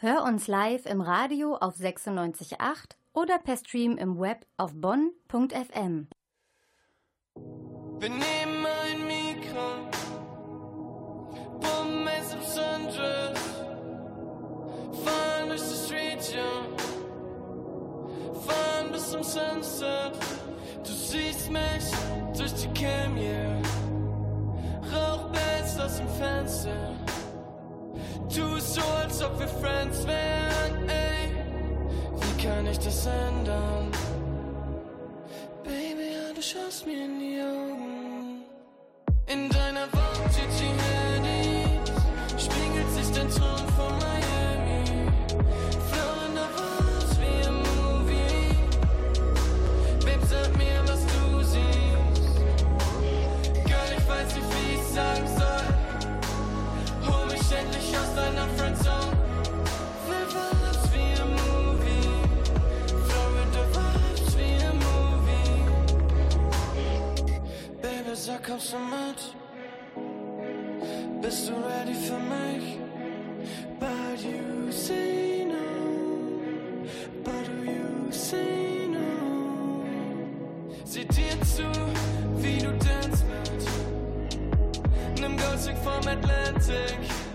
Hör uns live im Radio auf 96.8 oder per Stream im Web auf bonn.fm. Wir nehmen ein Mikro, ist im Sundress, fahren durch Street, ja, fahren bis zum Sunset. Du siehst mich durch die Cam, yeah, Rauchbells aus dem Fenster. Tu so, als ob wir Friends wären, ey. Wie kann ich das ändern? Baby, ja, du schaust mir in die Augen. In deiner Wand, Gigi Hadid, spiegelt sich dein Traum von Miami. Florida Vibes wie im Movie. Babe, sag mir, was du siehst. Girl, ich weiß nicht, wie ich sagen sag, kommst du mit? Bist du ready für mich? But you say no. But you say no? Sieh dir zu, wie du tanzt mit nem vom Atlantic.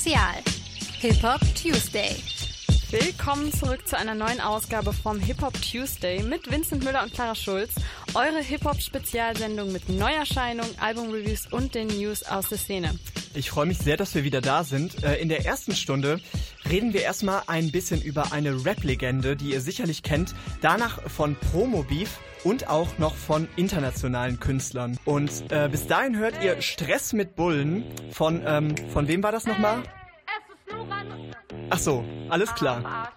Spezial. Hip Hop Tuesday. Willkommen zurück zu einer neuen Ausgabe vom Hip Hop Tuesday mit Vincent Müller und Clara Schulz. Eure Hip Hop Spezialsendung mit Neuerscheinungen, Albumreviews und den News aus der Szene. Ich freue mich sehr, dass wir wieder da sind. Äh, In der ersten Stunde reden wir erstmal ein bisschen über eine Rap-Legende, die ihr sicherlich kennt. Danach von Promo-Beef und auch noch von internationalen Künstlern. Und äh, bis dahin hört ihr Stress mit Bullen von, ähm, von wem war das nochmal? Ach so, alles klar.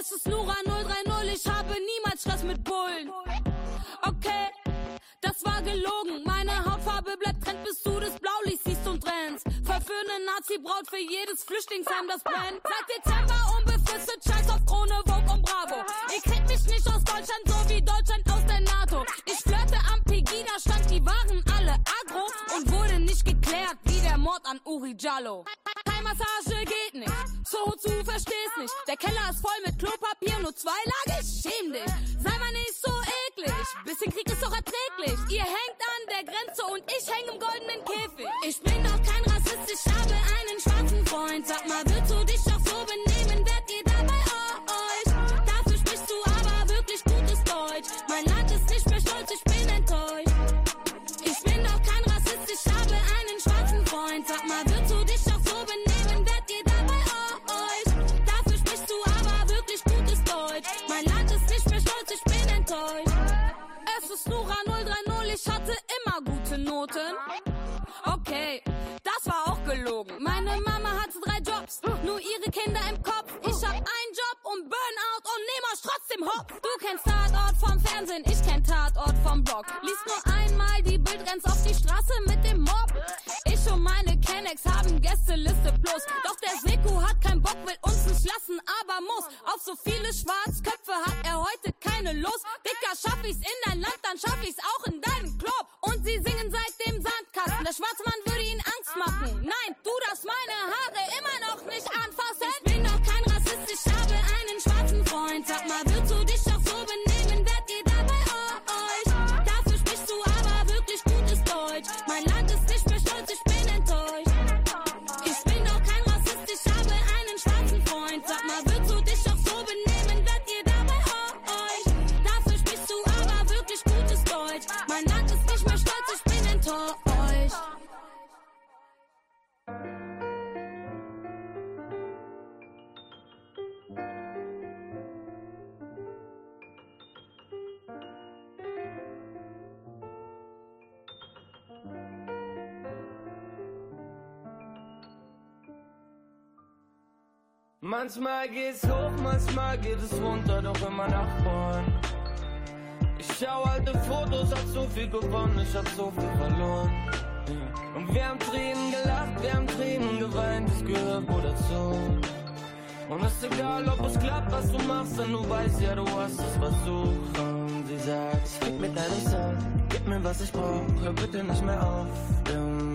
Es ist Nura 030, ich habe niemals Stress mit Bullen. Okay, das war gelogen. Meine Hautfarbe bleibt trend, bis du das Blaulicht siehst und trennst. Verführende Nazi-Braut für jedes Flüchtlingsheim, das brennt. Seit Dezember unbefristet, scheiß auf Krone, Vogue und Bravo. Ihr kriegt mich nicht aus Deutschland, so wie Deutschland aus der NATO. Ich flirte am Pegida-Stand, die waren alle agro und wurde nicht geklärt, wie der Mord an Uri Jallo. Thai-Massage geht nicht, so zu verstehst nicht. Der Keller ist voll mit Klopapier, nur zweilagig, schäm dich. Sei mal nicht so eklig, bisschen Krieg ist doch erträglich. Ihr hängt an der Grenze und ich häng im goldenen Käfig. Ich bin doch kein ich habe einen schwarzen Freund. Sag mal, willst du dich doch so benehmen, werdet ihr dabei euch? Dafür sprichst du aber wirklich gutes Deutsch. Mein Land ist nicht mehr stolz, ich bin enttäuscht. Ich bin doch kein Rassist, ich habe einen schwarzen Freund. Sag mal, willst du dich doch so benehmen, werdet ihr dabei euch? Dafür sprichst du aber wirklich gutes Deutsch. Mein Land ist nicht mehr stolz, ich bin enttäuscht. Es ist Nura 030, ich hatte immer gute Noten. Okay, auch gelogen. Meine Mama hatte drei Jobs, nur ihre Kinder im Kopf. Ich hab einen Job und Burnout und nehm euch trotzdem hopp. Du kennst Tatort vom Fernsehen, ich kenn Tatort vom Blog. Lies nur einmal die Bild, rennst auf die Straße mit dem Mob. Und meine Kennex haben Gästeliste plus. Doch der Seku hat keinen Bock, will uns nicht lassen, aber muss. Auf so viele Schwarzköpfe hat er heute keine Lust. Dicker, schaff ich's in dein Land, dann schaff ich's auch in deinen Club. Und sie singen seit dem Sandkasten. Der schwarze Mann würde ihnen Angst machen. Nein, du darfst meine Haare immer noch nicht anfassen. Ich bin doch kein Rassist, ich habe einen schwarzen Freund. Sag mal, Manchmal geht's hoch, manchmal geht es runter, doch immer nach vorn. Ich schau alte Fotos, hab so viel gewonnen, ich hab so viel verloren. Und wir haben Tränen gelacht, wir haben Tränen geweint, das gehört wohl dazu. Und ist egal, ob es klappt, was du machst, denn du weißt ja, du hast es versucht. Und sie sagt, sprich mit deinem Song, gib mir was ich brauch, hör bitte nicht mehr auf.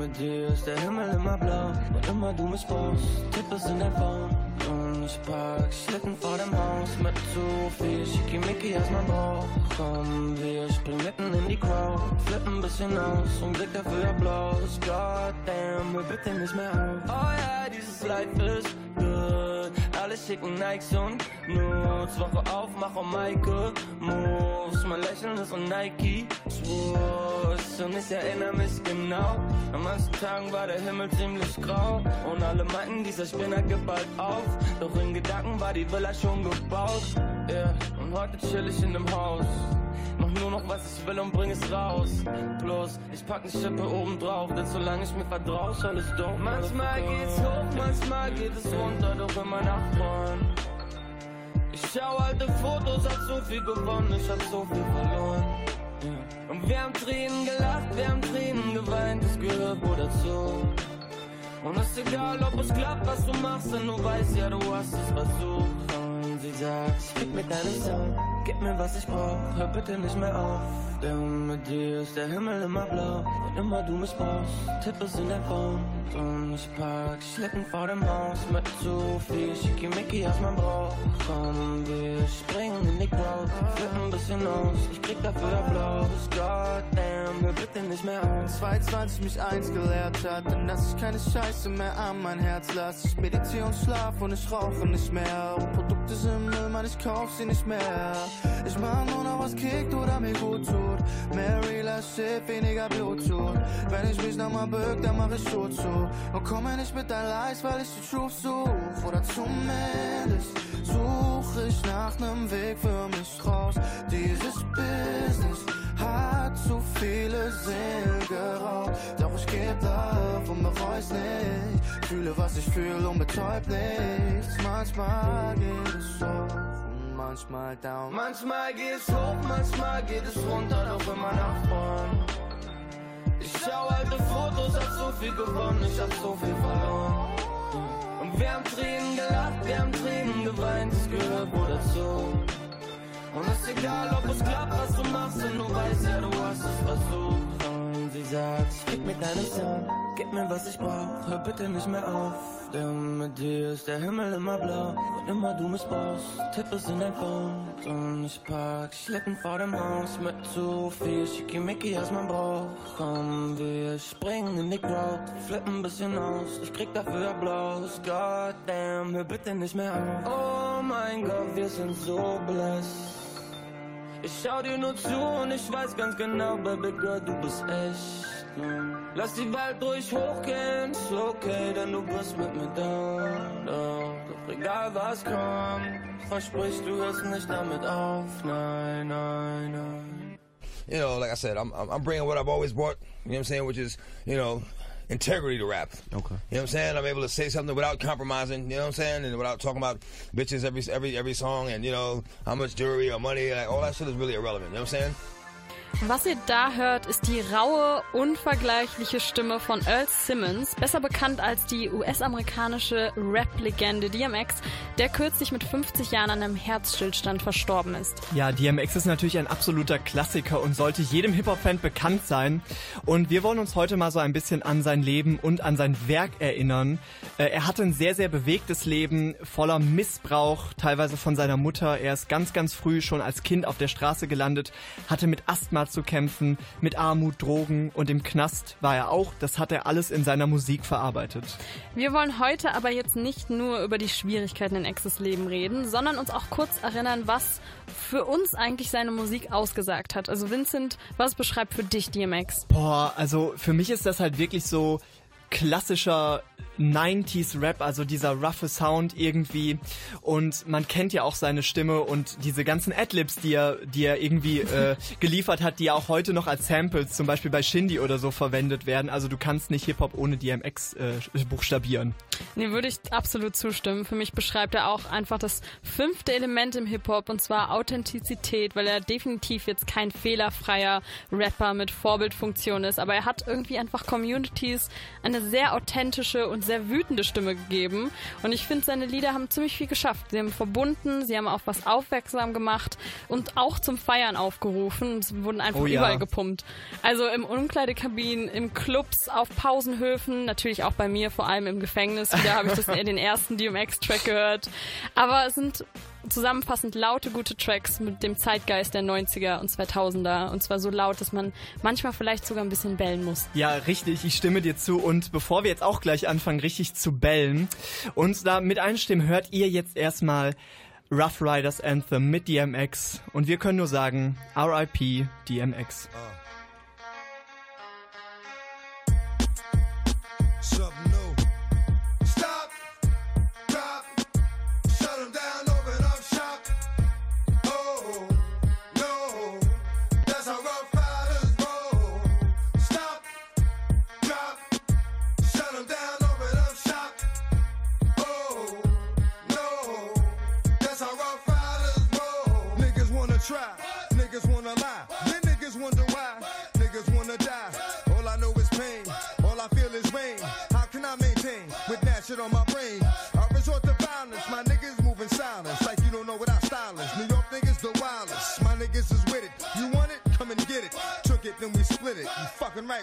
Mit dir ist der Himmel immer blau, und immer du mich brauchst, tipp es in dein Phone. Und ich park Schlitten vor dem Haus mit zu viel Schickimicki aus meinem Bauch. Komm, wir springen mitten in die Crowd, flippen bisschen aus und Blick dafür Applaus. Goddamn, wir bitte nicht mehr auf. Oh ja, dieses Life ist good. Alle schicken Nikes und Nudes. Woche auf, mach um Maike Moves. Mein Lächeln ist ein Nike Swoosh. Und ich erinnere mich genau. An manchen Tagen war der Himmel ziemlich grau. Und alle meinten, dieser Spinner gibt bald auf. Doch in Gedanken war die Villa schon gebaut. Yeah. Und heute chill ich in dem Haus. Mach nur noch was ich will und bring es raus. Bloß, ich pack ne Schippe oben drauf, denn solange ich mir vertrau, soll es doch. Manchmal geht's hoch, manchmal geht es runter, doch immer nach vorn. Ich schau alte Fotos, hab so viel gewonnen, ich hab so viel verloren. Ja. Und wir haben Tränen gelacht, wir haben Tränen geweint, das gehört wohl dazu. Und ist egal, ob es klappt, was du machst, denn du weißt ja, du hast es versucht. Und sie sagt, sprich mit deinem Song, gib mir was ich brauch, hör bitte nicht mehr auf. Denn mit dir ist der Himmel immer blau, und immer du mich brauchst, tipp es in dein Phone. Und ich park Schlitten vor dem Haus mit zu viel Schickimicki aus meinem Bauch. Komm, wir springen in die Crowd, flippen ein bisschen aus, ich krieg dafür Applaus. Goddamn, wir bitte nicht mehr auf. 22 mich eins gelehrt hat, denn dass ich keine Scheiße mehr an mein Herz lass. Ich meditiere und schlaf und ich rauche nicht mehr. Und Produkte sind Müll, man, ich kauf sie nicht mehr. Ich mach nur noch was kickt oder mir gut tut. Mehr realer Shit, weniger Bluetooth. Wenn ich mich nochmal bück, dann mach ich Schuh zu. Und komme nicht mit dein Lies, weil ich die Truth such. Oder zumindest suche ich nach nem Weg für mich raus. Dieses Business hat zu viele Seelen geraubt. Doch ich geb Love und bereu's nicht. Fühle, was ich fühle und betäub nichts. Manchmal geht es so und manchmal down. Manchmal geht's hoch, manchmal geht es runter, doch immer nach vorn. Ich schau alte Fotos, hab so viel gewonnen, ich hab so viel verloren. Und wir haben Tränen gelacht, wir haben Tränen geweint, das gehört wohl dazu. Und ist egal, ob es klappt, was du machst, denn du weißt ja, du hast es versucht. Sagt, sprich mit deinem Song, gib mir was ich brauch, hör bitte nicht mehr auf. Denn mit dir ist der Himmel immer blau, und immer du mich brauchst, tipp es in dein Phone. Und ich park Schlitten vor dem Haus mit zu viel Schickimicki aus meinem Bauch. Komm, wir springen in die Crowd, flippen bisschen aus, ich krieg dafür Applaus. Goddamn, hör bitte nicht mehr auf. Oh mein Gott, wir sind so blessed. Ich schau dir nur zu und ich weiß ganz genau, Baby Girl, du bist echt. Lass die Welt durch hochgehen, ist okay, denn du bist mit mir da. Doch, egal was kommt, versprich, du hörst nicht damit auf. Nein, nein, nein. you know, like I said, I'm I'm bringing what I've always brought. You know what I'm saying? Which is, you know, integrity to rap. Okay. You know what I'm saying? I'm able to say something without compromising. You know what I'm saying? And without talking about bitches every every every song and you know how much jewelry or money. Like all that shit is really irrelevant. You know what I'm saying? Was ihr da hört, ist die raue, unvergleichliche Stimme von Earl Simmons, besser bekannt als die US-amerikanische Rap-Legende DMX, der kürzlich mit 50 Jahren an einem Herzstillstand verstorben ist. Ja, DMX ist natürlich ein absoluter Klassiker und sollte jedem Hip-Hop-Fan bekannt sein. Und wir wollen uns heute mal so ein bisschen an sein Leben und an sein Werk erinnern. Äh, Er hatte ein sehr, sehr bewegtes Leben, voller Missbrauch, teilweise von seiner Mutter. Er ist ganz, ganz früh schon als Kind auf der Straße gelandet, hatte mit Asthma zu kämpfen, mit Armut, Drogen und im Knast war er auch. Das hat er alles in seiner Musik verarbeitet. Wir wollen heute aber jetzt nicht nur über die Schwierigkeiten in Exes Leben reden, sondern uns auch kurz erinnern, was für uns eigentlich seine Musik ausgesagt hat. Also Vincent, was beschreibt für dich DMX? Boah, also für mich ist das halt wirklich so klassischer 90s Rap, also dieser roughe Sound irgendwie und man kennt ja auch seine Stimme und diese ganzen Adlibs, die er, die er irgendwie äh, geliefert hat, die auch heute noch als Samples zum Beispiel bei Shindy oder so verwendet werden. Also du kannst nicht Hip-Hop ohne DMX äh, buchstabieren. Nee, würde ich absolut zustimmen. Für mich beschreibt er auch einfach das fünfte Element im Hip-Hop und zwar Authentizität, weil er definitiv jetzt kein fehlerfreier Rapper mit Vorbildfunktion ist, aber er hat irgendwie einfach Communities eine sehr authentische und sehr wütende Stimme gegeben und ich finde, seine Lieder haben ziemlich viel geschafft. Sie haben verbunden, sie haben auf was aufmerksam gemacht und auch zum Feiern aufgerufen. Es wurden einfach Oh ja. überall gepumpt. Also im Umkleidekabinen, im Clubs, auf Pausenhöfen, natürlich auch bei mir, vor allem im Gefängnis. Wieder habe ich das, den ersten DMX-Track gehört. Aber es sind zusammenfassend laute, gute Tracks mit dem Zeitgeist der 90er und 2000er. Und zwar so laut, dass man manchmal vielleicht sogar ein bisschen bellen muss. Ja, richtig, ich stimme dir zu. Und bevor wir jetzt auch gleich anfangen, richtig zu bellen, und da mit einstimmen, hört ihr jetzt erstmal Rough Riders Anthem mit DMX. Und wir können nur sagen, RIP DMX. Something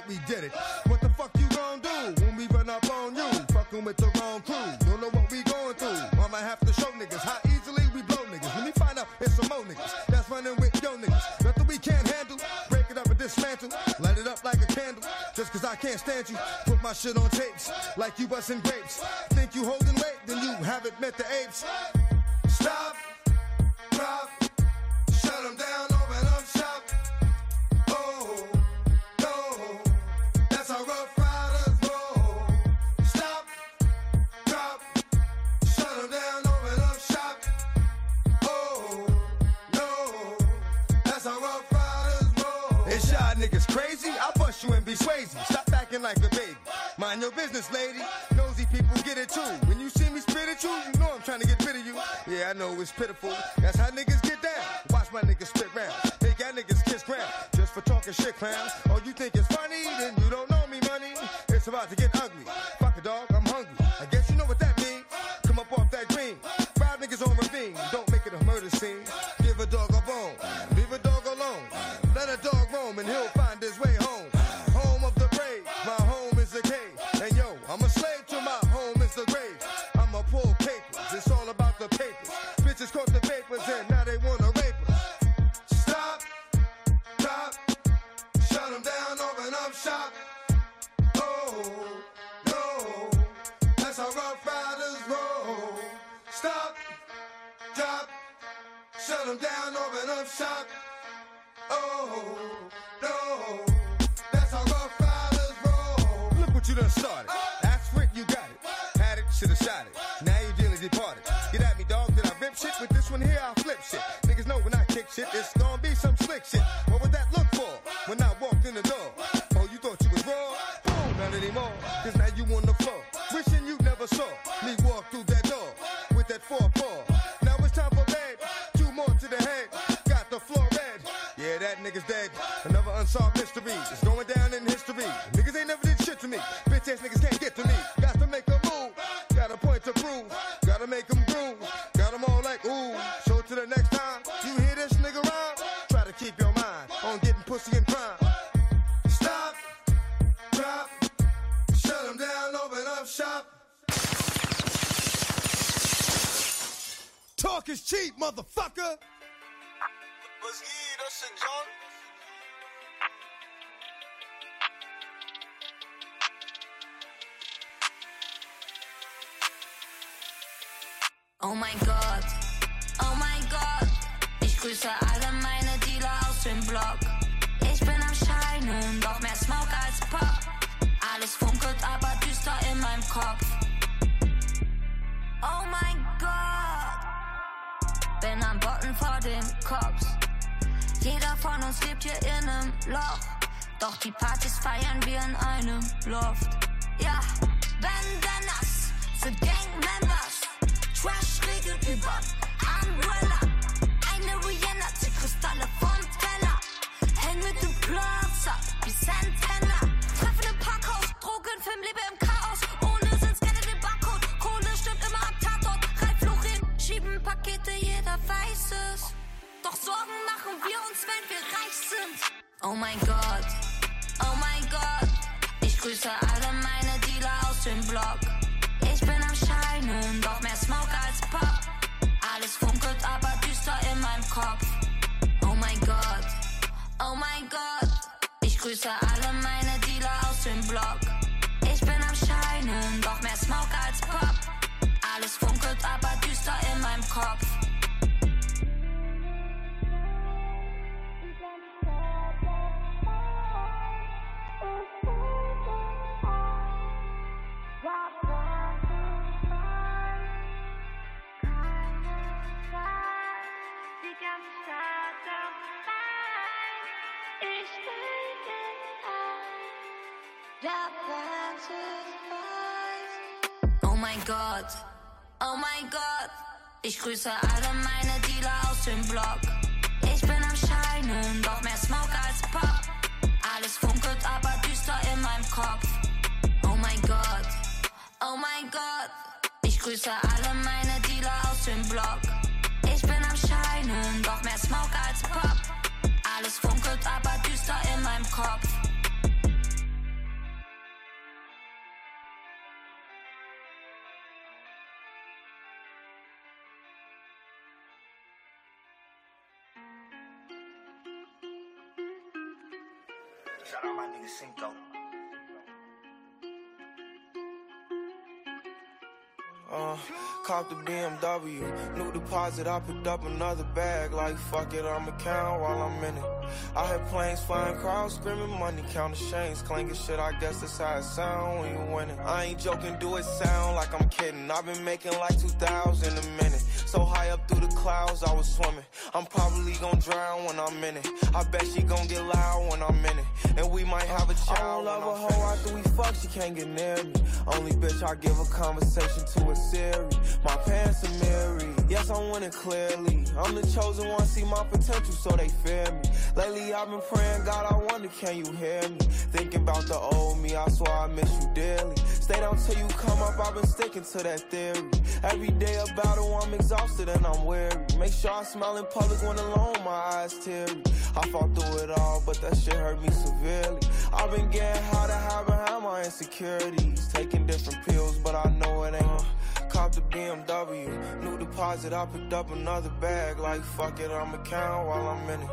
We did it. What the fuck you gon' do when we run up on you? Fucking with the wrong crew. Don't know what we going through. I'ma have to show niggas how easily we blow niggas. When we find out it's some more niggas that's running with yo niggas. Nothing we can't handle. Break it up and dismantle. Light it up like a candle. Just cause I can't stand you. Put my shit on tapes like you busting grapes. Think you holding weight, then you haven't met the apes. Stop, drop, shut 'em down, and. Stop acting like a baby. Mind your business, lady. Nosy people get it too. When you see me spit at you, you know I'm trying to get rid of you. Yeah, I know it's pitiful. That's how niggas get down. Watch my niggas spit round. Make y'all niggas kiss ground. Just for talking shit, clown. Oh, you think it's funny? Then you don't know me, money. It's about to get more. Cause now you on the floor. Wishing you never saw me walk through that door with that four paw. Now it's time for bed, Two more to the head. Got the floor red. Yeah, that nigga's dead. Another unsolved mystery. It's going down in history. Niggas ain't never did shit to me. Bitch ass niggas can't Gott, oh mein Gott. Ich grüße alle meine Dealer aus dem Block. Ich bin am Scheinen, doch mehr Smoke als Pop. Alles funkelt, aber düster in meinem Kopf. Oh mein Gott, oh mein Gott. Ich grüße alle meine Dealer aus dem Block. The BMW, new deposit, I picked up another bag. Like fuck it, I'ma count while I'm in it. I hear planes flying, crowds screaming, money counting chains, clanking shit. I guess that's how it sound when you winning. I ain't joking, do it sound like I'm kidding. I've been making like 2,000 a minute. So high up through the clouds, I was swimming. I'm probably gonna drown when I'm in it. I bet she gon' get loud when I'm in it. And we might have a child. I don't love a hoe after we fuck, she can't get near me. Only bitch I give a conversation to is Siri. My pants are married. Yes, I'm winning clearly. I'm the chosen one, see my potential, so they fear me. Lately I've been praying, God, I wonder, can you hear me? Thinking about the old me, I swear I miss you dearly. Stay down till you come up, I've been sticking to that theory. Every day a battle, I'm exhausted and I'm weary. Make sure I smile in public when alone, my eyes teary. I fought through it all, but that shit hurt me severely. I've been getting how to hide behind my insecurities. Taking different pills, but I know it ain't. Cop the BMW, new deposit, I picked up another bag. Like fuck it, I'ma count while I'm in it.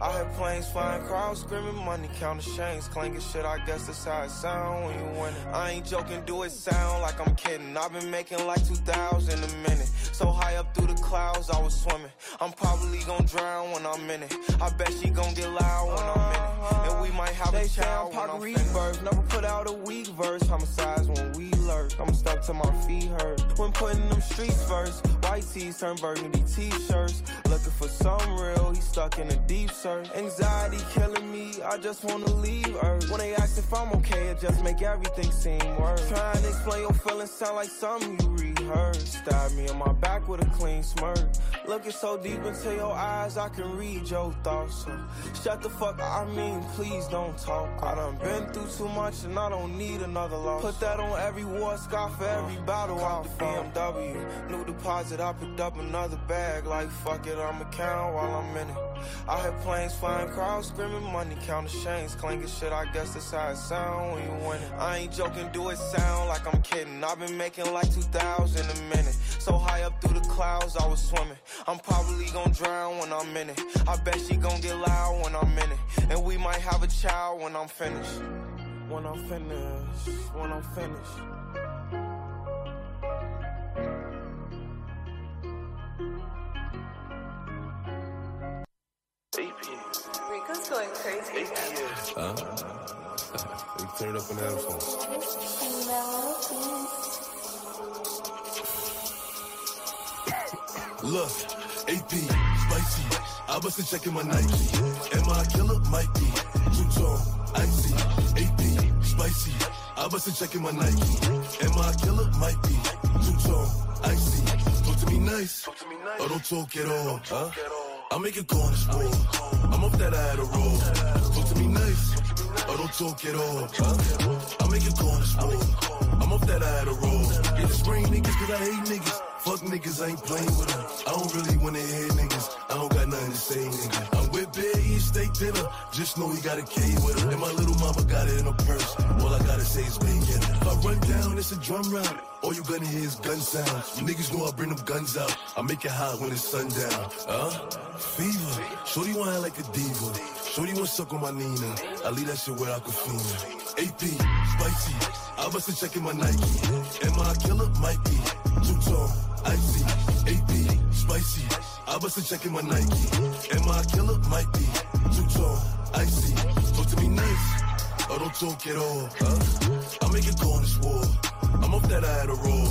I hear planes flying, crowds screaming, money counting chains, clanking shit. I guess that's how it sound when you win it. I ain't joking, do it sound like I'm kidding. I've been making like 2,000 a minute. So high up through the clouds, I was swimming. I'm probably gonna drown when I'm in it. I bet she gonna get loud when I'm in it. And we might have They a child when I'm reverse, never put out a weak verse. Homicides when we lurk. I'm stuck to my feet hurt. When putting them streets first, white tees turn burgundy t-shirts. Looking for some real, he stuck in a deep search. Anxiety killing me, I just wanna leave Earth. When they ask if I'm okay, it just make everything seem worse. Trying to explain your feelings sound like something you Stab me in my back with a clean smirk. Looking so deep into your eyes, I can read your thoughts. So shut the fuck, up. I mean, please don't talk. I done been through too much and I don't need another loss. Put that on every war scar for every battle out the BMW. New deposit, I picked up another bag. Like fuck it, I'ma count while I'm in it. I hear planes flying, crowds screaming, money counting chains, clanking shit. I guess that's how it sound when you win it. I ain't joking, do it sound like I'm kidding. I've been making like 2,000 a minute. So high up through the clouds, I was swimming. I'm probably gonna drown when I'm in it. I bet she gonna get loud when I'm in it. And we might have a child when I'm finished. When I'm finished, when I'm finished. Rico's going crazy. Huh? you turn it up on the headphones. Look, AP, spicy. I bust a my Nike. Am I a killer? Might be. Two tone, icy. AP, spicy. I bust a my Nike. Am I a killer? Might be. Two tone, icy. Talk to me nice. Or don't talk at all. Huh? I make it corner sport. I'm up that I had a roll. Talk to me nice. Or don't talk at all. Huh? I make it corner sport. I'm up that I had a roll. Yeah, the spring niggas cause I hate niggas. Fuck niggas, I ain't playing with them. I don't really wanna hear niggas. I don't got nothing to say, nigga. I'm with Bear, eat steak dinner. Just know he got a K with him. And my little mama got it in her purse. All I gotta say is bacon. If I run down, it's a drum round. All you gonna hear is gun sounds. You niggas know I bring them guns out. I make it hot when it's sundown. Huh? Fever. Shorty wanna like a diva. Shorty wanna suck on my Nina. I leave that shit where I can feel it. AP, spicy. I bust a check in my Nike. Am I a killer? Might be. Two tone, icy. AP, spicy. I bust a check in my Nike. Am I a killer? Might be. Two tone, icy. Talk to me nice. Or don't talk at all. Huh? I make it corner swore. I'm up that I had a roll.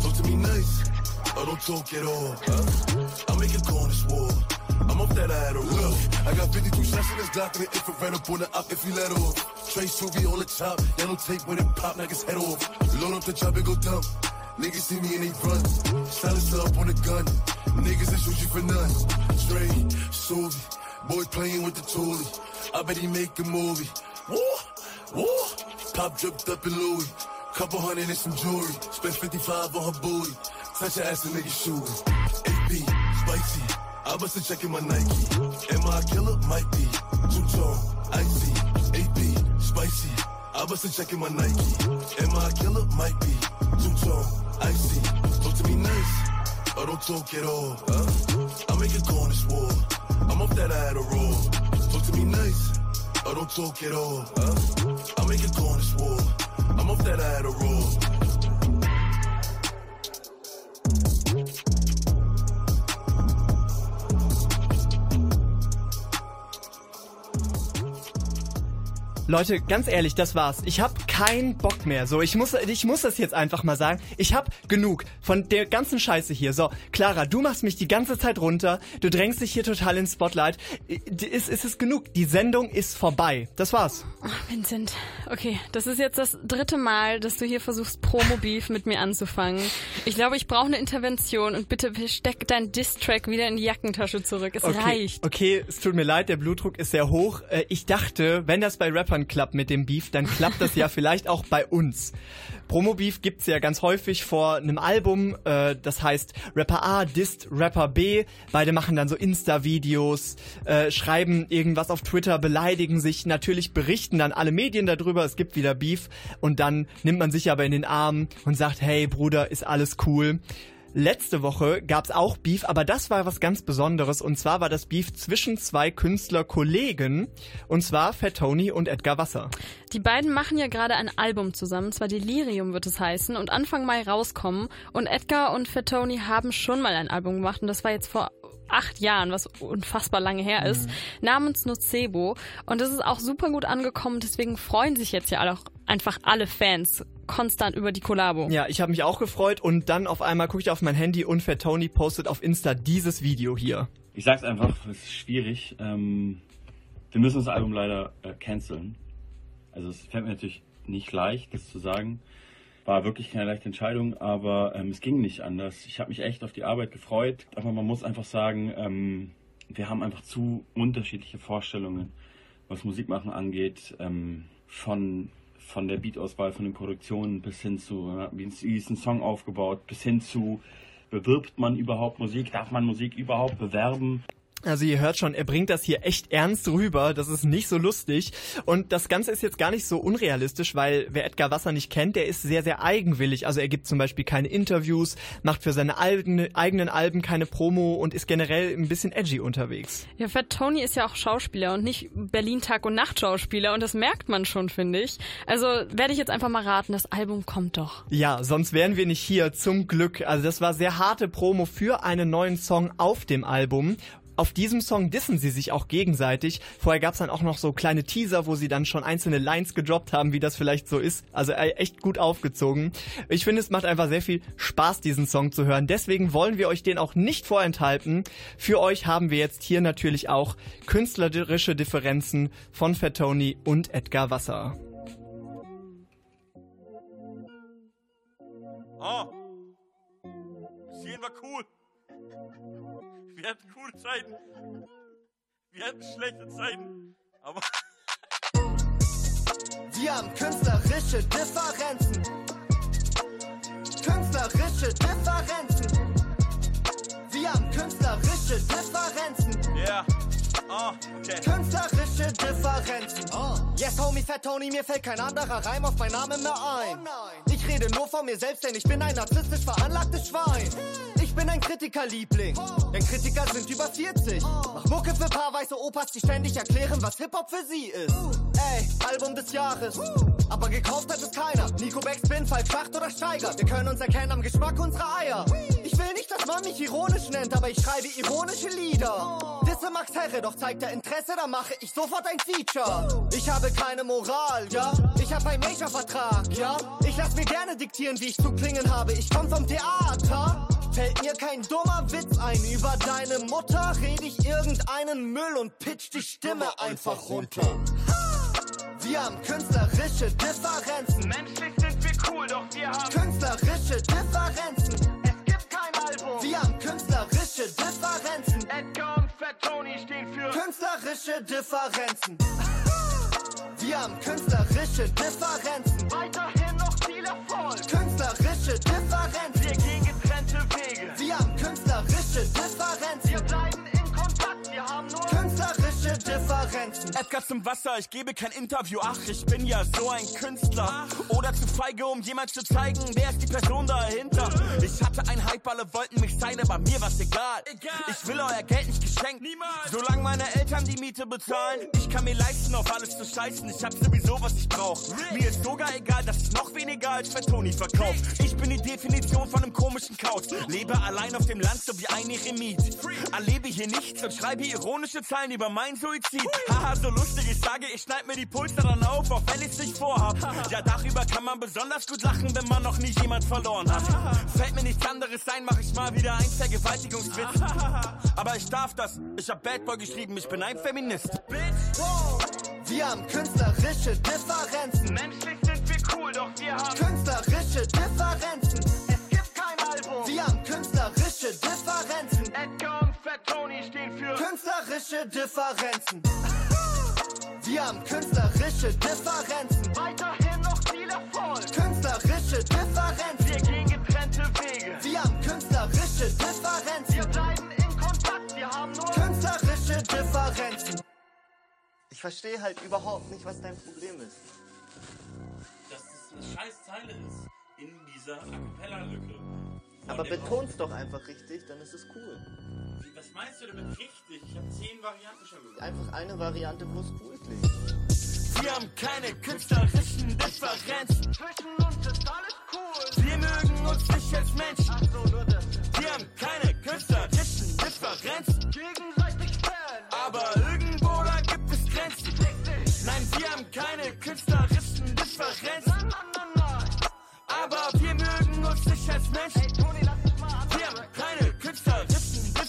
Talk to me nice. Or don't talk at all. Huh? I make it corner swore. I'm up that I had a. I got 52 shots in this Glock and an infrared up on the op if you let off. Trace Trey Suvi on the top, yellow tape when it pop, knock his head off. Load up the chop and go dump. Niggas see me and they run. Silence up on the gun. Niggas that shoot you for none. Trey Suvi, boy playing with the toolie. I bet he make a movie. Woo, woo. Pop dripped up in Louis. Couple hundred and some jewelry. Spent 55 on her booty. Touch her ass and nigga shooting. I bust a check in my Nike. Am I a killer? Might be. Two tone, icy. AP, spicy. I bust a check in my Nike. Am I a killer? Might be. Two tone, icy. Talk to me nice. Or don't talk at all. Huh? I make it corner swore. I'm up that I a roll. Talk to me nice. Or don't talk at all. Huh? I make it corner swore. I'm up that I Leute, ganz ehrlich, das war's. Ich hab keinen Bock mehr. So, ich muss, ich muss das jetzt einfach mal sagen. Ich hab genug von der ganzen Scheiße hier. So, Clara, du machst mich die ganze Zeit runter. Du drängst dich hier total ins Spotlight. Ist, ist es genug? Die Sendung ist vorbei. Das war's. Ach, Vincent, okay, das ist jetzt das dritte Mal, dass du hier versuchst, Promo-Beef mit mir anzufangen. Ich glaube, ich brauche eine Intervention und bitte steck deinen Diss-Track wieder in die Jackentasche zurück. Es okay, reicht. Okay, es tut mir leid, der Blutdruck ist sehr hoch. Äh, Ich dachte, wenn das bei Rappern klappt mit dem Beef, dann klappt das ja vielleicht auch bei uns. Promo-Beef gibt's ja ganz häufig vor einem Album, äh, das heißt Rapper A disst Rapper B. Beide machen dann so Insta-Videos, äh, schreiben irgendwas auf Twitter, beleidigen sich, natürlich berichten dann alle Medien darüber, es gibt wieder Beef und dann nimmt man sich aber in den Arm und sagt, hey Bruder, ist alles cool. Letzte Woche gab's auch Beef, aber das war was ganz Besonderes. Und zwar war das Beef zwischen zwei Künstlerkollegen. Und zwar Fat Tony und Edgar Wasser. Die beiden machen ja gerade ein Album zusammen, zwar Delirium wird es heißen, und Anfang Mai rauskommen. Und Edgar und Fat Tony haben schon mal ein Album gemacht und das war jetzt vor acht Jahren, was unfassbar lange her ist, namens Nocebo. Und das ist auch super gut angekommen, deswegen freuen sich jetzt ja auch einfach alle Fans konstant über die Kollabo. Ja, ich habe mich auch gefreut und dann auf einmal gucke ich auf mein Handy und Fat Tony postet auf Insta dieses Video hier. Ich sag's einfach, es ist schwierig. Ähm, wir müssen das Album leider äh, canceln. Also es fällt mir natürlich nicht leicht, das zu sagen. War wirklich keine leichte Entscheidung, aber ähm, es ging nicht anders. Ich habe mich echt auf die Arbeit gefreut, aber man muss einfach sagen, ähm, wir haben einfach zu unterschiedliche Vorstellungen, was Musikmachen angeht, ähm, von von der Beatauswahl, von den Produktionen bis hin zu, ja, wie ist ein Song aufgebaut, bis hin zu, bewirbt man überhaupt Musik, darf man Musik überhaupt bewerben? Also ihr hört schon, er bringt das hier echt ernst rüber. Das ist nicht so lustig. Und das Ganze ist jetzt gar nicht so unrealistisch, weil wer Edgar Wasser nicht kennt, der ist sehr, sehr eigenwillig. Also er gibt zum Beispiel keine Interviews, macht für seine eigene, eigenen Alben keine Promo und ist generell ein bisschen edgy unterwegs. Ja, Fat Tony ist ja auch Schauspieler und nicht Berlin Tag und Nacht Schauspieler und das merkt man schon, finde ich. Also werde ich jetzt einfach mal raten, das Album kommt doch. Ja, sonst wären wir nicht hier, zum Glück. Also das war sehr harte Promo für einen neuen Song auf dem Album. Auf diesem Song dissen sie sich auch gegenseitig. Vorher gab's dann auch noch so kleine Teaser, wo sie dann schon einzelne Lines gedroppt haben, wie das vielleicht so ist. Also äh, echt gut aufgezogen. Ich finde, es macht einfach sehr viel Spaß, diesen Song zu hören. Deswegen wollen wir euch den auch nicht vorenthalten. Für euch haben wir jetzt hier natürlich auch künstlerische Differenzen von Fat Tony und Edgar Wasser. Oh. Sehen war cool. Wir hatten coole Zeiten. Wir hatten schlechte Zeiten. Aber. Wir haben künstlerische Differenzen. Künstlerische Differenzen. Wir haben künstlerische Differenzen. Ja. Yeah. Oh, okay. Künstlerische Differenzen. Oh. Yes, Homie, Fat Tony, mir fällt kein anderer Reim auf meinen Namen mehr ein. Oh ich rede nur von mir selbst, denn ich bin ein narzisstisch veranlagtes Schwein. Ich bin ein Kritikerliebling, denn Kritiker sind über 40. Mach Mucke für paar weiße Opas, die ständig erklären, was Hip-Hop für sie ist. Ey, Album des Jahres. Aber gekauft hat es keiner. Nico Backspin, Falk Schacht oder Steiger. Wir können uns erkennen am Geschmack unserer Eier. Ich will nicht, dass man mich ironisch nennt, aber ich schreibe ironische Lieder. Disse Max Herre, doch zeigt er Interesse, dann mache ich sofort ein Feature. Ich habe keine Moral, ja. Ich habe einen Major-Vertrag, ja. Ich lass mir gerne diktieren, wie ich zu klingen habe. Ich komm vom Theater. Fällt mir kein dummer Witz ein. Über deine Mutter rede ich irgendeinen Müll und pitch die Stimme einfach runter. Wir haben künstlerische Differenzen. Menschlich sind wir cool, doch wir haben künstlerische Differenzen. Es gibt kein Album. Wir haben künstlerische Differenzen. Edgar und Fat Tony stehen für künstlerische Differenzen. Wir haben künstlerische Differenzen. Weiterhin noch viel Erfolg. Künstlerische Differenzen. Wir gehen künstlerische Differenzen. Wir künstlerische Differenzen. Edgar zum Wasser, ich gebe kein Interview. Ach, ich bin ja so ein Künstler. Oder zu feige, um jemand zu zeigen, wer ist die Person dahinter. Ich hatte ein Hype, alle wollten mich sein, aber mir war's egal. Ich will euer Geld nicht geschenkt. Niemals. Solange meine Eltern die Miete bezahlen. Ich kann mir leisten, auf alles zu scheißen. Ich hab sowieso, was ich brauch. Mir ist sogar egal, dass ich noch weniger als für Toni verkauf. Ich bin die Definition von einem komischen Couch. Lebe allein auf dem Land, so wie ein Eremit. Erlebe hier nichts und schreibe ironische Zahlen über mein Suizid. Haha, so lustig, ich sage, ich schneid mir die Pulster dann auf, auch wenn ich's nicht vorhab. Ja, darüber kann man besonders gut lachen, wenn man noch nie jemand verloren hat. Fällt mir nichts anderes ein, mach ich mal wieder ein Vergewaltigungswitz. Aber ich darf das. Ich hab Bad Boy geschrieben, ich bin ein Feminist. Wow. Wir haben künstlerische Differenzen. Menschlich sind wir cool, doch wir haben künstlerische Differenzen. Es gibt kein Album. Wir haben künstlerische Differenzen. Tony stehen für künstlerische Differenzen. Wir haben künstlerische Differenzen. Weiterhin noch viel Erfolg. Künstlerische Differenzen. Wir gehen getrennte Wege. Wir haben künstlerische Differenzen. Wir bleiben in Kontakt. Wir haben nur künstlerische Differenzen. Ich verstehe halt überhaupt nicht, was dein Problem ist. Dass das eine scheiß Zeile ist in dieser A Cappella-Lücke. Aber beton's doch einfach richtig, dann ist es cool. Was meinst du damit richtig? Ich habe zehn Varianten schon gehört. Einfach eine Variante, wo es cool klingt. Wir haben keine künstlerischen Differenzen. Zwischen uns ist alles cool. Wir mögen uns nicht als Menschen. Ach so, nur das. Wir haben keine künstlerischen Differenzen. Gegenseitig Fan. Aber irgendwo da gibt es Grenzen. Nein, wir haben keine künstlerischen Differenzen. Nein, nein, nein. Aber wir mögen uns nicht als Menschen. Hey, Toni, lass uns mal ab. Wir haben keine künstlerischen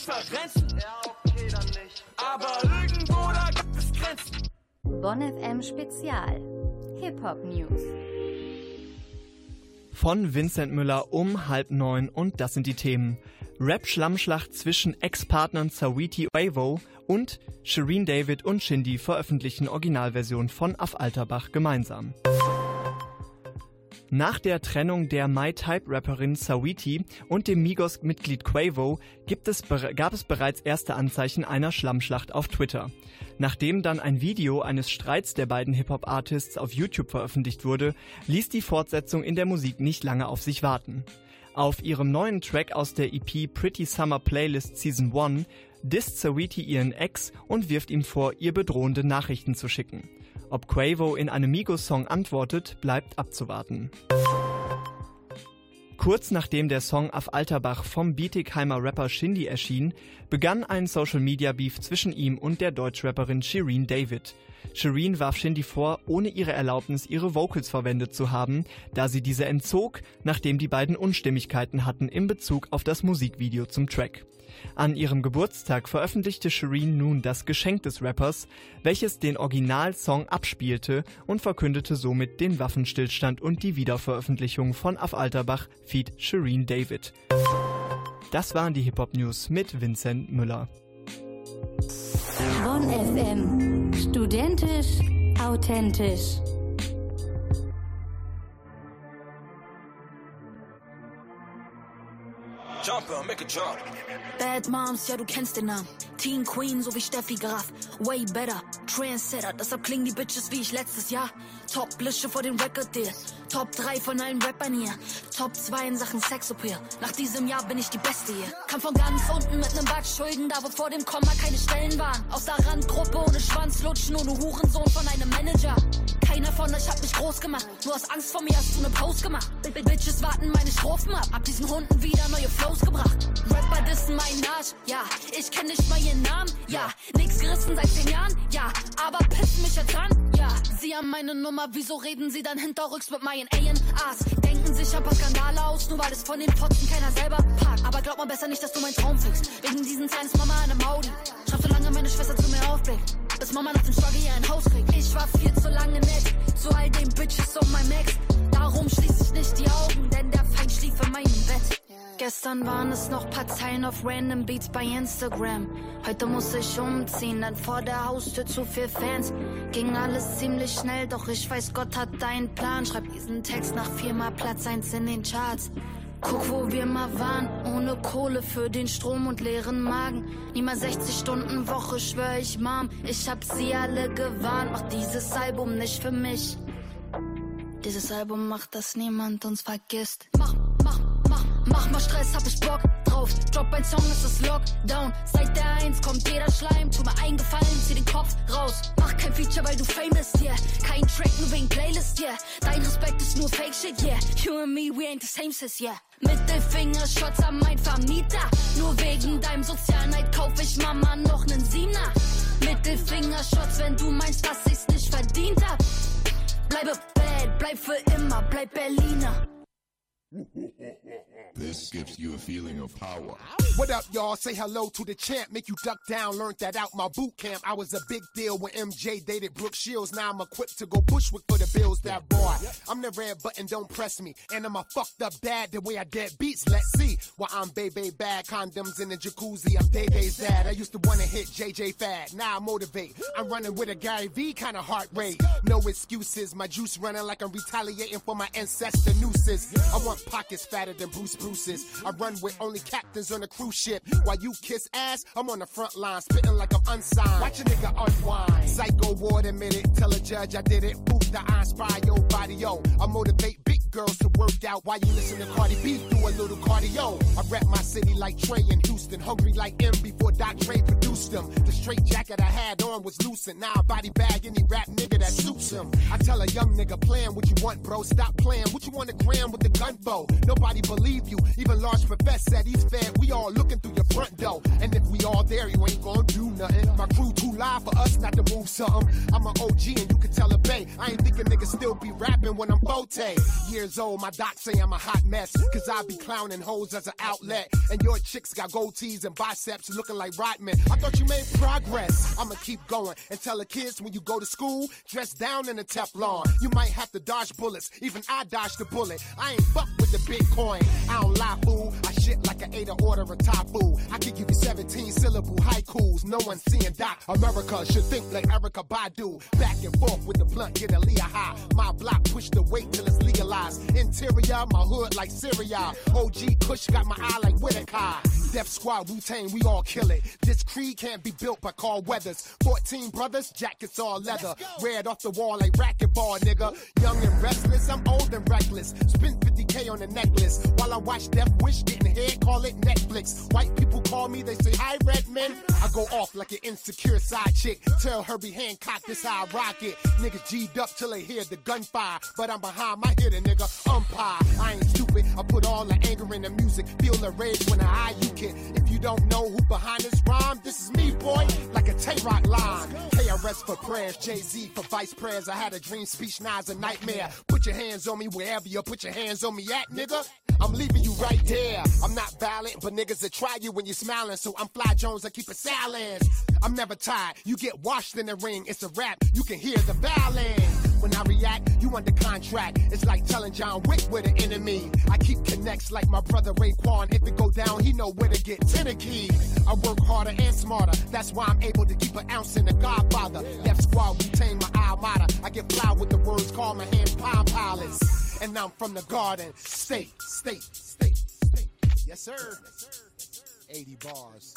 Differenzen. Ja, okay, dann nicht. Aber irgendwo da gibt es Grenzen. Bonn FM Spezial. Hip-Hop News. von Vincent Müller um halb neun und das sind die Themen. Rap-Schlammschlacht zwischen Ex-Partnern Sawiti Quavo und Shireen David und Shindy veröffentlichen Originalversion von Auf Alterbach gemeinsam. Nach der Trennung der My-Type-Rapperin Sawiti und dem Migos-Mitglied Quavo es, gab es bereits erste Anzeichen einer Schlammschlacht auf Twitter. Nachdem dann ein Video eines Streits der beiden Hip-Hop-Artists auf YouTube veröffentlicht wurde, ließ die Fortsetzung in der Musik nicht lange auf sich warten. Auf ihrem neuen Track aus der EP Pretty Summer Playlist Season 1 disst Sawiti ihren Ex und wirft ihm vor, ihr bedrohende Nachrichten zu schicken. Ob Quavo in einem Migos-Song antwortet, bleibt abzuwarten. Kurz nachdem der Song Auf Alterbach vom Bietigheimer Rapper Shindy erschien, begann ein Social-Media-Beef zwischen ihm und der Deutschrapperin Shireen David. Shireen warf Shindy vor, ohne ihre Erlaubnis ihre Vocals verwendet zu haben, da sie diese entzog, nachdem die beiden Unstimmigkeiten hatten in Bezug auf das Musikvideo zum Track. An ihrem Geburtstag veröffentlichte Shireen nun das Geschenk des Rappers, welches den Originalsong abspielte und verkündete somit den Waffenstillstand und die Wiederveröffentlichung von Auf Alterbach feat. Shireen David. Das waren die Hip-Hop-News mit Vincent Müller. Bonn FM. Studentisch, authentisch. Jumper, make a jump. Bad Moms, ja, du kennst den Namen. Teen Queen, so wie Steffi Graf. Way better, Trendsetter, deshalb klingen die Bitches wie ich letztes Jahr. Top Blische vor dem Record Deal. Top 3 von allen Rappern hier. Top 2 in Sachen Sexappeal. Nach diesem Jahr bin ich die Beste hier. Kam von ganz unten mit nem Back Schulden, da wo vor dem Komma keine Stellen waren. Aus der Randgruppe ohne Schwanzlutschen, ohne Hurensohn von einem Manager. Keiner von euch hat mich groß gemacht. Nur aus Angst vor mir hast du ne Post gemacht. B Bitches warten meine Strophen ab. Hab diesen Hunden wieder neue Flows gebracht. Rapper dissen meinen Arsch, ja. Ich kenn nicht mal ihren Namen, ja. Nix gerissen seit zehn Jahren, ja. Aber pissen mich jetzt an, ja. Sie haben meine Nummer, wieso reden sie dann hinterrücks mit meinen A&As? Denken sich ein paar Skandale aus, nur weil es von den Fotzen keiner selber packt. Aber glaub mal besser nicht, dass du meinen Traum fickst. Wegen diesen ist Mama an einem Audi. Schau, solange meine Schwester zu mir aufblickt. Bis Mama nach dem Struggle hier ein Haus kriegt. Ich war viel zu lange nett, zu all den Bitches um mein Max. Darum schließ ich nicht die Augen, denn der Feind schlief in meinem Bett. Gestern waren es noch paar Zeilen auf random Beats bei Instagram. Heute muss ich umziehen, denn vor der Haustür zu viel Fans. Ging alles ziemlich schnell, doch ich weiß, Gott hat deinen Plan. Schreib diesen Text nach viermal Platz eins in den Charts. Guck, wo wir mal waren, ohne Kohle für den Strom und leeren Magen. Niemals 60 Stunden Woche, schwör ich, Mom. Ich hab sie alle gewarnt, mach dieses Album nicht für mich. Dieses Album macht, dass niemand uns vergisst. Mach, mach, mach, mach mal Stress, hab ich Bock drauf. Drop ein Song, es ist Lockdown. Seit der Eins kommt jeder Schleim. Tu mir eingefallen, zieh den Kopf raus. Mach kein Feature, weil du Fame bist, yeah. Kein Track, nur wegen Playlist, yeah. Dein Respekt ist nur Fake Shit, yeah. You and me, we ain't the same, sis, yeah. Mittelfinger-Shots an mein Vermieter. Nur wegen deinem Sozialneid kauf ich Mama noch nen Siebener. Mittelfinger-Shots, wenn du meinst, dass ich's nicht verdient hab. Bleibe bad, bleib für immer, bleib Berliner. This gives you a feeling of power. What up, y'all? Say hello to the champ. Make you duck down. Learned that out my boot camp. I was a big deal when MJ dated Brooke Shields. Now I'm equipped to go Bushwick for the bills. That boy, I'm the red button. Don't press me. And I'm a fucked up dad. The way I dead beats. Let's see. Why I'm baby bad. Condoms in the jacuzzi. I'm Day dad. I used to wanna hit JJ Fad. Now I motivate. I'm running with a Gary V kind of heart rate. No excuses. My juice running like I'm retaliating for my ancestor nooses. I want pockets fatter than Bruce I run with only captains on a cruise ship. While you kiss ass, I'm on the front line, spitting like I'm unsigned. Watch a nigga unwind. Psycho ward admit it. Tell a judge I did it. Proof that I inspire your body, yo. I motivate big girls to work out while you listen to Cardi B. Do a little cardio. I rap my city like Trey in Houston. Hungry like M before Doc Trey produced them. The straight jacket I had on was loosened. Now I body bag any rap nigga that suits him. I tell a young nigga, plan what you want, bro. Stop playing. What you want to gram with the gun? Nobody believe you. Even large profess said he's fed. We all looking through your front door. And if we all there, you ain't gonna do nothing. My crew too live for us not to move something. I'm an OG and you can tell a bay. I ain't thinking niggas still be rapping when I'm bote. Years old, my doc say I'm a hot mess. Cause I be clowning hoes as an outlet. And your chicks got gold goatees and biceps looking like Rodman. I thought you made progress. I'ma keep going and tell the kids when you go to school, dress down in a Teflon. You might have to dodge bullets. Even I dodged the bullet. I ain't fuck with the Bitcoin. I don't lie, fool. I shit like I an eight order of tofu. I could give you 17 syllable haikus. No one seeing Doc. America should think like Erica Badu. Back and forth with the blunt, get a Leah high. My block push the weight till it's legalized. Interior, my hood like Syria. OG Kush got my eye like Whitaker. Death Squad, Wu Tang, we all kill it. This creed can't be built by Carl Weathers. 14 brothers, jackets all leather. Red off the wall like racquetball, nigga. Young and restless, I'm old and reckless. Spend 50k on a necklace. While I watch Death Wish getting head, call it Netflix. White people call me, they say, Hi, Redman. I go off like an insecure side chick. Tell Herbie Hancock this how I rock it. G'd up till they hear the gunfire. But I'm behind my hitter, nigga. Umpire. I ain't stupid. I put all the anger in the music. Feel the rage when I eye you kid. If you don't know who behind this rhyme, this is me, boy. Like a Tay-Rock line. KRS for prayers. Jay-Z for vice prayers. I had a dream speech, now it's a nightmare. Put your hands on me wherever you put your hands on me at, nigga. I'm leaving you right there. I'm not violent, but niggas that try you when you're smiling. So I'm Fly Jones, I keep it silent. I'm never tired. You get washed in the ring. It's a rap. You can hear the violin. When I react, you under contract. It's like telling John Wick with an enemy. I keep connects like my brother Raekwon. If it go down, he know where to get the key. I work harder and smarter. That's why I'm able to keep an ounce in the Godfather. Left squad, retain my almada. I get fly with the words, call my hand palm pilots. And I'm from the garden. State, state, state, state. Yes, sir. 80 bars.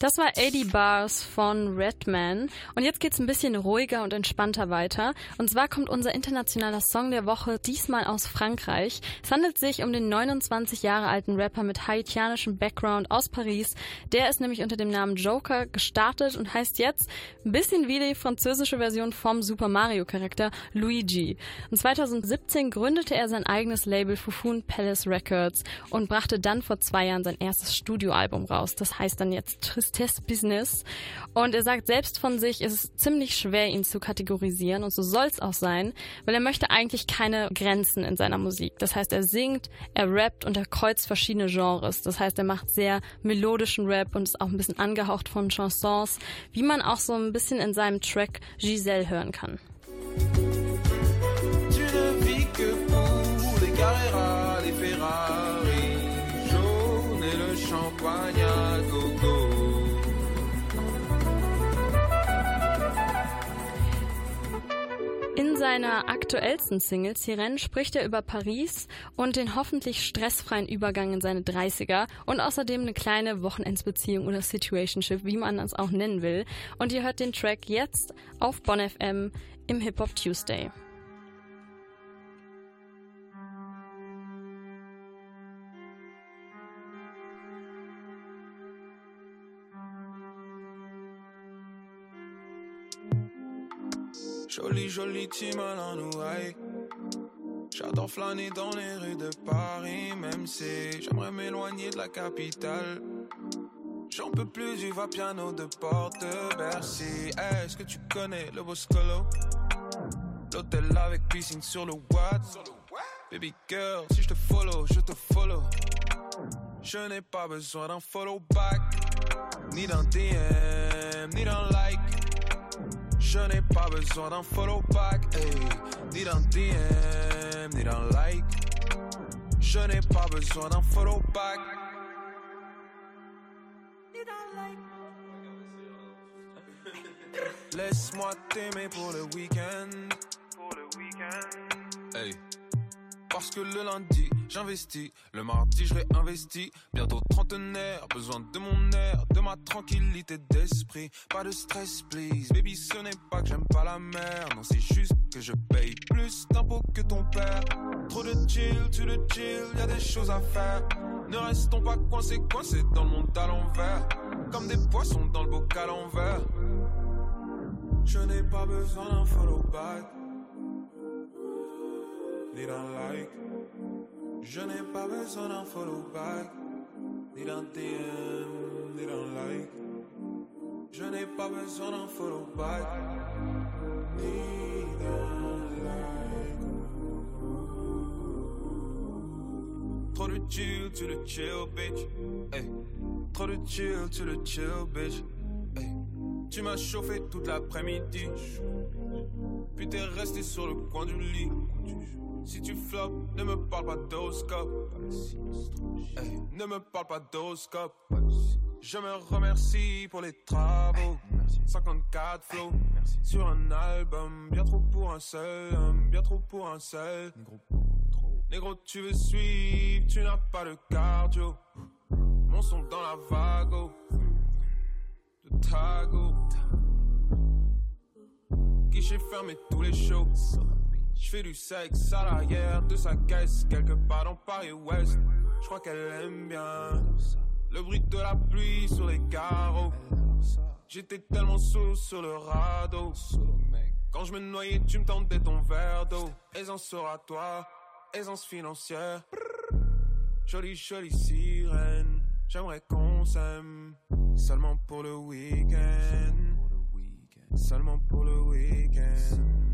Das war 80 Bars von Redman. Und jetzt geht's ein bisschen ruhiger und entspannter weiter. Und zwar kommt unser internationaler Song der Woche diesmal aus Frankreich. Es handelt sich um den 29 Jahre alten Rapper mit haitianischem Background aus Paris. Der ist nämlich unter dem Namen Joker gestartet und heißt jetzt ein bisschen wie die französische Version vom Super Mario Charakter Luigi. Und 2017 gründete er sein eigenes Label Fufun Palace Records und brachte dann vor zwei Jahren sein erstes Studioalbum raus. Das heißt dann jetzt Tristesse Business. Und er sagt selbst von sich, es ist ziemlich schwer, ihn zu kategorisieren. Und so soll es auch sein, weil er möchte eigentlich keine Grenzen in seiner Musik. Das heißt, er singt, er rappt und er kreuzt verschiedene Genres. Das heißt, er macht sehr melodischen Rap und ist auch ein bisschen angehaucht von Chansons, wie man auch so ein bisschen in seinem Track Giselle hören kann. Seiner aktuellsten Single Sirene spricht er über Paris und den hoffentlich stressfreien Übergang in seine 30er und außerdem eine kleine Wochenendsbeziehung oder Situationship, wie man das auch nennen will. Und ihr hört den Track jetzt auf Bon FM im Hip Hop Tuesday. Jolie, jolie team à la nouaille. J'adore flâner dans les rues de Paris, même si j'aimerais m'éloigner de la capitale. J'en peux plus du va-piano de porte Bercy. Est-ce que tu connais le Boscolo? L'hôtel avec piscine sur le Watt. Baby girl, si je te follow, je te follow. Je n'ai pas besoin d'un follow back, ni d'un DM, ni d'un like. Je n'ai pas besoin d'un follow back, hey, ni d'un DM, ni d'un like. Je n'ai pas besoin d'un follow back. Laisse-moi t'aimer pour le week-end. Pour le week-end. Hey. Parce que le lundi, j'investis. Le mardi, je réinvestis. Bientôt trentenaire, besoin de mon air, de ma tranquillité d'esprit. Pas de stress, please. Baby, ce n'est pas que j'aime pas la mer. Non, c'est juste que je paye plus d'impôts que ton père. Trop de chill, tu le chill, y a des choses à faire. Ne restons pas coincés, coincés dans le monde à l'envers. Comme des poissons dans le bocal en verre. Je n'ai pas besoin d'un follow back. D'un like. Je n'ai pas besoin d'un follow back. Ni d'un DM, ni d'un like. Je n'ai pas besoin d'un follow back. Ni d'un like. Trop de chill, to the chill, bitch. Hey. trop de chill, tu le chill, bitch. Tu m'as chauffé toute l'après-midi. Puis t'es resté sur le coin du lit. Si tu flops, ne me parle pas d'oscope. Ne me parle pas d'oscope. Je me remercie pour les travaux. 54 flows sur un album. Bien trop pour un seul homme, bien trop pour un seul. Négro, tu veux suivre, tu n'as pas de cardio. Mon son dans la vago. De tago. Guichet fermé tous les shows. Je fais du sexe à l'arrière de sa caisse, quelque part dans Paris-Ouest. Je crois qu'elle aime bien le bruit de la pluie sur les carreaux. J'étais tellement sous sur le radeau. Quand je me noyais, tu me tendais ton verre d'eau. Aisance sera toi, aisance financière. Jolie, jolie sirène. J'aimerais qu'on s'aime seulement pour le week-end. Seulement pour le week-end.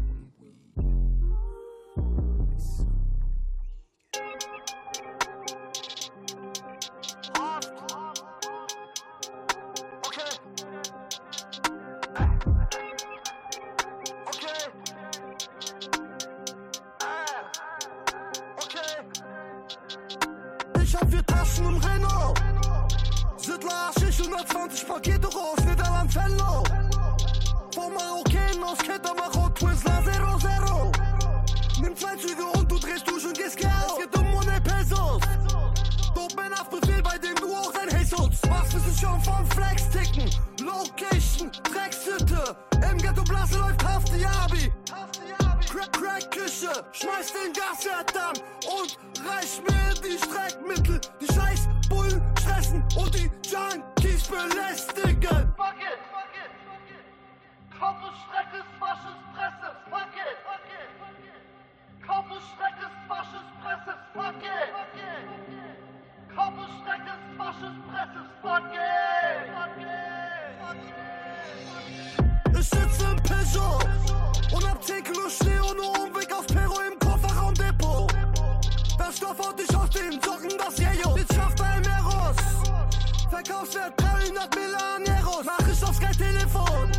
Ich hab vier Taschen im Renault. Sittler Schicht 120 Pakete raus, Niederland Venlo. Vom Marokkanen aus Kette Marok, Twizzler 00. Nimm zwei Züge und du drehst durch und gehst Kerl. Es geht um Money Pesos. Dope Haftbefehl, bei dem du auch ein Jesus. Was bist du schon vom Flex ticken? Location, Dreckshütte. Im Ghetto Blase läuft Hafti Abi. Crack, Crack, Küche, schmeiß den Gasherd an Ich sitze im Peugeot und hab 10 Kilo Schnee ohne Umweg auf Peru im Kofferraumdepot. Das Stoff haut dich aus den Socken, das Jejo. Jetzt schafft ein Meros. Verkaufswert 300 Milaneros. Nachricht aufs Telefon.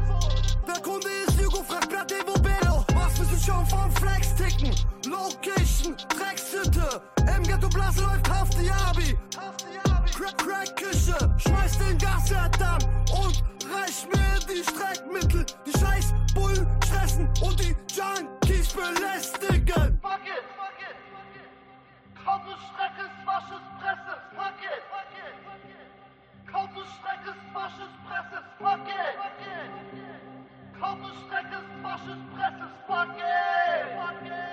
Der Kunde ist Hugo, fragt Blatt Evo Bello. Was du schon vom Flex ticken? Location, Dreckshütte. Im Ghetto Blase läuft Hafti Abi. Crack, Crack, Küche. Schmeiß den Gasherd an und reich mir die Streckmittel. Die scheiß Bullen stressen und die Junkies belästigen. Fuck it, fuck it, fuck it. Kaufes, Streckes, Wasches, Presses. Fuck it, fuck it, fuck it. Kaufes, Streckes, Wasches, Presses. Fuck it, fuck it. Kaufes, Streckes, Wasches, Presses. Fuck it, fuck it,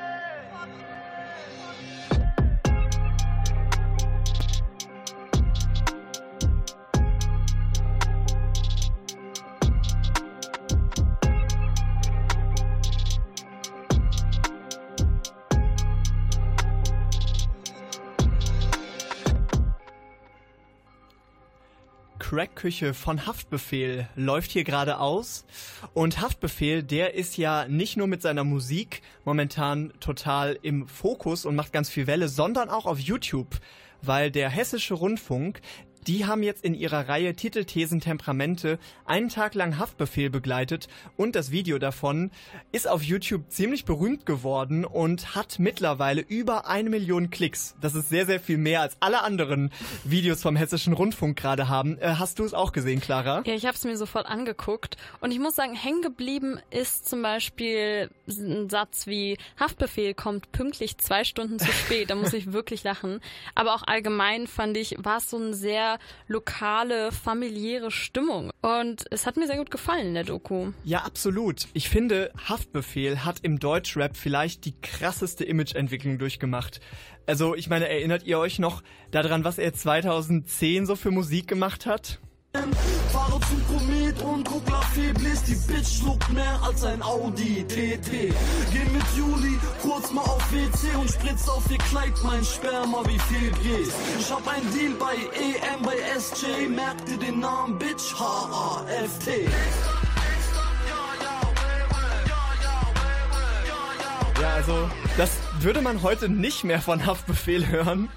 Crackküche von Haftbefehl läuft hier gerade aus. Und Haftbefehl, der ist ja nicht nur mit seiner Musik momentan total im Fokus und macht ganz viel Welle, sondern auch auf YouTube. Weil der Hessische Rundfunk, die haben jetzt in ihrer Reihe Titelthesen Temperamente einen Tag lang Haftbefehl begleitet und das Video davon ist auf YouTube ziemlich berühmt geworden und hat mittlerweile über eine Million Klicks. Das ist sehr, sehr viel mehr als alle anderen Videos vom Hessischen Rundfunk gerade haben. Äh, hast du es auch gesehen, Clara? Ja, ich habe es mir sofort angeguckt und ich muss sagen, hängen geblieben ist zum Beispiel ein Satz wie Haftbefehl kommt pünktlich zwei Stunden zu spät. Da muss ich wirklich lachen. Aber auch allgemein fand ich, war es so ein sehr lokale, familiäre Stimmung. Und es hat mir sehr gut gefallen in der Doku. Ja, absolut. Ich finde, Haftbefehl hat im Deutschrap vielleicht die krasseste Imageentwicklung durchgemacht. Also, ich meine, erinnert ihr euch noch daran, was er 2010 so für Musik gemacht hat? Fahre zum Komet und guck La Feblis, die Bitch schluckt mehr als ein Audi TT. Geh mit Juli kurz mal auf WC und spritz auf ihr Kleid mein Sperma wie viel Gs. Ich hab ein Deal bei EM, bei SJ, merk dir den Namen Bitch, H-A-F-T. Ja, also das würde man heute nicht mehr von Haftbefehl hören.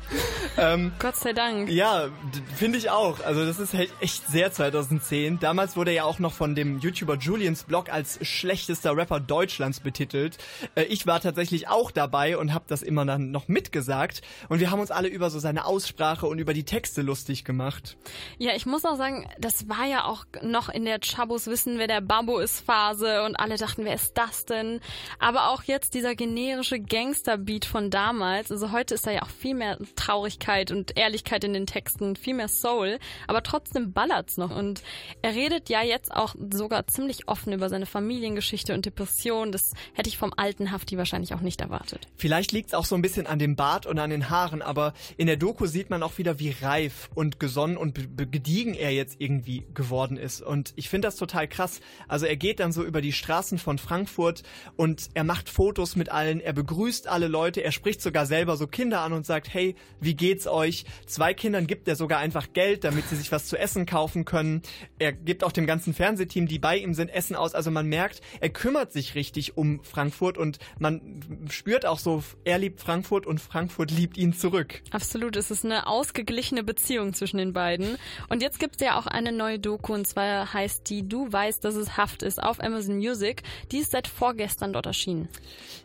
Ähm, Gott sei Dank. Ja, finde ich auch. Also das ist halt echt sehr 2010. Damals wurde er ja auch noch von dem YouTuber Julians Blog als schlechtester Rapper Deutschlands betitelt. Äh, ich war tatsächlich auch dabei und habe das immer dann noch mitgesagt. Und wir haben uns alle über so seine Aussprache und über die Texte lustig gemacht. Ja, ich muss auch sagen, das war ja auch noch in der Chabos wissen, wer der Babo ist Phase und alle dachten, wer ist das denn? Aber auch jetzt dieser generische Gangster-Beat von damals. Also heute ist da ja auch viel mehr Traurigkeit und Ehrlichkeit in den Texten, viel mehr Soul. Aber trotzdem ballert's noch. Und er redet ja jetzt auch sogar ziemlich offen über seine Familiengeschichte und Depression. Das hätte ich vom alten Hafti wahrscheinlich auch nicht erwartet. Vielleicht liegt's auch so ein bisschen an dem Bart und an den Haaren, aber in der Doku sieht man auch wieder, wie reif und gesonnen und gediegen er jetzt irgendwie geworden ist. Und ich finde das total krass. Also er geht dann so über die Straßen von Frankfurt und er macht Fotos mit allen, er begrüßt alle Leute, er spricht sogar selber so Kinder an und sagt, hey, wie geht's euch? Zwei Kindern gibt er sogar einfach Geld, damit sie sich was zu essen kaufen können. Er gibt auch dem ganzen Fernsehteam, die bei ihm sind, Essen aus. Also man merkt, er kümmert sich richtig um Frankfurt und man spürt auch so, er liebt Frankfurt und Frankfurt liebt ihn zurück. Absolut, es ist eine ausgeglichene Beziehung zwischen den beiden. Und jetzt gibt es ja auch eine neue Doku und zwar heißt die Du weißt, dass es Haft ist auf Amazon Music. Die ist seit vorgestern dort erschienen.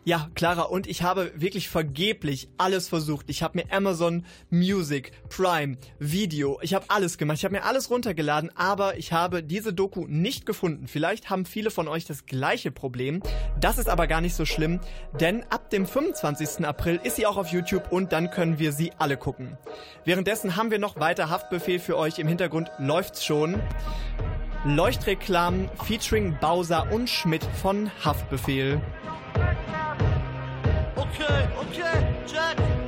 Ja, Clara, und ich habe wirklich vergeblich alles versucht. Ich habe mir Amazon Music, Prime, Video, ich habe alles gemacht. Ich habe mir alles runtergeladen, aber ich habe diese Doku nicht gefunden. Vielleicht haben viele von euch das gleiche Problem. Das ist aber gar nicht so schlimm, denn ab dem 25. April ist sie auch auf YouTube und dann können wir sie alle gucken. Währenddessen haben wir noch weiter Haftbefehl für euch. Im Hintergrund läuft's schon. Leuchtreklamen featuring Bowser und Schmidt von Haftbefehl. Okay, okay, Jack.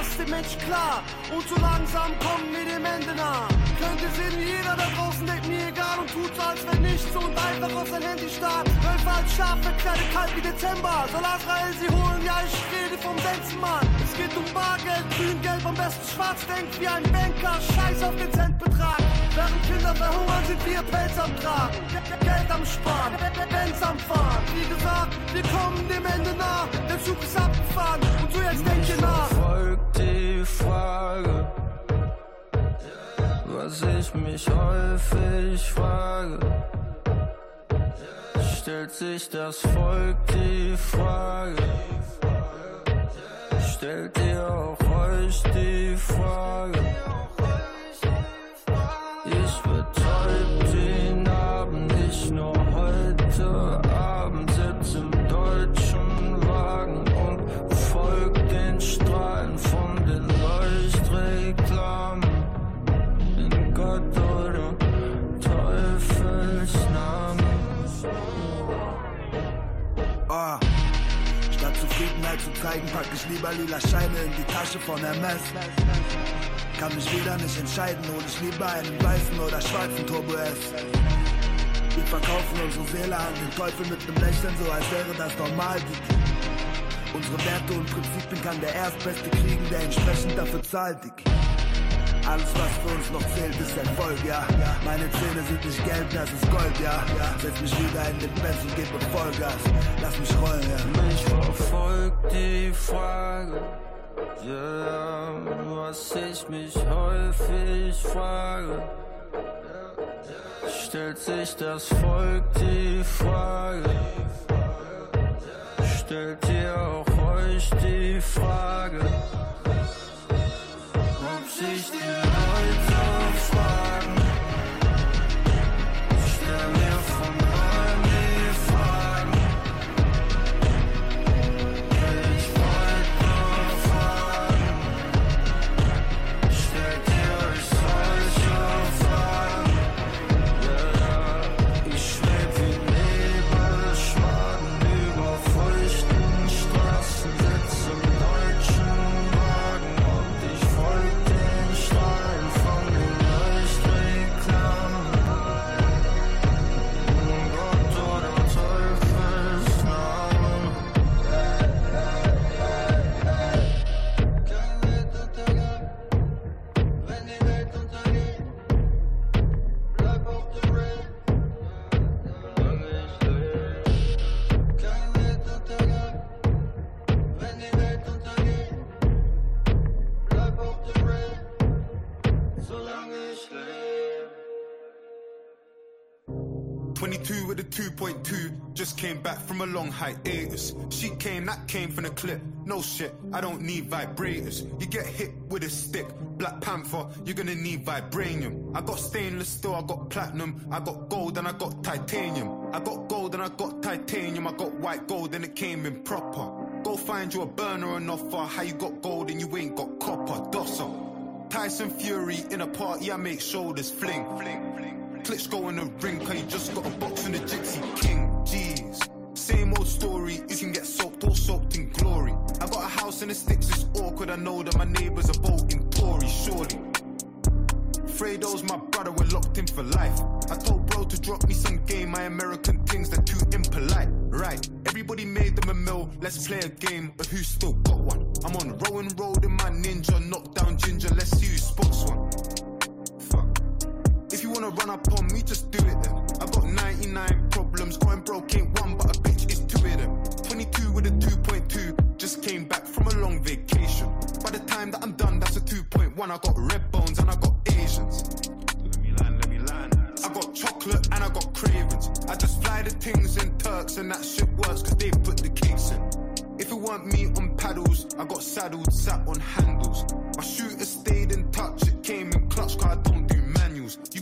Das dem Mensch klar. Und so langsam kommen wir dem Ende nah. Könnt ihr sehen, jeder da draußen denkt mir egal und tut so, als wenn nichts und einfach auf sein Handy starrt. Wölfe als Schafe, kleine kalt wie Dezember. Soll Azrael sie holen, ja, ich rede vom Sensenmann. Es geht um Bargeld, grün, gelb, am besten schwarz. Denkt wie ein Banker, scheiß auf den Centbetrag. Während Kinder verhungern, sind wir Pelz am Tragen. Ge- Geld am Sparen, Benz am Fahren. Wie gesagt, wir kommen dem Ende nah. Der Zug ist abgefahren und du jetzt denk nach. Folgt die Frage, was ich mich häufig frage. Stellt sich das Volk die Frage? Stellt ihr auch euch die Frage? Zeigen, pack ich lieber lila Scheine in die Tasche von Hermes. Kann mich wieder nicht entscheiden, hol ich lieber einen weißen oder schwarzen Turbo S. Wir verkaufen unsere Seele an den Teufel mit nem Lächeln, so als wäre das normal. Unsere Werte und Prinzipien kann der Erstbeste kriegen, der entsprechend dafür zahlt, Dick. Alles, was für uns noch zählt, ist Erfolg, ja. Meine Zähne sind nicht gelb, das ist Gold, ja. Setz mich wieder in den Benz und geb mir Vollgas. Lass mich rollen, ja. Mich verfolgt die Frage, ja, was ich mich häufig frage. Stellt sich das Volk die Frage? Stellt ihr auch euch die Frage? Ob sich with a 2.2. Just came back from a long hiatus. She came, that came from the clip. No shit, I don't need vibrators. You get hit with a stick. Black Panther, you're gonna need vibranium. I got stainless steel, I got platinum. I got gold and I got titanium. I got gold and I got titanium. I got white gold and it came in proper. Go find you a burner and offer. How you got gold and you ain't got copper. Dosser. Tyson Fury in a party, I make shoulders Fling, flink, fling. Klitschko in the ring, cause he just got a box in the Gypsy King. Jeez. Same old story, you can get soaked or soaked in glory. I got a house in the sticks, it's awkward. I know that my neighbors are voting Tory, surely. Fredo's my brother, we're locked in for life. I told bro to drop me some game, my American things, they're too impolite. Right, everybody made them a mill, let's play a game of who still got one. I'm on Rowan Road in my ninja, knock down ginger, let's see who spots one. Wanna run up on me, just do it then. I got 99 problems, going broke ain't one, but a bitch is two of them. 22 with a 2.2, just came back from a long vacation. By the time that I'm done, that's a 2.1. I got red bones and I got Asians. Let me land, let me land. I got chocolate and I got cravings. I just fly the things in Turks and that shit works cause they put the cakes in. If it weren't me on paddles, I got saddled, sat on handles. My shooter stayed in touch, it came in clutch, cause I don't do manuals. You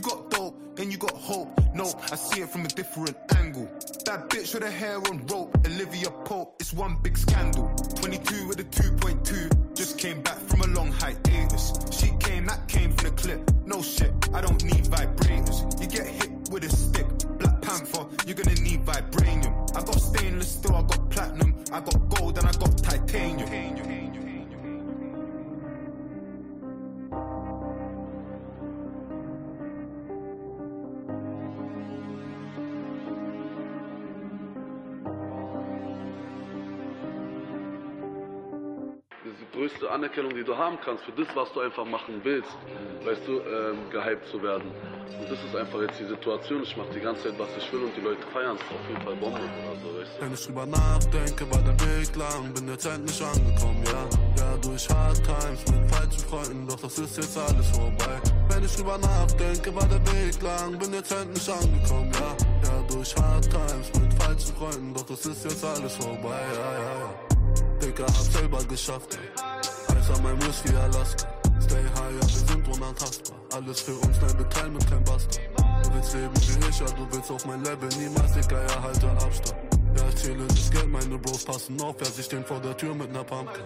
and you got hope. No, I see it from a different angle. That bitch with her hair on rope, Olivia Pope, it's one big scandal. 22 with a 2.2, just came back from a long hiatus. She came, that came from the clip. No shit, I don't need vibrators. You get hit with a stick. Black Panther, you're gonna need vibranium. I got stainless steel, I got platinum, I got gold, and I got titanium. Größte Anerkennung, die du haben kannst für das, was du einfach machen willst. Weißt du, ähm, gehypt zu werden. Und das ist einfach jetzt die Situation. Ich mache die ganze Zeit, was ich will und die Leute feiern es auf jeden Fall Bombe oder so, weißt du. Wenn ich drüber nachdenke, war der Weg lang, bin jetzt endlich angekommen, ja. Ja, durch Hard Times mit falschen Freunden, doch das ist jetzt alles vorbei. Wenn ich drüber nachdenke, war der Weg lang, bin jetzt endlich angekommen, ja. Ja, durch Hard Times mit falschen Freunden, doch das ist jetzt alles vorbei, ja, ja, ja. Dicker, hab selber geschafft, ey. Eis an meinem Wrist wie Alaska. Stay high, ja, wir sind unantastbar. Alles für uns, nein, wir teilen mit kein Bastard. Du willst leben wie ich, ja, du willst auf mein Level niemals, Dicker, ja, halte Abstand. Ja, ich zähle das Geld, meine Bros passen auf, wer sich den vor der Tür mit ner Pumpkin.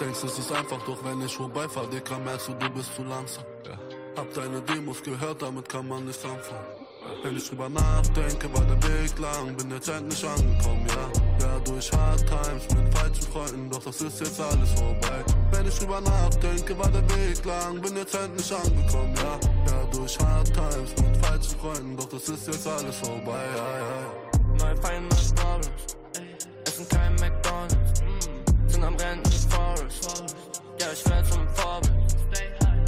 Denkst, es ist einfach, doch wenn ich vorbeifahr, Dicker, merkst du, du bist zu langsam. Ja. Hab deine Demos gehört, damit kann man nicht anfangen. Wenn ich drüber nachdenke, war der Weg lang, bin jetzt endlich angekommen, ja. Ja, durch Hard Times mit falschen Freunden, doch das ist jetzt alles vorbei. Wenn ich drüber nachdenke, war der Weg lang, bin jetzt endlich angekommen, ja. Ja, durch Hard Times mit falschen Freunden, doch das ist jetzt alles vorbei, ja, ja. Neue Feinde, neue Problems. Essen kein McDonalds. Sind am Rennen des Forest. Ja, ich werd zum Vorbild.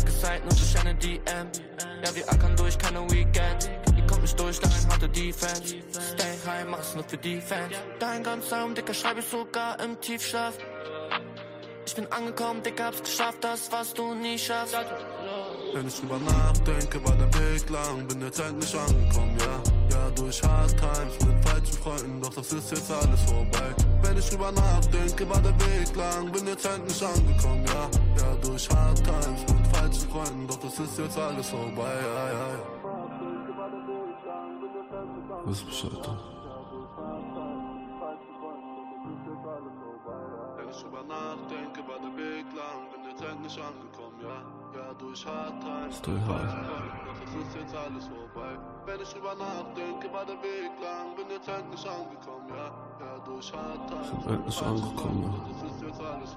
Gezeigt nur durch eine DM. Ja, wir ackern durch keine Weekend. Nicht durch, dein harte Defense. Stay high, mach's nur für die Fans. Dein ganzer Raum, Dicker, schreib ich sogar im Tiefschlaf. Ich bin angekommen, Dicker, hab's geschafft, das, was du nie schaffst. Wenn ich drüber nachdenke, war der Weg lang, bin jetzt endlich angekommen, ja. Ja, durch Hard Times mit falschen Freunden, doch das ist jetzt alles vorbei. Wenn ich drüber nachdenke, war der Weg lang, bin jetzt endlich angekommen, ja. Ja, durch Hard Times mit falschen Freunden, doch das ist jetzt alles vorbei, ja, ja, ja. Durch Hard Times. Stay mit high. falschen Freunden, Doch das ist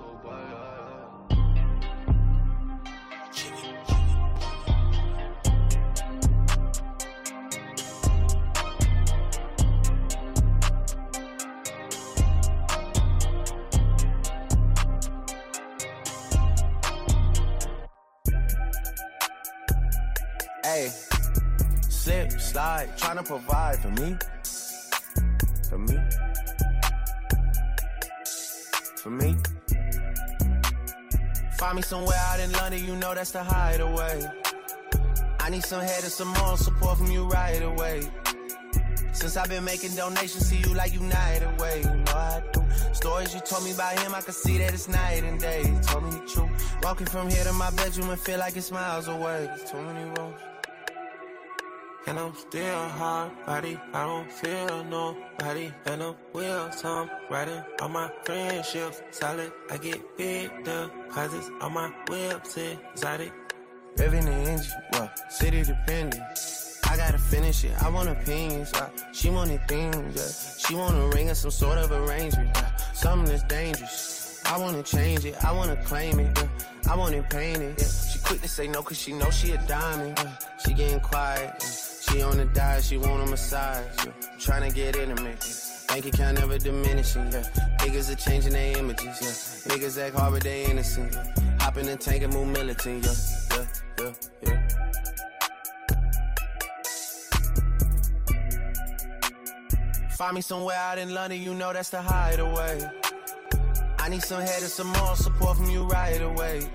slip, slide, trying to provide for me. For me. For me. Find me somewhere out in London, you know that's the hideaway. I need some head and some moral support from you right away. Since I've been making donations to you like United Way, you know I do. Stories you told me about him, I can see that it's night and day. You told me the truth. Walking from here to my bedroom and feel like it's miles away. There's too many rooms. And I'm still hard body, I don't feel nobody. And I'm wheels, I'm riding on my friendships. Solid, I get big deposits on my whips, exotic. Revving the engine, well, city dependent. I gotta finish it. I want opinions. Uh, she wanted things. Yeah. She want a ring or some sort of arrangement. Uh, something that's dangerous. I wanna change it. I wanna claim it. Yeah. I want it painted. Yeah. She quick to say no cause she know she a diamond. Yeah. She getting quiet. She on the diet. She want a massage. Yeah. Trying to get intimate. Bank account never diminishing. Yeah. Niggas are changing their images. Yeah. Niggas act hard but they innocent. Yeah. Hop in the tank and move militant. Yeah. Yeah. Yeah. Yeah. Find me somewhere out in London, you know that's the hideaway. I need some head and some more support from you right away.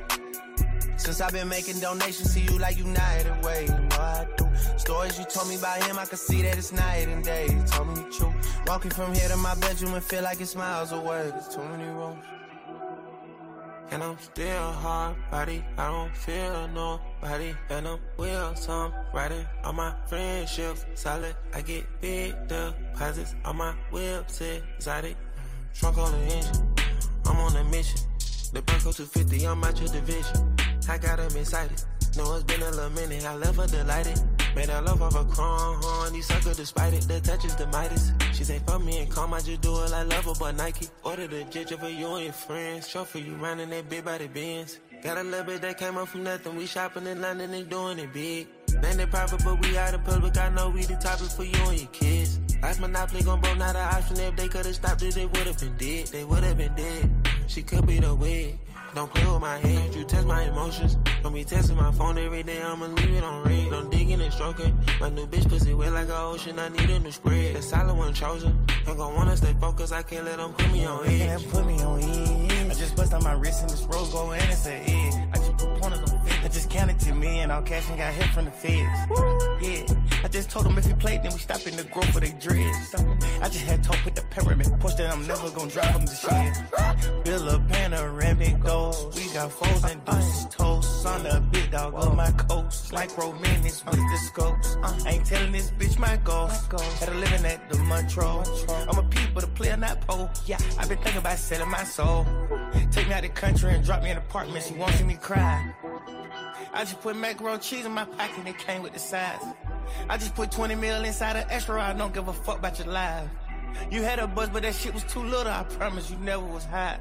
Since I've been making donations to you like United Way, you know I do. Stories you told me about him, I can see that it's night and day. You told me the truth. Walking from here to my bedroom and feel like it's miles away. There's too many rooms. And I'm still hard body, I don't feel nobody. And I'm wheels, I'm riding on my friendships. Solid, I get big deposits on my whips, exotic. Trunk on the engine, I'm on a mission. The Bronco 250, I'm out your division. I got got 'em excited. Know it's been a little minute, I left her delighted. Made her love off a chrome horn, these sucker despite it, the touch is the Midas. She say, fuck me and calm, I just do it like love her, but Nike. Ordered a ginger for you and your friends, for you running that big body Benz. Got a little bit that came up from nothing, we shopping in London and doing it big. They private, but we out in public, I know we the topic for you and your kids. Life Monopoly gon' bro, not an option, if they could've stopped it, they would've been dead, they would've been dead. She could be the wig. Don't play with my hands, you test my emotions. Don't be testing my phone every day, I'ma leave it on red. Don't digging and stroking. My new bitch pussy wet like an ocean, I need a new spread. The solid one chosen. I'm gon' wanna stay focused, I can't let them put me on edge. Can't put me on edge. I just bust on my wrist and this rose gold and it's an edge. I just put pointers on just counted to me and all cash and got hit from the feds. Yeah. I just told them if he played, then we stop in the growth for they dreads. I just had talk with the pyramid. Push that I'm never gonna drive them to shit. Build a panoramic goals. We got foes and deuces toast. On the big dog of my coast. Like romantics with the scopes. I ain't telling this bitch my goals. Had a living at the Montrose. I'm a but a player, not pole. Yeah, I've been thinking about selling my soul. Take me out the country and drop me in an apartment. She won't see me cry. I just put macaroni cheese in my pocket and it came with the size. I just put 20 mil inside an extra. I don't give a fuck about your life. You had a buzz, but that shit was too little. I promise you never was hot.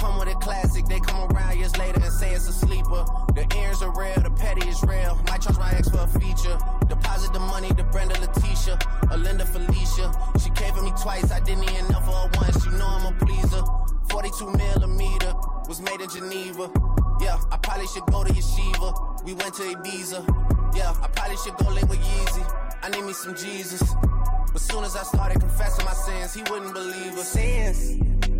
Come with a classic, they come around years later and say it's a sleeper. The earrings are real, the petty is real. Might charge my ex for a feature. Deposit the money to Brenda Letitia, or Linda Felicia. She came for me twice, I didn't even know for her once. You know I'm a pleaser. 42 millimeter was made in Geneva. Yeah, I probably should go to Yeshiva. We went to Ibiza. Yeah, I probably should go link with Yeezy. I need me some Jesus. But soon as I started confessing my sins, he wouldn't believe us. Sins.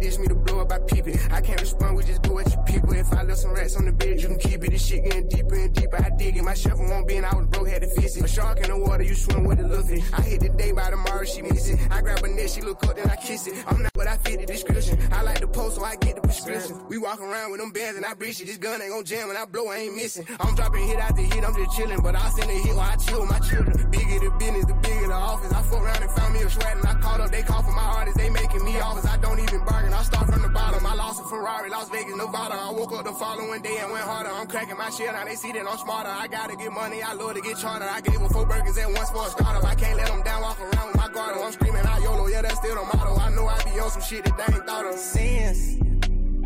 dish me to blow up, I peep it. I can't respond, we just go at you people. If I left some rats on the bed, you can keep it. This shit getting deeper and deeper, I dig it. My shovel won't be, and I was broke, had to fix it. A shark in the water, you swim with little fish. I hit the day by tomorrow, she miss it. I grab her neck, she look up, then I kiss it. I'm not what I fit the description. I like the post, so I get the prescription. Walk around with them bands and I breach it. This gun ain't gon' jam when I blow, I ain't missing. I'm dropping hit after hit, I'm just chilling. But I send a hit while I chill with my children. Bigger the business, the bigger the office. I fuck around and found me a sweat and I called up, they call for my artists, they making me offers. I don't even bargain, I start from the bottom. I lost a Ferrari, Las Vegas, Nevada. I woke up the following day and went harder. I'm cracking my shit, now they see that I'm smarter. I gotta get money, I love to get charter. I gave her four burgers at once for a startup. I can't let them down, walk around with my guard. I'm screaming out YOLO, yeah, that's still the motto. I know I be on some shit that they ain't thought of. Sins,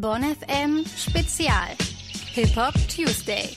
Bonn FM Spezial. Hip Hop Tuesday.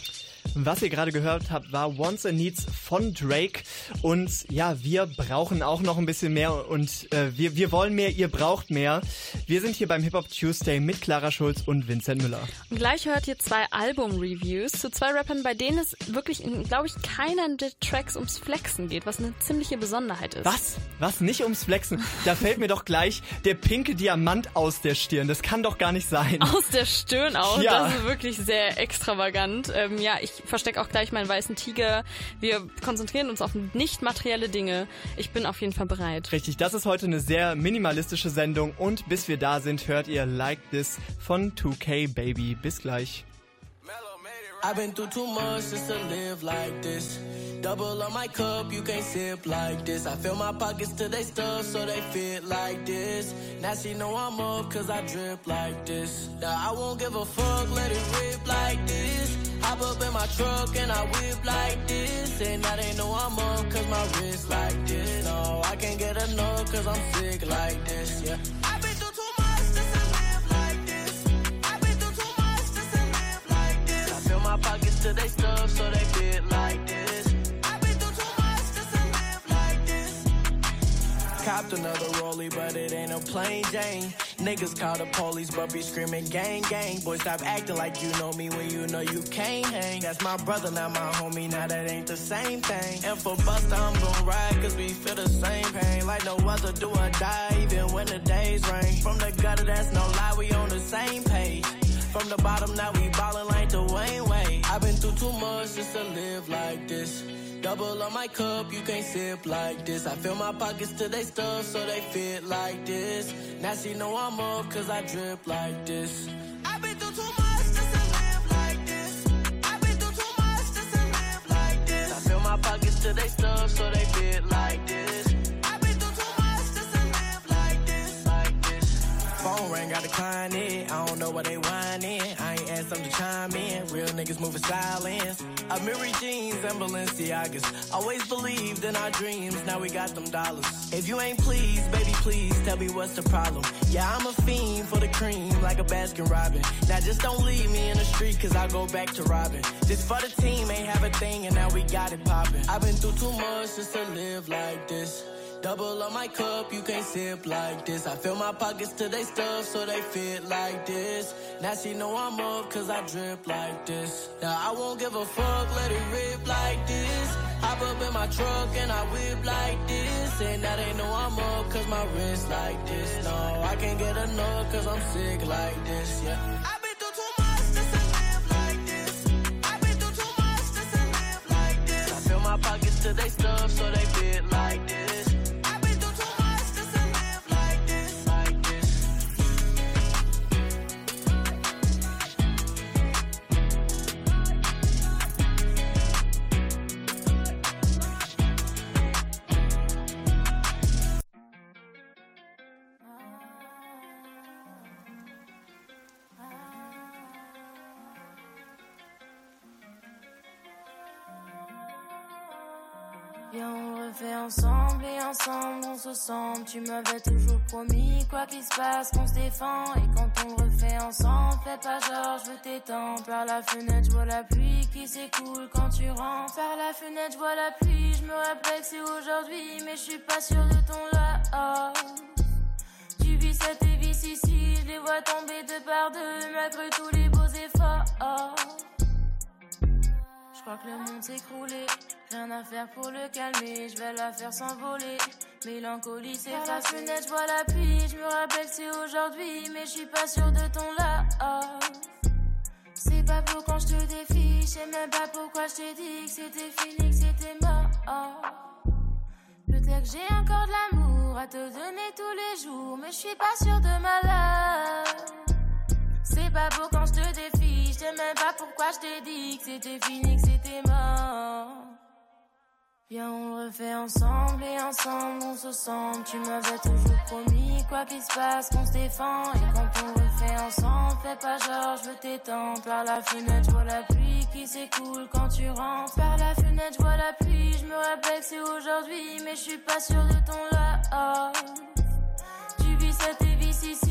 Was ihr gerade gehört habt, war Wants and Needs von Drake. Und ja, wir brauchen auch noch ein bisschen mehr und äh, wir, wir wollen mehr, ihr braucht mehr. Wir sind hier beim Hip Hop Tuesday mit Clara Schulz und Vincent Müller. Und gleich hört ihr zwei Album-Reviews zu zwei Rappern, bei denen es wirklich, glaube ich, keiner der Tracks ums Flexen geht, was eine ziemliche Besonderheit ist. Was? Was? Nicht ums Flexen? Da fällt mir doch gleich der pinke Diamant aus der Stirn. Das kann doch gar nicht sein. Aus der Stirn auch. Ja. Das ist wirklich sehr extravagant. Ähm, ja, ich verstecke auch gleich meinen weißen Tiger. Wir konzentrieren uns auf nicht materielle Dinge. Ich bin auf jeden Fall bereit. Richtig, das ist heute eine sehr minimalistische Sendung und bis wir da sind, hört ihr Like This von 2K Baby. Bis gleich. I've been through too much just to live like this. Double on my cup, you can't sip like this. I fill my pockets till they stuff so they fit like this. Now she know I'm up cause I drip like this. Now I won't give a fuck, let it rip like this. Hop up in my truck and I whip like this. And now they know I'm up cause my wrist like this. No, I can't get enough cause I'm sick like this, yeah. To they stuff so they fit like this. I've been through too much to live like this. Copped another rollie, but it ain't a plain Jane. Niggas call the police, but be screaming gang gang. Boy, stop acting like you know me when you know you can't hang. That's my brother, not my homie. Now that ain't the same thing. And for Buster, I'm gon' ride, cause we feel the same pain. Like no other do or die, even when the days rain. From the gutter, that's no lie, we on the same page. From the bottom, now we ballin' like the Way. I've been through too much just to live like this. Double on my cup, you can't sip like this. I fill my pockets till they stuff so they fit like this. Now she know I'm up cause I drip like this. I've been through too much just to live like this. I've been through too much just to live like this. I fill my pockets to they stuff so they fit like this. I've been through too much just to live like this. Like this. Phone ring, got decline it. I don't know what they moving silence. Amiri jeans and Balenciagas. Always believed in our dreams. Now we got them dollars. If you ain't pleased, baby, please tell me what's the problem. Yeah, I'm a fiend for the cream, like a Baskin Robin. Now just don't leave me in the street, cause I'll go back to robbing. This for the team, ain't have a thing, and now we got it poppin'. I've been through too much just to live like this. Double on my cup, you can't sip like this. I fill my pockets to they stuff so they fit like this. Now she know I'm up cause I drip like this. Now I won't give a fuck, let it rip like this. Hop up in my truck and I whip like this. And now they know I'm up cause my wrist like this. No, I can't get enough cause I'm sick like this, yeah. I've been through too much just to live like this. I've been through too much just to live like this. I my pockets to they stuff so they fit like On refait ensemble et ensemble on se sent. Tu m'avais toujours promis, quoi qu'il se passe, qu'on se défend. Et quand on le refait ensemble, fais pas genre, je veux t'étendre. Par la fenêtre, je vois la pluie qui s'écoule quand tu rentres. Par la fenêtre, je vois la pluie, je me rappelle que c'est aujourd'hui, mais je suis pas sûre de ton là. Tu vis cette vie ici, je les vois tomber deux par deux, malgré tous les beaux efforts. Je crois que le monde s'est écroulé. Rien à faire pour le calmer, je vais la faire s'envoler. Mélancolie, c'est la fenêtre, je vois la pluie. Je me rappelle que c'est aujourd'hui, mais je suis pas sûre de ton là. C'est pas pour quand je te défie, je sais même pas pourquoi je t'ai dit que c'était fini, que c'était mort. Peut-être que j'ai encore de l'amour à te donner tous les jours, mais je suis pas sûre de ma life. C'est pas pour quand je te défie, je sais même pas pourquoi je t'ai dit que c'était fini, que c'était mort. Viens, on le refait ensemble et ensemble on se sent. Tu m'avais toujours promis, quoi qu'il se passe, qu'on se défend. Et quand on le fait ensemble, fais pas genre, je veux t'étendre. Par la fenêtre, je vois la pluie qui s'écoule quand tu rentres. Par la fenêtre, je vois la pluie, je me rappelle que c'est aujourd'hui, mais je suis pas sûre de ton là. Tu vis cette je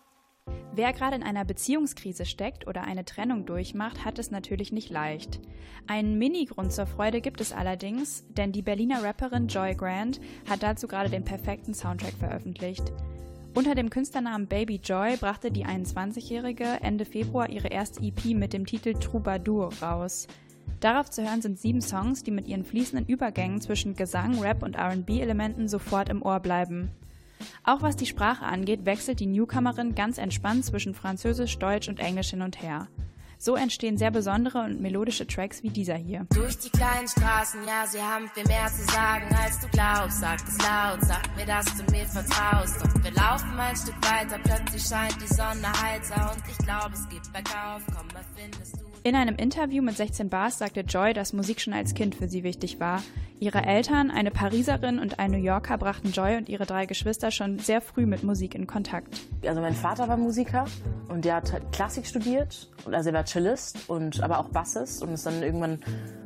Wer gerade in einer Beziehungskrise steckt oder eine Trennung durchmacht, hat es natürlich nicht leicht. Einen Mini-Grund zur Freude gibt es allerdings, denn die Berliner Rapperin Joy Grant hat dazu gerade den perfekten Soundtrack veröffentlicht. Unter dem Künstlernamen Baby Joy brachte die 21-Jährige Ende Februar ihre erste EP mit dem Titel Troubadour raus. Darauf zu hören sind sieben Songs, die mit ihren fließenden Übergängen zwischen Gesang, Rap und RB-Elementen sofort im Ohr bleiben. Auch was die Sprache angeht, wechselt die Newcomerin ganz entspannt zwischen Französisch, Deutsch und Englisch hin und her. So entstehen sehr besondere und melodische Tracks wie dieser hier. Durch die kleinen Straßen, ja, sie haben viel mehr zu sagen, als du glaubst. Sag es laut, sag mir, dass du mir vertraust. Doch wir laufen ein Stück weiter, plötzlich scheint die Sonne heiter und ich glaube, es geht bergauf. Komm, was findest du? In einem Interview mit 16 Bars sagte Joy, dass Musik schon als Kind für sie wichtig war. Ihre Eltern, eine Pariserin und ein New Yorker, brachten Joy und ihre drei Geschwister schon sehr früh mit Musik in Kontakt. Also mein Vater war Musiker und der hat Klassik studiert, also er war Cellist und aber auch Bassist und ist dann irgendwann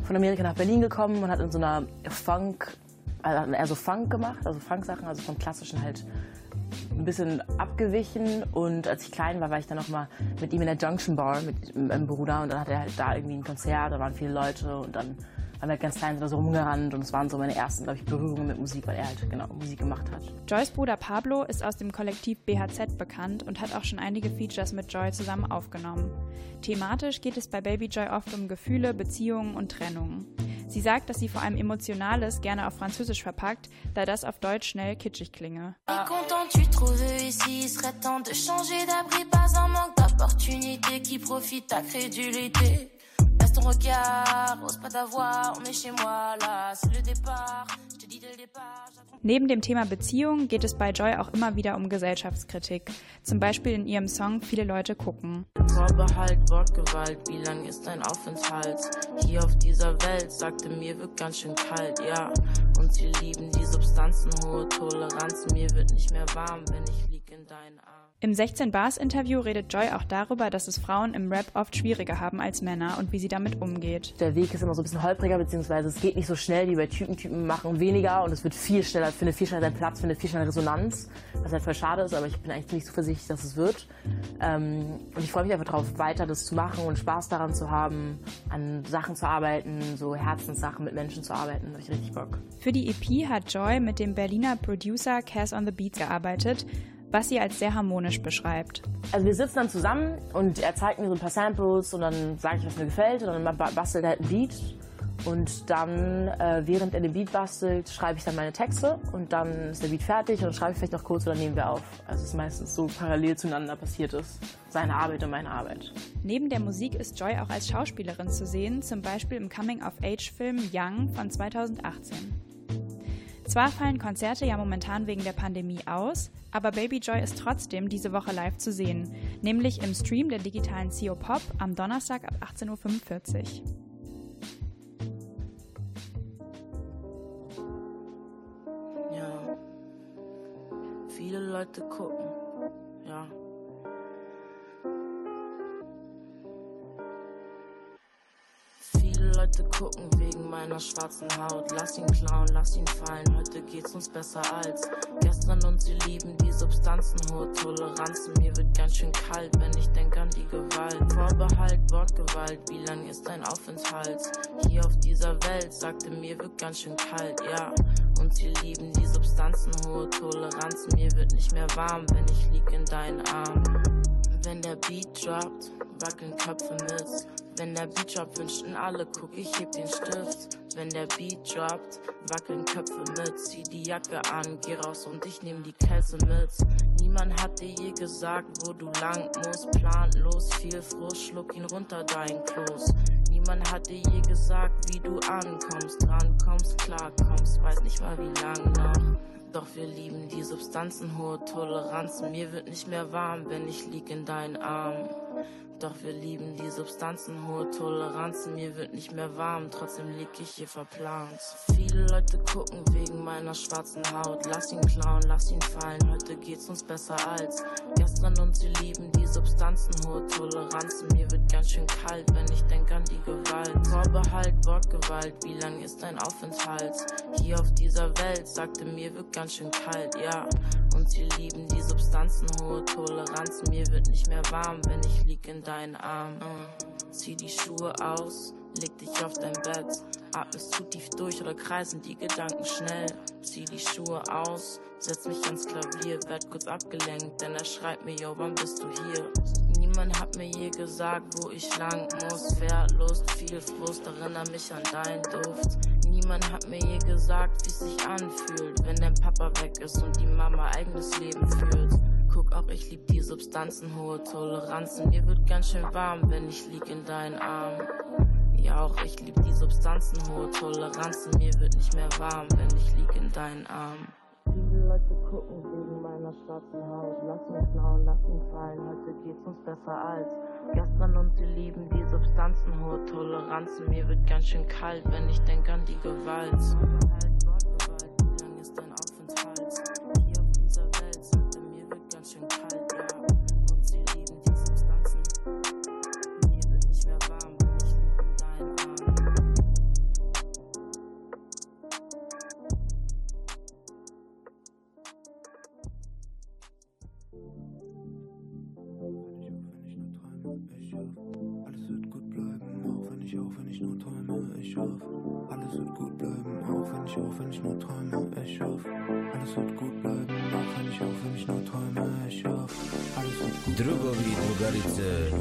von Amerika nach Berlin gekommen und hat in so einer Funk, also Funk gemacht, also Funk-Sachen, also vom Klassischen halt ein bisschen abgewichen und als ich klein war, war ich dann noch mal mit ihm in der Junction Bar mit meinem Bruder und dann hat er halt da irgendwie ein Konzert, da waren viele Leute und dann waren wir halt ganz klein so rumgerannt und es waren so meine ersten, glaube ich, Berührungen mit Musik, weil er halt genau Musik gemacht hat. Joys Bruder Pablo ist aus dem Kollektiv BHZ bekannt und hat auch schon einige Features mit Joy zusammen aufgenommen. Thematisch geht es bei Baby Joy oft um Gefühle, Beziehungen und Trennungen. Sie sagt, dass sie vor allem Emotionales gerne auf Französisch verpackt, da das auf Deutsch schnell kitschig klinge. Et ton regard, ose pas t'avoir, on est chez moi là, c'est départ. Le départ. Neben dem Thema Beziehung geht es bei Joy auch immer wieder um Gesellschaftskritik. Zum Beispiel in ihrem Song Viele Leute gucken. Vorbehalt, Wortgewalt, wie lang ist dein Aufenthalt? Hier auf dieser Welt, sagte mir, wird ganz schön kalt, ja. Und sie lieben die Substanzen, hohe Toleranz. Mir wird nicht mehr warm, wenn ich lieg in deinen Armen. Im 16 Bars Interview redet Joy auch darüber, dass es Frauen im Rap oft schwieriger haben als Männer und wie sie damit umgeht. Der Weg ist immer so ein bisschen holpriger, beziehungsweise es geht nicht so schnell wie bei Typen. Typen machen weniger und es wird viel schneller, findet viel schneller seinen Platz, findet viel schneller Resonanz, was halt voll schade ist, aber ich bin eigentlich ziemlich zuversichtlich, dass es wird. Ähm, und ich freue mich einfach darauf, weiter das zu machen und Spaß daran zu haben, an Sachen zu arbeiten, so Herzenssachen mit Menschen zu arbeiten. Da habe ich richtig Bock. Für die EP hat Joy mit dem Berliner Producer Cass on the Beats gearbeitet, was sie als sehr harmonisch beschreibt. Also wir sitzen dann zusammen und er zeigt mir so ein paar Samples und dann sage ich, was mir gefällt und dann ba- bastelt er halt ein Beat. Und dann, äh, während er den Beat bastelt, schreibe ich dann meine Texte und dann ist der Beat fertig und dann schreibe ich vielleicht noch kurz und dann nehmen wir auf. Also es ist meistens so parallel zueinander passiert ist. Seine Arbeit und meine Arbeit. Neben der Musik ist Joy auch als Schauspielerin zu sehen, zum Beispiel im Coming-of-Age-Film Young von 2018. Zwar fallen Konzerte ja momentan wegen der Pandemie aus, aber Baby Joy ist trotzdem diese Woche live zu sehen, nämlich im Stream der digitalen CO Pop am Donnerstag ab 18.45 Uhr. Ja. Viele Leute gucken. Ja. Viele Leute gucken wegen meiner schwarzen Haut. Lass ihn klauen, lass ihn fallen. Heute geht's uns besser als gestern und sie lieben die Substanzen. Hohe Toleranzen. Mir wird ganz schön kalt, wenn ich denk an die Gewalt. Vorbehalt, Wortgewalt. Wie lang ist dein Aufenthalt? Hier auf dieser Welt sagte mir wird ganz schön kalt, ja. Und sie lieben die Substanzen. Hohe Toleranzen. Mir wird nicht mehr warm, wenn ich lieg in deinen Armen. Wenn der Beat droppt, wackeln Köpfe mit. Wenn der Beat droppt, wünschten alle, guck, ich heb den Stift. Wenn der Beat droppt, wackeln Köpfe mit. Zieh die Jacke an, geh raus und ich nehm die Kälte mit. Niemand hat dir je gesagt, wo du lang musst. Planlos, viel Frust, schluck ihn runter, dein Kloß. Niemand hat dir je gesagt, wie du ankommst, rankommst, klarkommst. Weiß nicht mal wie lang noch. Doch wir lieben die Substanzen, hohe Toleranzen. Mir wird nicht mehr warm, wenn ich lieg in deinen Armen. Doch wir lieben die Substanzen, hohe Toleranzen. Mir wird nicht mehr warm, trotzdem lieg ich hier verplant. Viele Leute gucken wegen meiner schwarzen Haut. Lass ihn klauen, lass ihn fallen. Heute geht's uns besser als gestern und sie lieben die Substanzen, hohe Toleranzen. Mir wird ganz schön kalt, wenn ich denk an die Gewalt. Vorbehalt, Wortgewalt. Wie lang ist dein Aufenthalt? Hier auf dieser Welt sagte mir wird ganz schön kalt, ja. Und sie lieben die Substanzen, hohe Toleranzen. Mir wird nicht mehr warm, wenn ich lieg in deinen Arm. Uh. Zieh die Schuhe aus, leg dich auf dein Bett. Atmest zu tief durch oder kreisen die Gedanken schnell. Zieh die Schuhe aus, setz mich ans Klavier, werd kurz abgelenkt, denn er schreibt mir, yo, wann bist du hier? Niemand hat mir je gesagt, wo ich lang muss. Verlust, viel Frust, erinnere mich an deinen Duft. Niemand hat mir je gesagt, wie es sich anfühlt, wenn dein Papa weg ist und die Mama eigenes Leben führt. Guck, auch ich lieb die Substanzen, hohe Toleranzen. Mir wird ganz schön warm, wenn ich lieg in deinen Armen. Ja, auch ich lieb die Substanzen, hohe Toleranzen. Mir wird nicht mehr warm, wenn ich lieg in deinen Armen. Viele Leute gucken wegen meiner schwarzen Haut. Lass ihn klauen, lass ihn fallen. Heute geht's uns besser als gestern und sie lieben die Substanzen, hohe Toleranzen. Mir wird ganz schön kalt, wenn ich denk an die Gewalt. Wie lang ist dein Aufenthalt? Hier auf dieser Welt mir wird ganz schön kalt, Drugovi, drugarice,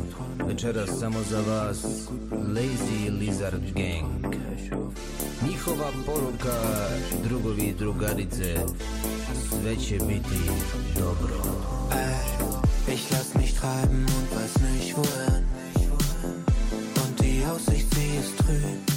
večeras samo za vas, Lazy Lizard Gang. Njihova poruka, drugovi, drugarice, sve će biti dobro. Ey, ich lass mich treiben und weiß nicht wohin. Und die Aussicht, sie ist trüb.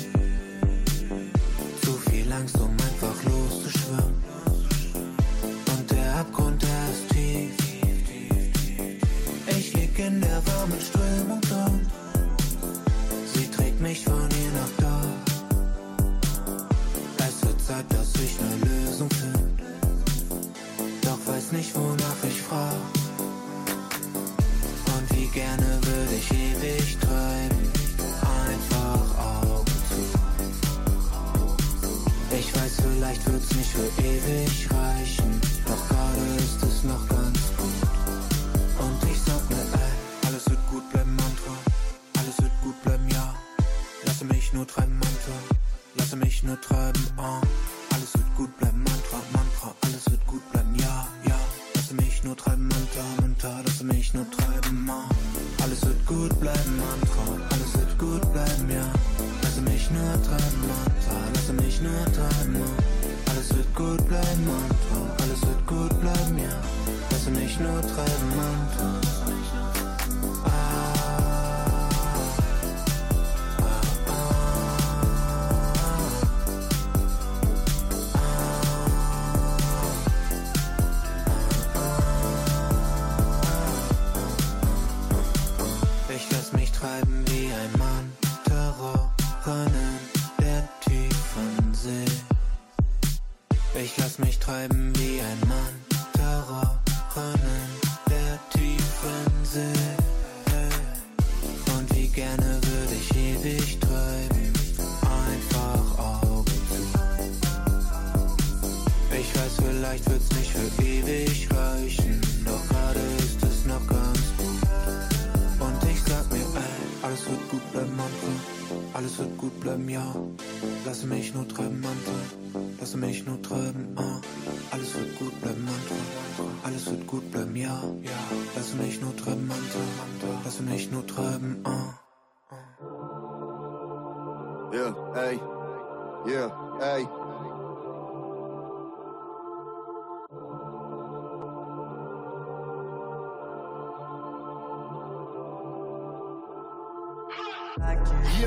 Mich nur treiben, Mantra. Lasse mich nur treiben, ah. Alles wird gut bleiben, Mantra. Alles wird gut bleiben, ja. Lasse mich nur treiben, Mantra.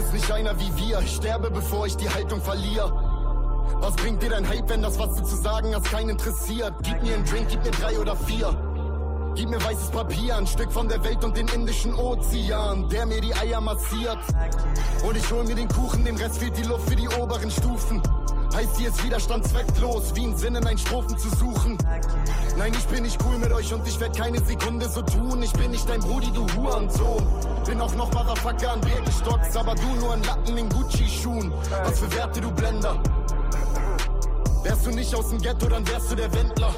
Ist nicht einer wie wir. Ich sterbe, bevor ich die Haltung verliere. Was bringt dir dein Hype, wenn das, was du zu sagen hast, keinen interessiert? Gib mir einen Drink, gib mir drei oder vier. Gib mir weißes Papier, ein Stück von der Welt und den Indischen Ozean, der mir die Eier massiert. Und ich hol mir den Kuchen, dem Rest fehlt die Luft für die oberen Stufen. Heißt hier ist Widerstand zwecklos, wie ein Sinn in ein Strophen zu suchen. Nein, ich bin nicht cool mit euch und ich werd keine Sekunde so tun. Ich bin nicht dein Brudi, du Hurensohn. Bin auch noch Motherfucker an Birkenstocks, aber du nur ein Latten in Gucci-Schuhen. Was für Werte, du Blender. Wärst du nicht aus dem Ghetto, dann wärst du der Wendler.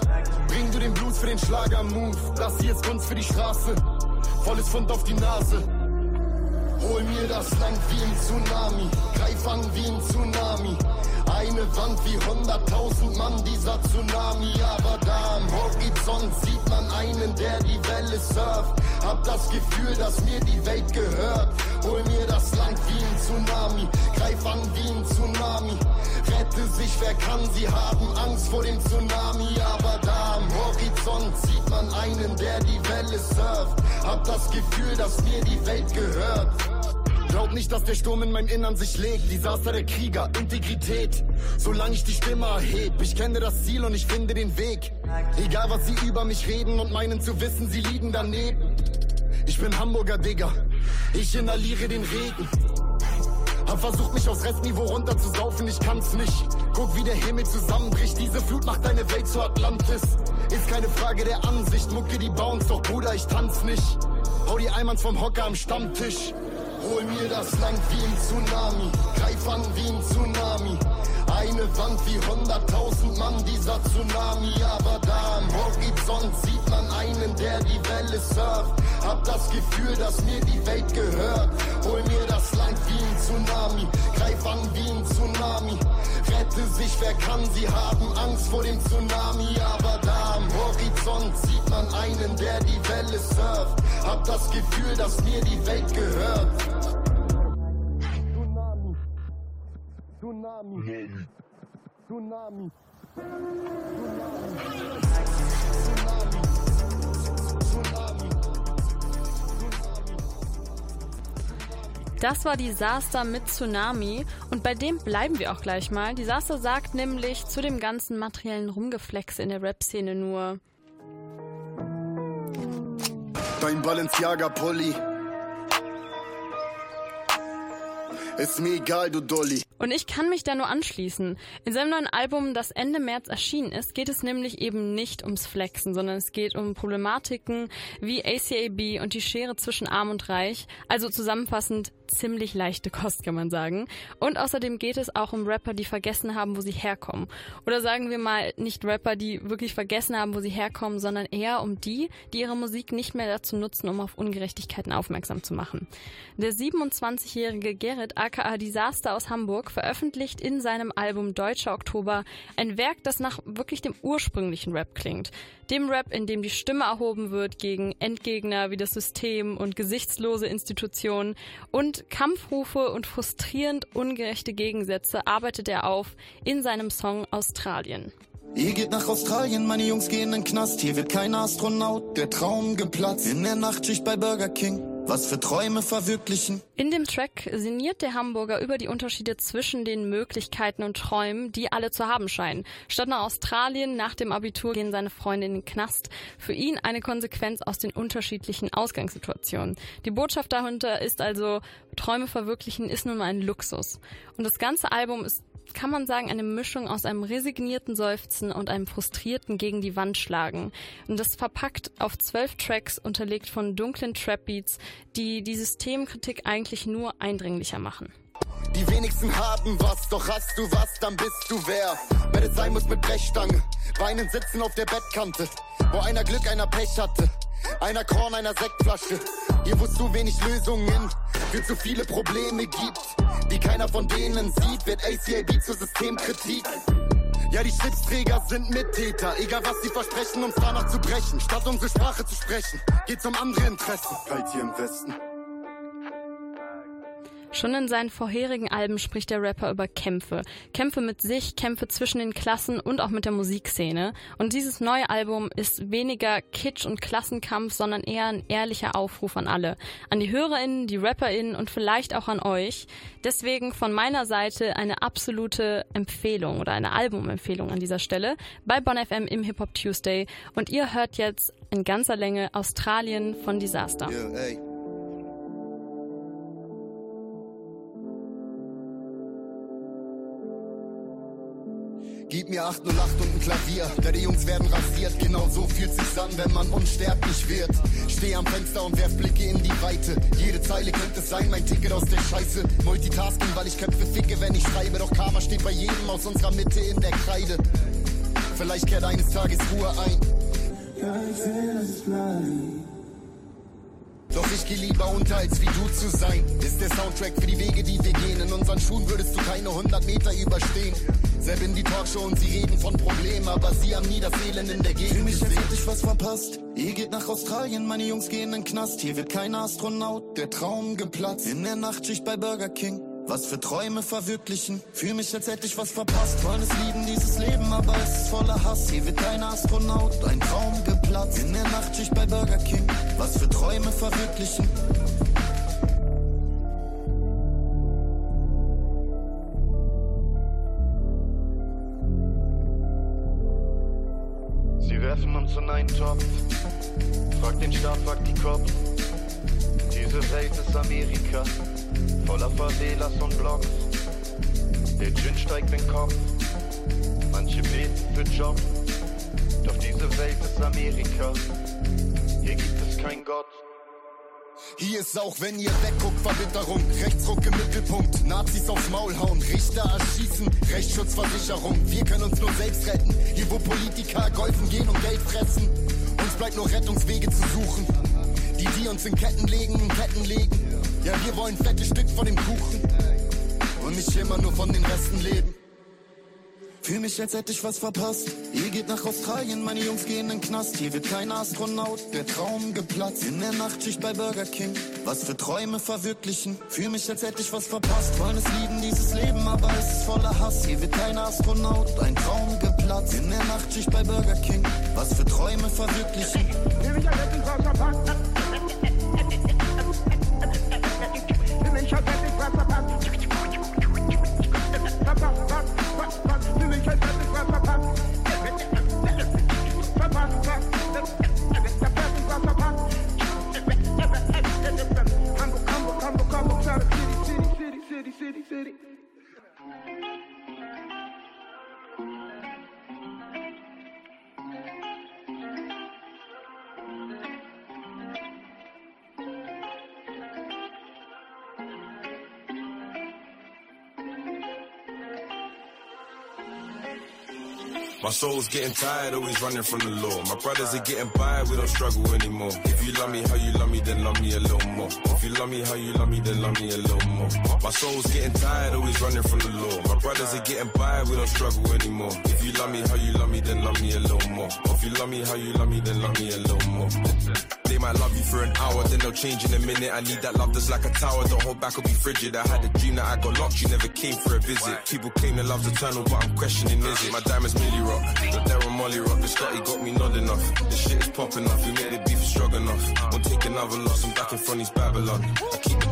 Bring du den Blues für den Schlager-Move. Das hier ist Kunst für die Straße. Volles Fund auf die Nase. Hol mir das Land wie ein Tsunami. Greif an wie ein Tsunami. Eine Wand wie hunderttausend Mann, dieser Tsunami. Aber da am Horizont sieht man einen, der die Welle surft. Hab das Gefühl, dass mir die Welt gehört. Hol mir das Land wie ein Tsunami. Greif an wie ein Tsunami. Rette sich, wer kann, sie haben Angst vor dem Tsunami. Aber da am Horizont sieht man einen, der die Welle surft. Hab das Gefühl, dass mir die Welt gehört. Glaub nicht, dass der Sturm in meinem Innern sich legt. Desaster der Krieger, Integrität. Solange ich die Stimme erheb, ich kenne das Ziel und ich finde den Weg. Egal was sie über mich reden und meinen zu wissen, sie liegen daneben. Ich bin Hamburger Digger, ich inhaliere den Regen. Hab versucht mich aufs Restniveau runter zu saufen, ich kann's nicht. Guck wie der Himmel zusammenbricht, diese Flut macht deine Welt zu Atlantis. Ist keine Frage der Ansicht, mucke die Bounce, doch Bruder, ich tanz nicht. Hau die Eimanns vom Hocker am Stammtisch. Hol mir das Land wie ein Tsunami, greif an wie ein Tsunami. Eine Wand wie hunderttausend Mann, dieser Tsunami. Aber da am Horizont sieht man einen, der die Welle surft. Hab das Gefühl, dass mir die Welt gehört. Hol mir das Land wie ein Tsunami, greif an wie ein Tsunami. Rette sich, wer kann, sie haben Angst vor dem Tsunami. Aber da am Horizont sieht man einen, der die Welle surft. Hab das Gefühl, dass mir die Welt gehört. Tsunami. Tsunami. Das war Disaster mit Tsunami und bei dem bleiben wir auch gleich mal. Disaster sagt nämlich zu dem ganzen materiellen Rumgeflexe in der Rap-Szene nur. Dein Balenciaga-Pulli. Ist mir egal, du Dolly. Und ich kann mich da nur anschließen. In seinem neuen Album, das Ende März erschienen ist, geht es nämlich eben nicht ums Flexen, sondern es geht um Problematiken wie ACAB und die Schere zwischen Arm und Reich. Also zusammenfassend ziemlich leichte Kost, kann man sagen. Und außerdem geht es auch um Rapper, die vergessen haben, wo sie herkommen. Oder sagen wir mal, nicht Rapper, die wirklich vergessen haben, wo sie herkommen, sondern eher um die, die ihre Musik nicht mehr dazu nutzen, um auf Ungerechtigkeiten aufmerksam zu machen. Der 27-jährige Gerrit aka Disaster aus Hamburg veröffentlicht in seinem Album Deutscher Oktober ein Werk, das nach wirklich dem ursprünglichen Rap klingt. Dem Rap, in dem die Stimme erhoben wird gegen Endgegner wie das System und gesichtslose Institutionen und Kampfrufe und frustrierend ungerechte Gegensätze arbeitet er auf in seinem Song Australien. Ihr geht nach Australien, meine Jungs gehen in Knast. Hier wird kein Astronaut, der Traum geplatzt. In der Nachtschicht bei Burger King. Was für Träume verwirklichen. In dem Track sinniert der Hamburger über die Unterschiede zwischen den Möglichkeiten und Träumen, die alle zu haben scheinen. Statt nach Australien nach dem Abitur gehen seine Freunde in den Knast. Für ihn eine Konsequenz aus den unterschiedlichen Ausgangssituationen. Die Botschaft dahinter ist also, Träume verwirklichen ist nun mal ein Luxus. Und das ganze Album ist kann man sagen, eine Mischung aus einem resignierten Seufzen und einem frustrierten gegen die Wand schlagen. Und das verpackt auf zwölf Tracks, unterlegt von dunklen Trap-Beats, die die Systemkritik eigentlich nur eindringlicher machen. Die wenigsten haben was, doch hast du was, dann bist du wer. Wer das sein muss mit Brechstange, Weinen sitzen auf der Bettkante, wo einer Glück, einer Pech hatte. Einer Korn, einer Sektflasche. Hier, wo es zu wenig Lösungen für zu viele Probleme gibt, die keiner von denen sieht, wird ACAB zur Systemkritik. Ja, die Schlipsträger sind Mittäter, egal was sie versprechen, um's danach zu brechen. Statt unsere Sprache zu sprechen, geht's um andere Interessen. Kalt hier im Westen. Schon in seinen vorherigen Alben spricht der Rapper über Kämpfe. Kämpfe mit sich, Kämpfe zwischen den Klassen und auch mit der Musikszene. Und dieses neue Album ist weniger Kitsch und Klassenkampf, sondern eher ein ehrlicher Aufruf an alle. An die HörerInnen, die RapperInnen und vielleicht auch an euch. Deswegen von meiner Seite eine absolute Empfehlung oder eine Albumempfehlung an dieser Stelle bei Bon FM im Hip Hop Tuesday. Und ihr hört jetzt in ganzer Länge Australien von Disaster. Yeah, Gib mir 808 und ein Klavier, die Jungs werden rasiert. Genau so fühlt sich's an, wenn man unsterblich wird. Steh am Fenster und werf Blicke in die Weite. Jede Zeile könnte sein, mein Ticket aus der Scheiße. Multitasking, weil ich Köpfe ficke, wenn ich schreibe. Doch Karma steht bei jedem aus unserer Mitte in der Kreide. Vielleicht kehrt eines Tages Ruhe ein. Ja, ich will, dass es. Doch ich geh lieber unter, als wie du zu sein. Ist der Soundtrack für die Wege, die wir gehen. In unseren Schuhen würdest du keine 100 Meter überstehen. Selbst in die Talkshow und sie reden von Problemen, aber sie haben nie das Elend in der Gegend Für mich gesehen. hätte ich was verpasst. Ihr geht nach Australien, meine Jungs gehen in den Knast. Hier wird kein Astronaut, der Traum geplatzt. In der Nachtschicht bei Burger King. Was für Träume verwirklichen. Fühl mich, als hätte ich was verpasst. Wollen es lieben, dieses Leben, aber es ist voller Hass. Hier wird kein Astronaut, ein Traum geplatzt. In der Nachtschicht bei Burger King. Was für Träume verwirklichen. Sie werfen uns in einen Topf. Frag den Staat, frag die Cops. Diese Welt ist Amerika, voller Favelas und Blocks. Der Gin steigt den Kopf, manche beten für Job. Doch diese Welt ist Amerika, hier gibt es keinen Gott. Hier ist auch, wenn ihr wegguckt, Verbitterung. Rechtsruck im Mittelpunkt. Nazis aufs Maul hauen. Richter erschießen. Rechtsschutzversicherung. Wir können uns nur selbst retten. Hier, wo Politiker golfen gehen und Geld fressen. Uns bleibt nur Rettungswege zu suchen. Die, die uns in Ketten legen, in Ketten legen. Ja, wir wollen fette Stück von dem Kuchen. Und nicht immer nur von den Resten leben. Fühl mich, als hätte ich was verpasst. Ihr geht nach Australien, meine Jungs gehen in den Knast. Hier wird kein Astronaut, der Traum geplatzt. In der Nachtschicht bei Burger King. Was für Träume verwirklichen. Fühl mich, als hätte ich was verpasst. Wollen es lieben, dieses Leben, aber es ist voller Hass. Hier wird kein Astronaut, ein Traum geplatzt. In der Nachtschicht bei Burger King. Was für Träume verwirklichen. Fühl mich, als hätte ich was verpasst. Fühl mich, als hätte ich was verpasst. Verpasst, was, My soul's getting tired, always running from the law. My brothers are getting by, we don't struggle anymore. If you love me how you love me, then love me a little more. If you love me how you love me, then love me a little more. My soul's getting tired, always running from the law. My brothers are getting by, we don't struggle anymore. If you love me how you love me, then love me a little more. If you love me how you love me, then love me a little more. They might love you for an hour, then they'll change in a minute. I need that love that's like a tower. Don't hold back or be frigid. I had a dream that I got locked, you never came for a visit. People claim that love's eternal, but I'm questioning is it? My diamonds merely rock. The Darren Molly rock. The Scotty got me nodding off. The shit is popping off. We made the beef strong enough. Won't take another loss. I'm back in front of Babylon.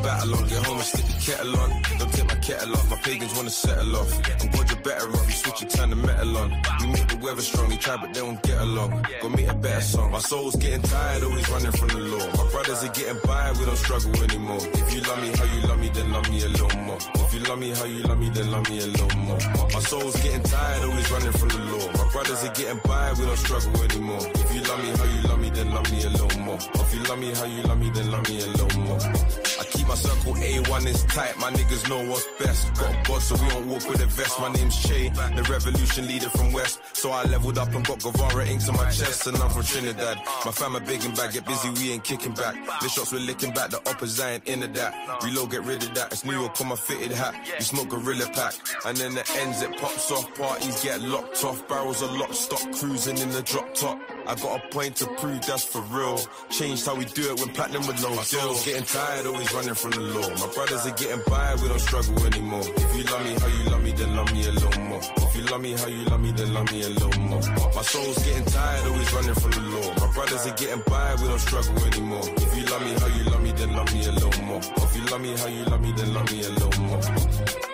Battle on. Get home and stick the kettle on. Don't take my kettle off. My pagans wanna settle off. I'm glad you're better off. You switch and turn the metal on. We make the weather strong. You try, but they won't get along. Go meet a better song. My soul's getting tired. Always running from the law. My brothers are getting by. We don't struggle anymore. If you love me how you love me, then love me a little more. If you love me how you love me, then love me a little more. My soul's getting tired, always running from the law. My brothers are getting by, we don't struggle anymore. If you love me how you love me, then love me a little more. If you love me how you love me, then love me a little more. I my circle A1 is tight, my niggas know what's best. Got a bod so we don't walk with a vest. My name's Che, the revolution leader from West. So I leveled up and got Guevara inks on my chest, and I'm from Trinidad. My fam are big and back, get busy, we ain't kicking back. The shots we're licking back, the opposite ain't into that. Reload, get rid of that. It's New York on my fitted hat. You smoke gorilla pack, and then the ends it pops off. Parties get locked off, barrels are locked, stop cruising in the drop top. I got a point to prove that's for real. Changed how we do it when platinum with no My soul's getting tired, always running from the law. My brothers are getting by, we don't struggle anymore. If you love me how you love me, then love me a little more. If you love me how you love me, then love me a little more. My soul's getting tired, always running from the law. My brothers are getting by, we don't struggle anymore. If you love me how you love me, then love me a little more. If you love me how you love me, then love me a little more.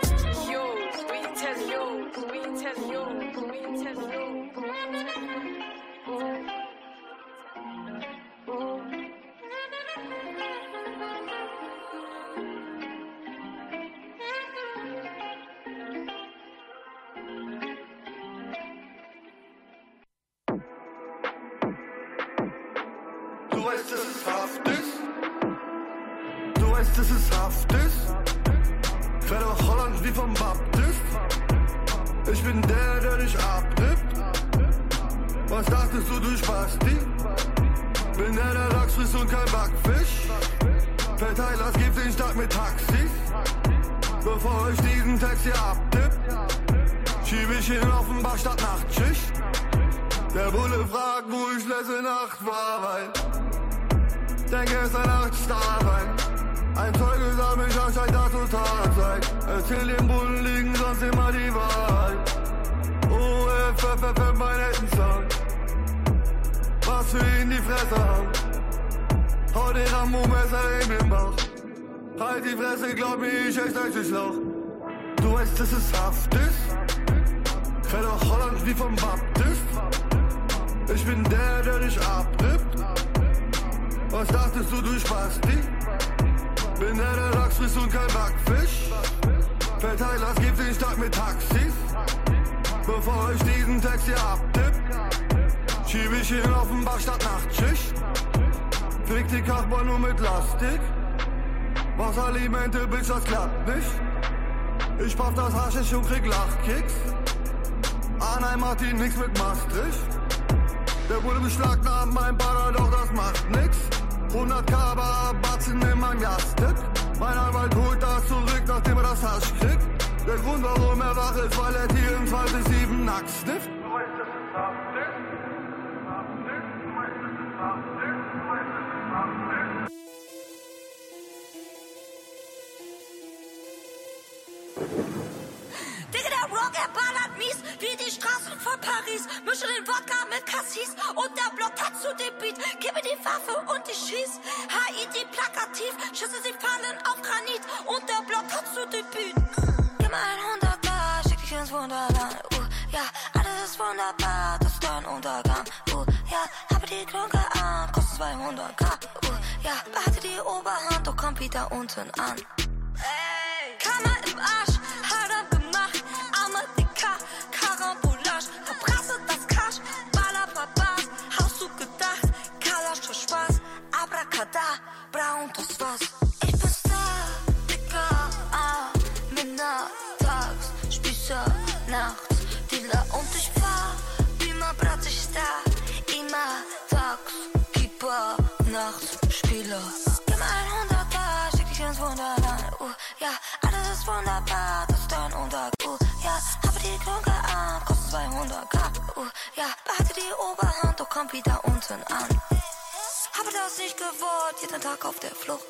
Das nicht gewollt, jeden Tag auf der Flucht.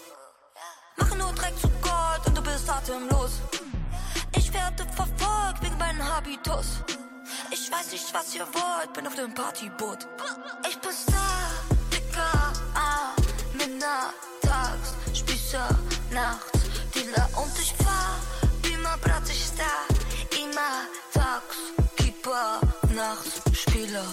Mache nur Dreck zu Gold und du bist atemlos. Ich werde verfolgt wegen meinem Habitus. Ich weiß nicht, was ihr wollt, bin auf dem Partyboot. Ich bin Star, Dicker, ah, Männer, tags, Spießer, nachts, Dealer und ich fahr, Beamer, Brat, ich Star, immer tags, Keeper, nachts, Spieler.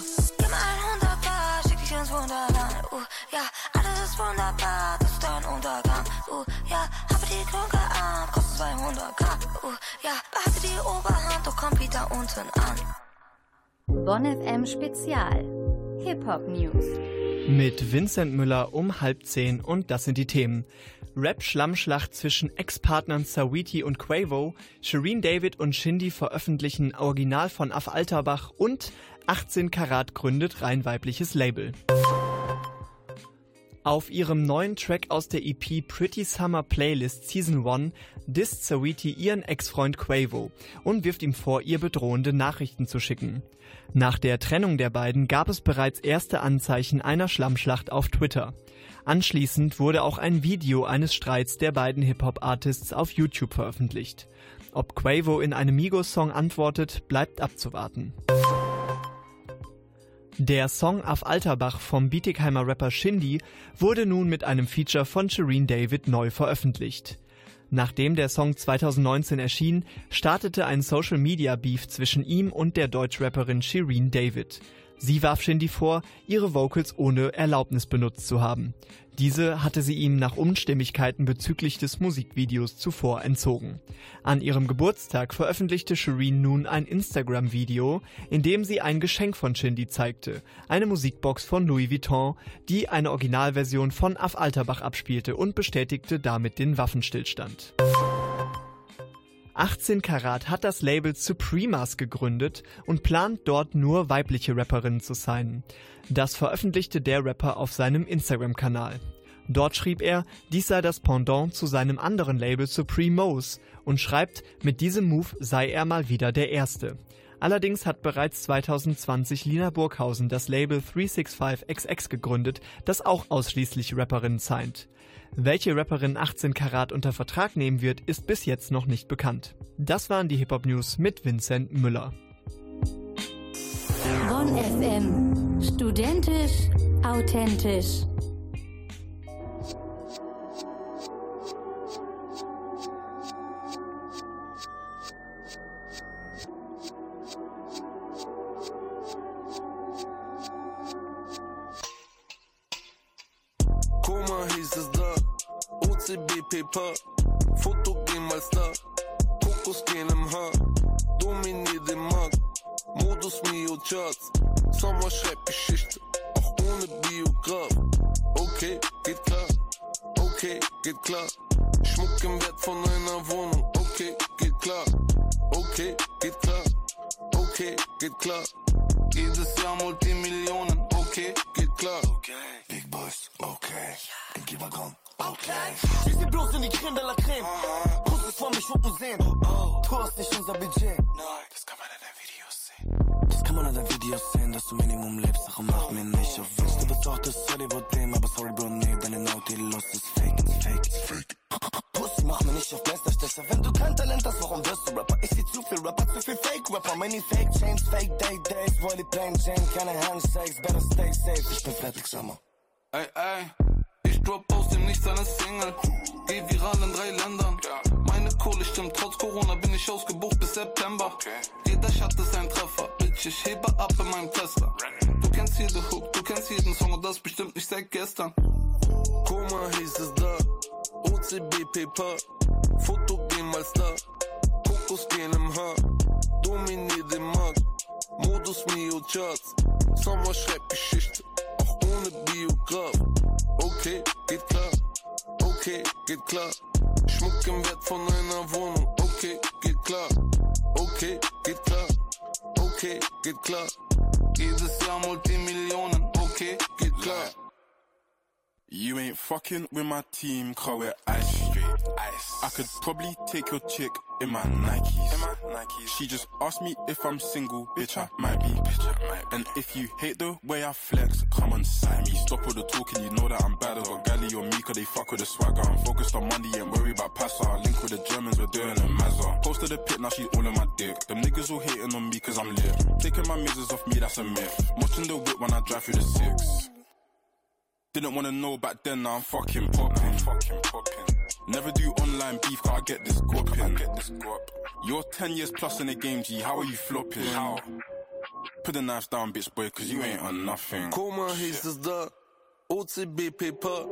Alles wunderbar, das ist dein Untergang, uh, ja, habe die Klunke an, kostet 200 Gramm, uh, ja, behalte die Oberhand, doch komm wieder unten an. Bonn FM Spezial. Hip-Hop News. Mit Vincent Müller um halb zehn und das sind die Themen. Rap-Schlammschlacht zwischen Ex-Partnern Sawiti und Quavo, Shireen David und Shindy veröffentlichen Original von Af Alterbach und 18 Karat gründet rein weibliches Label. Auf ihrem neuen Track aus der EP Pretty Summer Playlist Season 1 disst Sawiti ihren Ex-Freund Quavo und wirft ihm vor, ihr bedrohende Nachrichten zu schicken. Nach der Trennung der beiden gab es bereits erste Anzeichen einer Schlammschlacht auf Twitter. Anschließend wurde auch ein Video eines Streits der beiden Hip-Hop-Artists auf YouTube veröffentlicht. Ob Quavo in einem Migos-Song antwortet, bleibt abzuwarten. Der Song Auf Alterbach vom Bietigheimer Rapper Shindy wurde nun mit einem Feature von Shireen David neu veröffentlicht. Nachdem der Song 2019 erschien, startete ein Social Media Beef zwischen ihm und der Deutschrapperin Shireen David. Sie warf Shindy vor, ihre Vocals ohne Erlaubnis benutzt zu haben. Diese hatte sie ihm nach Unstimmigkeiten bezüglich des Musikvideos zuvor entzogen. An ihrem Geburtstag veröffentlichte Shireen nun ein Instagram-Video, in dem sie ein Geschenk von Shindy zeigte, eine Musikbox von Louis Vuitton, die eine Originalversion von Af Alterbach abspielte und bestätigte damit den Waffenstillstand. 18 Karat hat das Label Supremas gegründet und plant dort nur weibliche Rapperinnen zu signen. Das veröffentlichte der Rapper auf seinem Instagram-Kanal. Dort schrieb er, dies sei das Pendant zu seinem anderen Label Supremos und schreibt, mit diesem Move sei er mal wieder der Erste. Allerdings hat bereits 2020 Lina Burghausen das Label 365XX gegründet, das auch ausschließlich Rapperinnen signed. Welche Rapperin 18 Karat unter Vertrag nehmen wird, ist bis jetzt noch nicht bekannt. Das waren die Hip-Hop News mit Vincent Müller. Bonn FM. Studentisch, authentisch. OCB Paper, Fotogen mal Star, Kokosgen im Haar, dominier den Markt, Modus Mio Charts, Sommer schreibt Geschichte, auch ohne Biograf. Okay, geht klar, okay, geht klar, Schmuck im Wert von einer Wohnung, okay, geht klar, okay, geht klar, okay, geht klar, jedes Jahr Multimillionen, okay, geht klar. Big Boys, okay. Pinky Wagon, okay. Wir sind bloß in die Creme de la Creme. Kuss vor mich und du sehen. Du hast nicht unser Budget. Das kann man in den Videos sehen. Das kann man in den Videos sehen, dass du Minimum lebst, Sache mach mir nicht auf Witz. Du betrachtest Hollywood-Dem, aber sorry, Bro, nee, deine Naughty los ist fake, it's fake, it's fake. Pussy, mach mir nicht auf Meisterstecher. Wenn du kein Talent hast, warum wirst du Rapper? Ich seh zu viel Rapper, zu viel Fake-Rapper. Many Fake Chains, Fake Day Days. Wollte Plain Jane, keine Handshakes, better stay safe. Ich bin fertig, Sommer. Ey, ey, ich drop aus dem Nichts eine Single. Geh viral in drei Ländern. Meine Kohle stimmt, trotz Corona bin ich ausgebucht bis September. Jeder Shot ist ein Treffer. Bitch, ich hebe ab in meinem Tesla. Du kennst jede Hook, du kennst jeden Song und das bestimmt nicht seit gestern. Koma hieß es da, OCB Paper, Fotogen mal Star, Kokosgen im Haar, dominier den Markt, Modus Mio Charts, Sommer schreibt Geschichte, auch ohne Biograf. Okay, geht klar, okay, geht klar, Schmuck im Wert von einer Wohnung, okay, geht klar, okay, geht klar, okay, geht klar, jedes Jahr Multimillionen, okay, geht klar. You ain't fucking with my team, call it ice I could probably take your chick in my Nikes. In my Nikes. She just asked me if I'm single, bitch. I might be. Bitch, I might be. And if you hate the way I flex, come on, sign me. Stop all the talking, you know that I'm bad. I got Gally on me, cause they fuck with the swagger. I'm focused on money, ain't worried about. I link with the Germans, we're doing a mazza. To the pit, now she all in my dick. Them niggas all hating on me, cause I'm lit. Taking my misses off me, that's a myth. Watching the whip when I drive through the six. Didn't wanna know back then, now I'm fucking popping. Fucking popping. Never do online beef, cause I get this guap in. Get this guap. You're 10 years plus in the game, G. How are you flopping? How? Put the knives down, bitch boy, cause you ain't on nothing. Koma hieß es da, OCB Paper,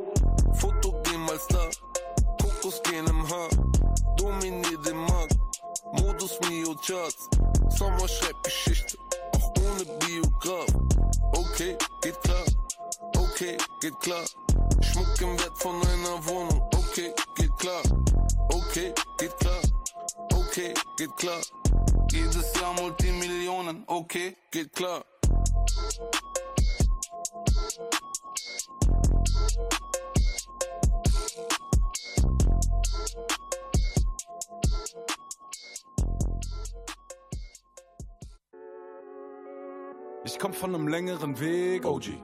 Foto gehen mal Star, Kokos gehen im Haar, dominier den Markt, Modus Mio Charts, Sommer schreibt Geschichte, auch ohne Biograf. Okay, geht klar, okay, geht klar, Schmuck im Wert von einer Wohnung, okay, geht klar, okay, geht klar, okay, geht klar. Jedes Jahr Multimillionen, okay, geht klar. Ich komm von einem längeren Weg, OG.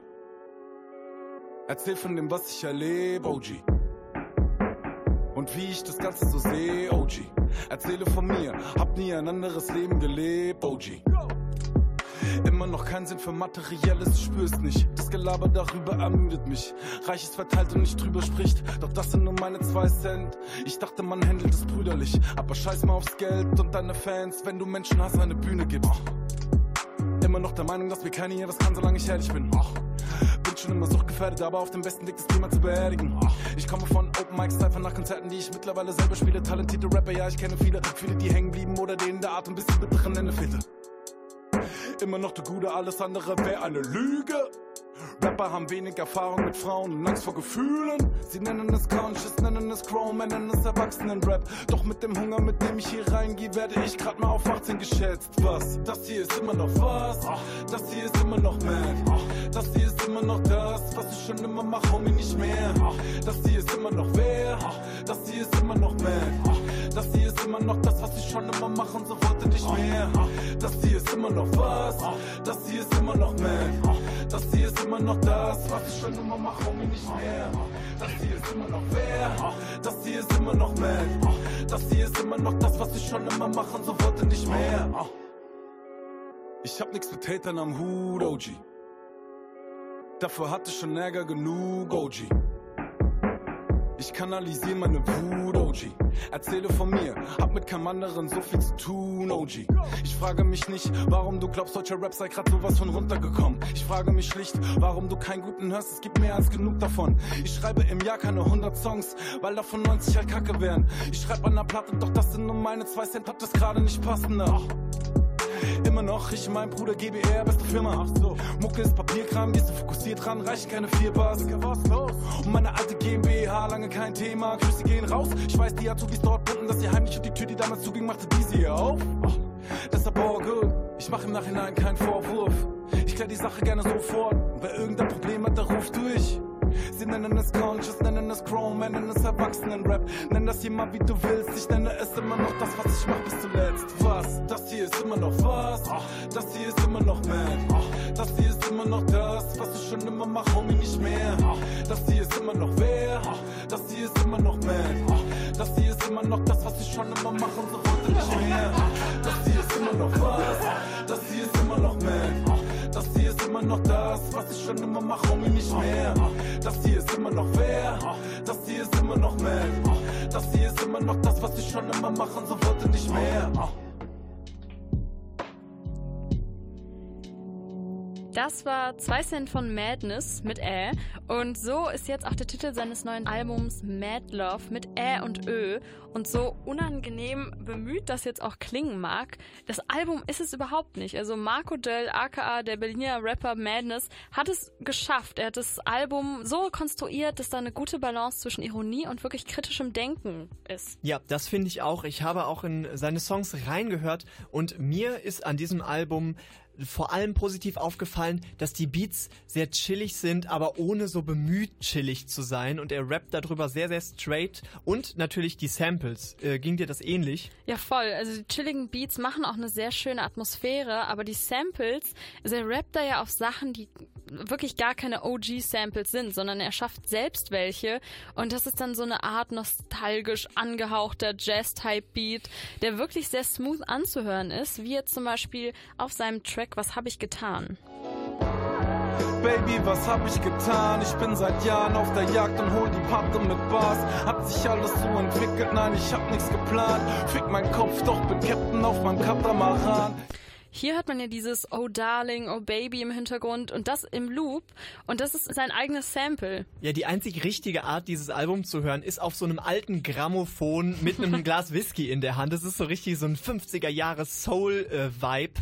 Erzähl von dem, was ich erlebe, OG. Und wie ich das Ganze so sehe, OG. Erzähle von mir, hab nie ein anderes Leben gelebt, OG. Immer noch keinen Sinn für Materielles, ich spür's nicht. Das Gelaber darüber ermüdet mich. Reich ist verteilt und nicht drüber spricht. Doch das sind nur meine zwei Cent. Ich dachte, man handelt es brüderlich. Aber scheiß mal aufs Geld und deine Fans, wenn du Menschen hast, eine Bühne gibst. Immer noch der Meinung, dass mir keiner hier was kann, solange ich ehrlich bin. Bin schon immer suchtgefährdet, aber auf dem besten Weg, das Thema zu beerdigen. Ich komme von Open Mics, Cypher nach Konzerten, die ich mittlerweile selber spiele. Talentierte Rapper, ja, ich kenne viele. Viele, die hängen blieben oder denen der Art ein bisschen bitteren Ende fehlte. Immer noch der Gute, alles andere wäre eine Lüge. Rapper haben wenig Erfahrung mit Frauen und Angst vor Gefühlen. Sie nennen es Conscious, nennen es Chrome, nennen es Erwachsenen-Rap. Doch mit dem Hunger, mit dem ich hier reingehe, werde ich grad mal auf 18 geschätzt. Was? Das hier ist immer noch was? Das hier ist immer noch mad. Das hier ist immer noch das, was ich schon immer mache, homie, nicht mehr. Das hier ist immer noch wer? Das hier ist immer noch mad. Das hier ist immer noch das, was ich schon immer mache und so wollte nicht mehr. Das hier ist immer noch was? Das hier ist immer noch mad. Das hier ist immer noch das, was ich schon immer mache, homie, nicht mehr. Das hier ist immer noch wer? Das hier ist immer noch mad. Das hier ist immer noch das, was ich schon immer mache und so wollte nicht mehr. Ich hab nix mit Hatern am Hut, OG. Dafür hatte ich schon Ärger genug, OG. Ich kanalisiere meine Wut, OG. Erzähle von mir, hab mit keinem anderen so viel zu tun, OG. Ich frage mich nicht, warum du glaubst, deutscher Rap sei grad sowas von runtergekommen. Ich frage mich schlicht, warum du keinen guten hörst, es gibt mehr als genug davon. Ich schreibe im Jahr keine 100 Songs, weil davon 90 halt kacke wären. Ich schreibe an der Platte, doch das sind nur meine zwei Cent, hab das gerade nicht passender. Immer noch, ich und mein Bruder GBR, beste Firma. Ach so. Mucke ist Papierkram, gehst du fokussiert ran, reichen keine vier Bars. Was los? Und meine alte GmbH, lange kein Thema. Grüße gehen raus. Ich weiß, die Azubis dort bunten, dass ihr heimlich und die Tür, die damals zuging, machte diese hier auf. Oh, deshalb all good. Ich mache im Nachhinein keinen Vorwurf. Ich klär die Sache gerne sofort. Und wer irgendein Problem hat, der ruft durch. Sie nennen es Conscious, nennen es Chrome, nennen es Erwachsenen-Rap. Nenn das hier mal wie du willst. Ich nenne es immer noch das, was ich mach bis zuletzt. Was? Das hier ist immer noch was? Das hier ist immer noch man. Das hier ist immer noch das, was ich schon immer mach, homie, nicht mehr. Das hier ist immer noch wer? Das hier ist immer noch man. Das hier ist immer noch das, was ich schon immer mach so wollte nicht mehr. Das hier ist immer noch was? Noch das, was ich schon immer mach, homie, nicht mehr. Das hier ist immer noch wer? Das hier ist immer noch man. Das hier ist immer noch das, was ich schon immer mach und so wollte nicht mehr. Das war 2 Cent von Madness mit Ä. Und so ist jetzt auch der Titel seines neuen Albums Mad Love mit Ä und Ö. Und so unangenehm bemüht das jetzt auch klingen mag, das Album ist es überhaupt nicht. Also Marco Dell, aka der Berliner Rapper Madness, hat es geschafft. Er hat das Album so konstruiert, dass da eine gute Balance zwischen Ironie und wirklich kritischem Denken ist. Ja, das finde ich auch. Ich habe auch in seine Songs reingehört und mir ist an diesem Album vor allem positiv aufgefallen, dass die Beats sehr chillig sind, aber ohne so bemüht chillig zu sein. Und er rappt darüber sehr, sehr straight. Und natürlich die Samples. Äh, ging dir das ähnlich? Ja, voll. Also die chilligen Beats machen auch eine sehr schöne Atmosphäre, aber die Samples, also er rappt da ja auf Sachen, die wirklich gar keine OG-Samples sind, sondern er schafft selbst welche. Und das ist dann so eine Art nostalgisch angehauchter Jazz-Type-Beat, der wirklich sehr smooth anzuhören ist, wie jetzt zum Beispiel auf seinem Track Was hab ich getan? Baby, was hab ich getan? Ich bin seit Jahren auf der Jagd und hol die Pappe mit Bars. Hat sich alles so entwickelt, nein, ich hab nichts geplant. Fick mein Kopf, doch bin Captain auf meinem Katamaran. Hier hört man ja dieses Oh Darling, Oh Baby im Hintergrund und das im Loop und das ist sein eigenes Sample. Ja, die einzig richtige Art, dieses Album zu hören, ist auf so einem alten Grammophon mit einem Glas Whisky in der Hand. Das ist so richtig so ein 50er Jahre Soul-Vibe.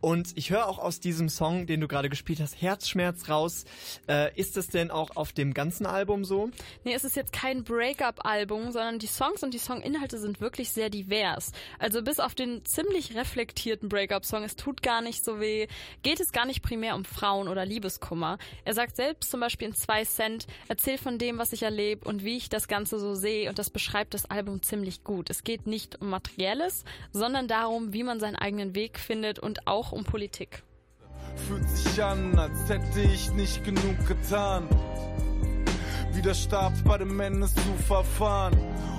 und ich höre auch aus diesem Song, den du gerade gespielt hast, Herzschmerz raus. Äh, ist das denn auch auf dem ganzen Album so? Nee, es ist jetzt kein Breakup-Album, sondern die Songs und die Songinhalte sind wirklich sehr divers. Also bis auf den ziemlich reflektierten Breakup-Song es tut gar nicht so weh, geht es gar nicht primär um Frauen oder Liebeskummer. Er sagt selbst zum Beispiel in zwei Cent, erzähl von dem, was ich erlebe und wie ich das Ganze so sehe und das beschreibt das Album ziemlich gut. Es geht nicht um Materielles, sondern darum, wie man seinen eigenen Weg findet und auch um Politik. Fühlt sich an, als hätte ich nicht genug getan. Wieder Stab bei den Männern zu verfahren.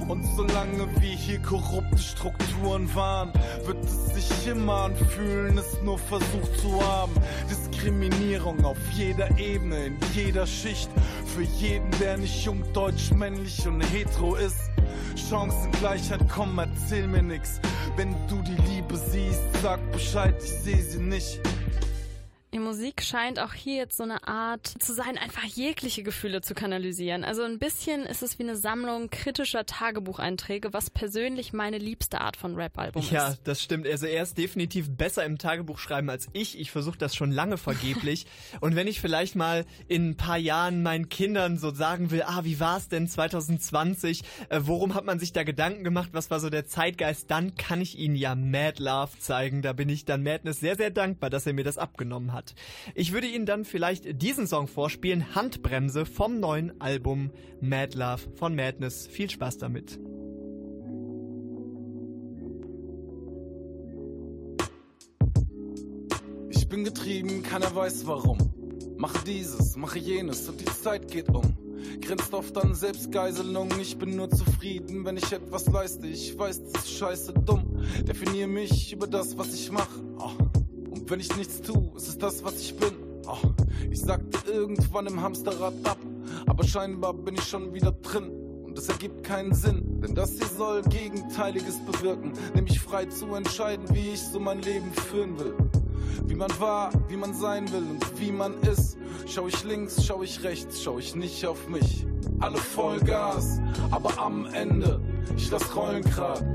Und solange wir hier korrupte Strukturen waren, wird es sich immer anfühlen, es nur versucht zu haben. Diskriminierung auf jeder Ebene, in jeder Schicht. Für jeden, der nicht jung, deutsch, männlich und hetero ist. Chancengleichheit, komm, erzähl mir nix. Wenn du die Liebe siehst, sag Bescheid, ich seh sie nicht. Die Musik scheint auch hier jetzt so eine Art zu sein, einfach jegliche Gefühle zu kanalisieren. Also ein bisschen ist es wie eine Sammlung kritischer Tagebucheinträge, was persönlich meine liebste Art von Rap-Album ist. Ja, das stimmt. Also er ist definitiv besser im Tagebuch schreiben als ich. Ich versuche das schon lange vergeblich. Und wenn ich vielleicht mal in ein paar Jahren meinen Kindern so sagen will, ah, wie war es denn 2020? Äh, worum hat man sich da Gedanken gemacht? Was war so der Zeitgeist? Dann kann ich ihnen ja Mad Love zeigen. Da bin ich dann Madness sehr, sehr dankbar, dass er mir das abgenommen hat hat. Ich würde Ihnen dann vielleicht diesen Song vorspielen, Handbremse vom neuen Album Mad Love von Madness. Viel Spaß damit. Ich bin getrieben, keiner weiß warum. Mache dieses, mache jenes und die Zeit geht um. Grinst oft an Selbstgeiselung, ich bin nur zufrieden, wenn ich etwas leiste. Ich weiß, das ist scheiße dumm. Definiere mich über das, was ich mache. Oh. Wenn ich nichts tue, ist es das, was ich bin. Oh, ich sagte irgendwann im Hamsterrad ab, aber scheinbar bin ich schon wieder drin. Und es ergibt keinen Sinn, denn das hier soll Gegenteiliges bewirken, nämlich frei zu entscheiden, wie ich so mein Leben führen will. Wie man war, wie man sein will und wie man ist. Schau ich links, schau ich rechts, schau ich nicht auf mich. Alle Vollgas, aber am Ende, ich lass rollen grad,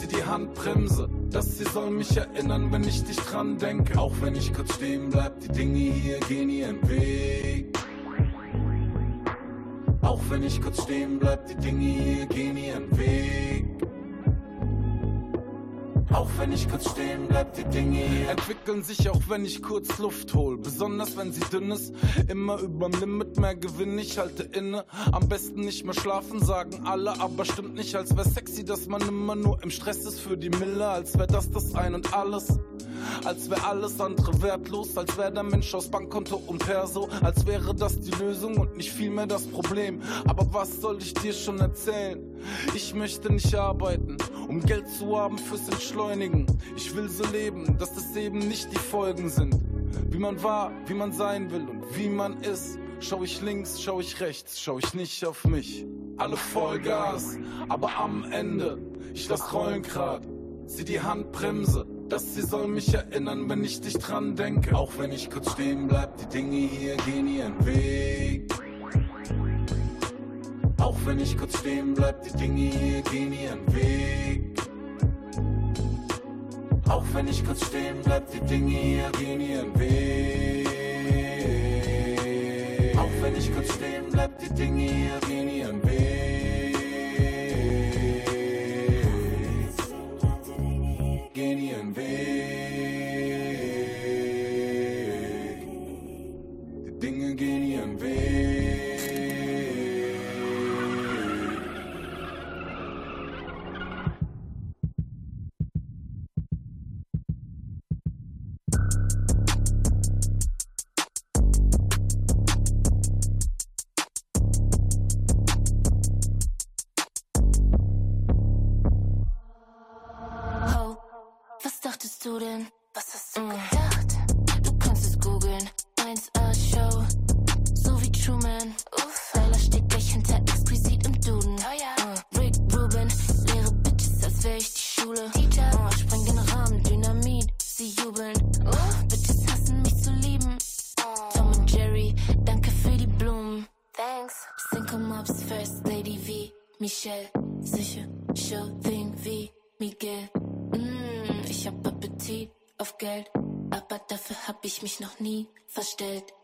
zieh die Handbremse dass sie soll mich erinnern, wenn ich dich dran denke. Auch wenn ich kurz stehen bleib, die Dinge hier gehen ihren Weg. Auch wenn ich kurz stehen bleib, die Dinge hier gehen ihren Weg. Auch wenn ich kurz stehen bleib, die Dinge entwickeln sich, auch wenn ich kurz Luft hol. Besonders wenn sie dünn ist, immer überm Limit mehr Gewinn. Ich halte inne, am besten nicht mehr schlafen, sagen alle, aber stimmt nicht, als wär sexy, dass man immer nur im Stress ist für die Mille, als wär das das Ein und Alles. Als wär alles andere wertlos, als wär der Mensch aus Bankkonto und Perso, als wäre das die Lösung und nicht vielmehr das Problem. Aber was soll ich dir schon erzählen? Ich möchte nicht arbeiten, um Geld zu haben fürs Entschleunigen. Ich will so leben, dass das eben nicht die Folgen sind. Wie man war, wie man sein will und wie man ist. Schau ich links, schau ich rechts, schau ich nicht auf mich. Alle Vollgas, aber am Ende, ich lass rollen grad, zieh die Handbremse dass sie soll mich erinnern, wenn ich dich dran denke. Auch wenn ich kurz stehen bleib, die Dinge hier gehen ihren Weg. Auch wenn ich kurz stehen bleib, die Dinge hier gehen ihren Weg. Auch wenn ich kurz stehen bleib, die Dinge hier gehen ihren Weg. Auch wenn ich kurz stehen bleib, die Dinge hier gehen ihren Weg. gehen ihren Weg. Die Dinge gehen ihren Weg. In. dead.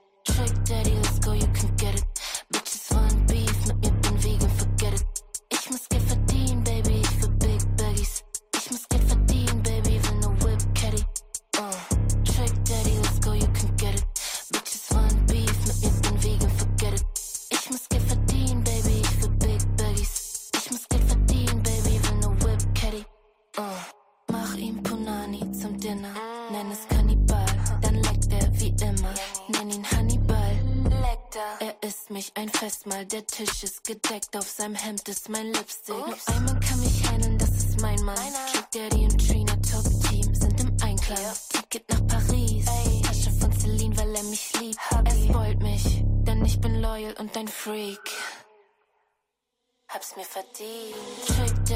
Seinem Hemd ist mein Lipstick. Nur einmal kann mich handeln, das ist mein Mann. Trick Daddy und Trina, Top Team, sind im Einklang. Ticket nach Paris, Tasche von Celine, weil er mich liebt. Er spoilt mich, denn ich bin loyal und ein Freak. Hab's mir verdient. Trick Daddy,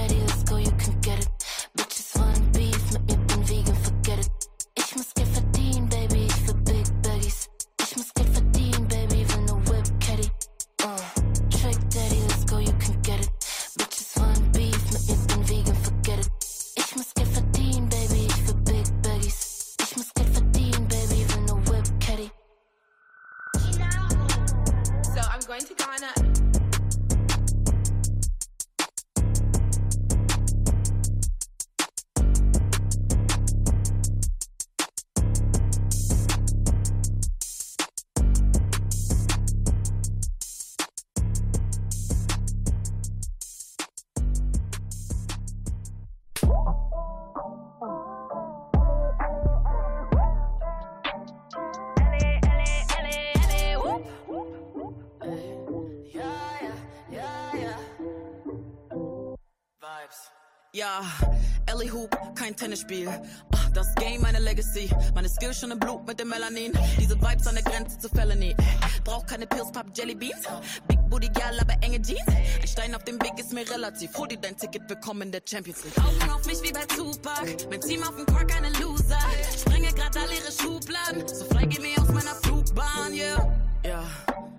Tennisspiel. Ah, Das Game, meine Legacy. Meine Skills schon im Blut mit dem Melanin. Diese Vibes an der Grenze zu Felony. Brauch keine Pills, Pop, Jelly Beans. Big Booty Girl, aber enge Jeans. Ein Stein auf dem Weg ist mir relativ. Hol dir dein Ticket, willkommen in der Champions League. Augen auf mich wie bei Tupac. Mein Team auf dem Court, keine Loser. Sprenge grad all ihre Schubladen. So frei, geh mir aus meiner Flugbahn, yeah. Ja, ey,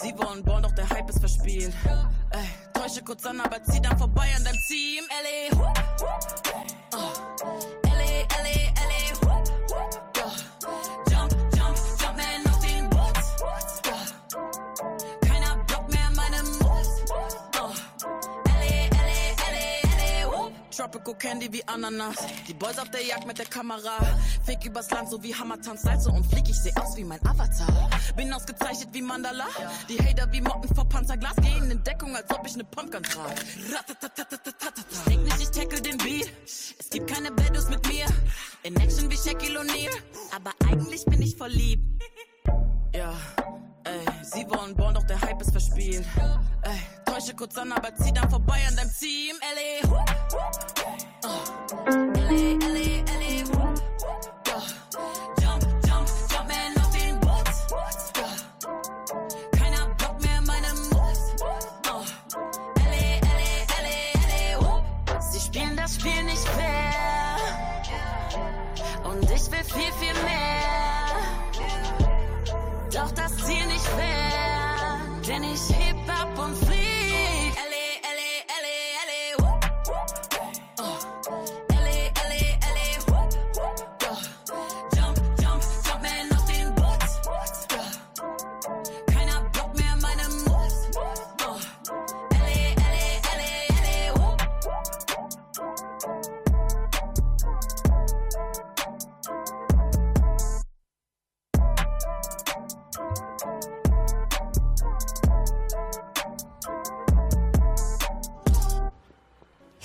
sie wollen Born, doch der Hype ist verspielt. Ey, täusche kurz an, aber zieh dann vorbei an deinem Team. L.A. Oh. L.A., L.A., L.A. Tropical Candy wie Ananas. Die Boys auf der Jagd mit der Kamera. Fick übers Land so wie Hammertanz, Salze und Flieg. Ich seh aus wie mein Avatar. Bin ausgezeichnet wie Mandala. Die Hater wie Motten vor Panzerglas. Gehen in Deckung, als ob ich ne Pumpgun trag. Ich denk nicht, ich tackle den Beat. Es gibt keine Bedus mit mir. In Action wie Shaquille O'Neal. Aber eigentlich bin ich voll lieb. Ja, ey, sie wollen Born, doch der Hype ist verspielt. Ey, täusche kurz an, aber zieh dann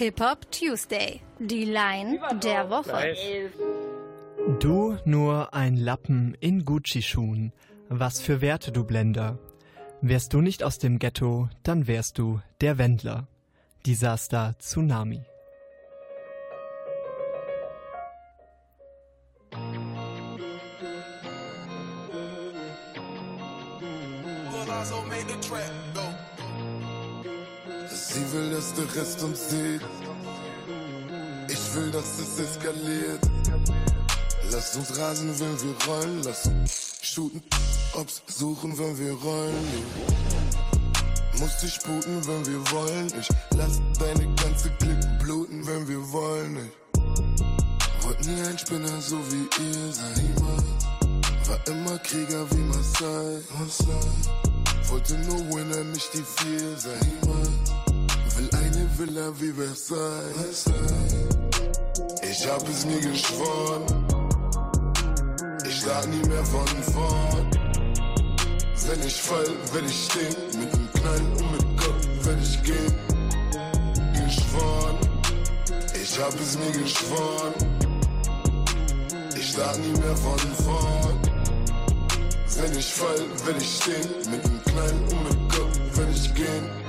Hip-Hop Tuesday. Die Line der Woche. Du nur ein Lappen in Gucci-Schuhen. Was für Werte, du Blender. Wärst du nicht aus dem Ghetto, dann wärst du der Wendler. Disaster Tsunami. Well, Sie will, dass der Rest uns sieht. Ich will, dass es eskaliert. Lass uns rasen, wenn wir rollen. Lass uns shooten, ob's suchen, wenn wir rollen. Muss dich sputen, wenn wir wollen. Ich lass deine ganze Clique bluten, wenn wir wollen. Ich wollte nie ein Spinner so wie ihr sein. War immer Krieger wie Marseille. Wollte nur Winner, nicht die vier sein. Will Villa wie Versailles. Ich hab es mir geschworen. Ich sag nie mehr von vorn. Wenn ich fall, werd ich stehen. Mit dem Knall und mit Gott werd ich gehen. Geschworen. Ich hab es mir geschworen. Ich sag nie mehr von vorn. Wenn ich fall, werd ich stehen. Mit dem Knall und mit Gott werd ich gehen.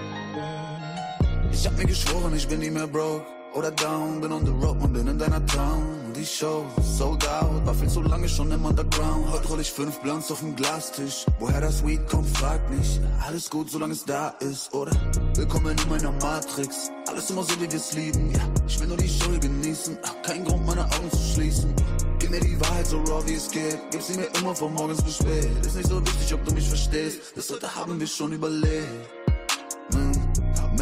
Ich hab mir geschworen, ich bin nie mehr broke oder down. Bin on the road und bin in deiner Town. Die Show sold out, war viel zu lange schon im Underground. Heute roll ich fünf Blunts auf dem Glastisch. Woher das Weed kommt, frag nicht. Alles gut, solange es da ist, oder? Willkommen in meiner Matrix. Alles immer so, wie wir's lieben, ja. Ich will nur die Show genießen. Kein Grund, meine Augen zu schließen. Gib mir die Wahrheit so raw wie es geht. Gib sie mir immer von morgens bis spät. Ist nicht so wichtig, ob du mich verstehst. Das heute haben wir schon überlebt. Hm.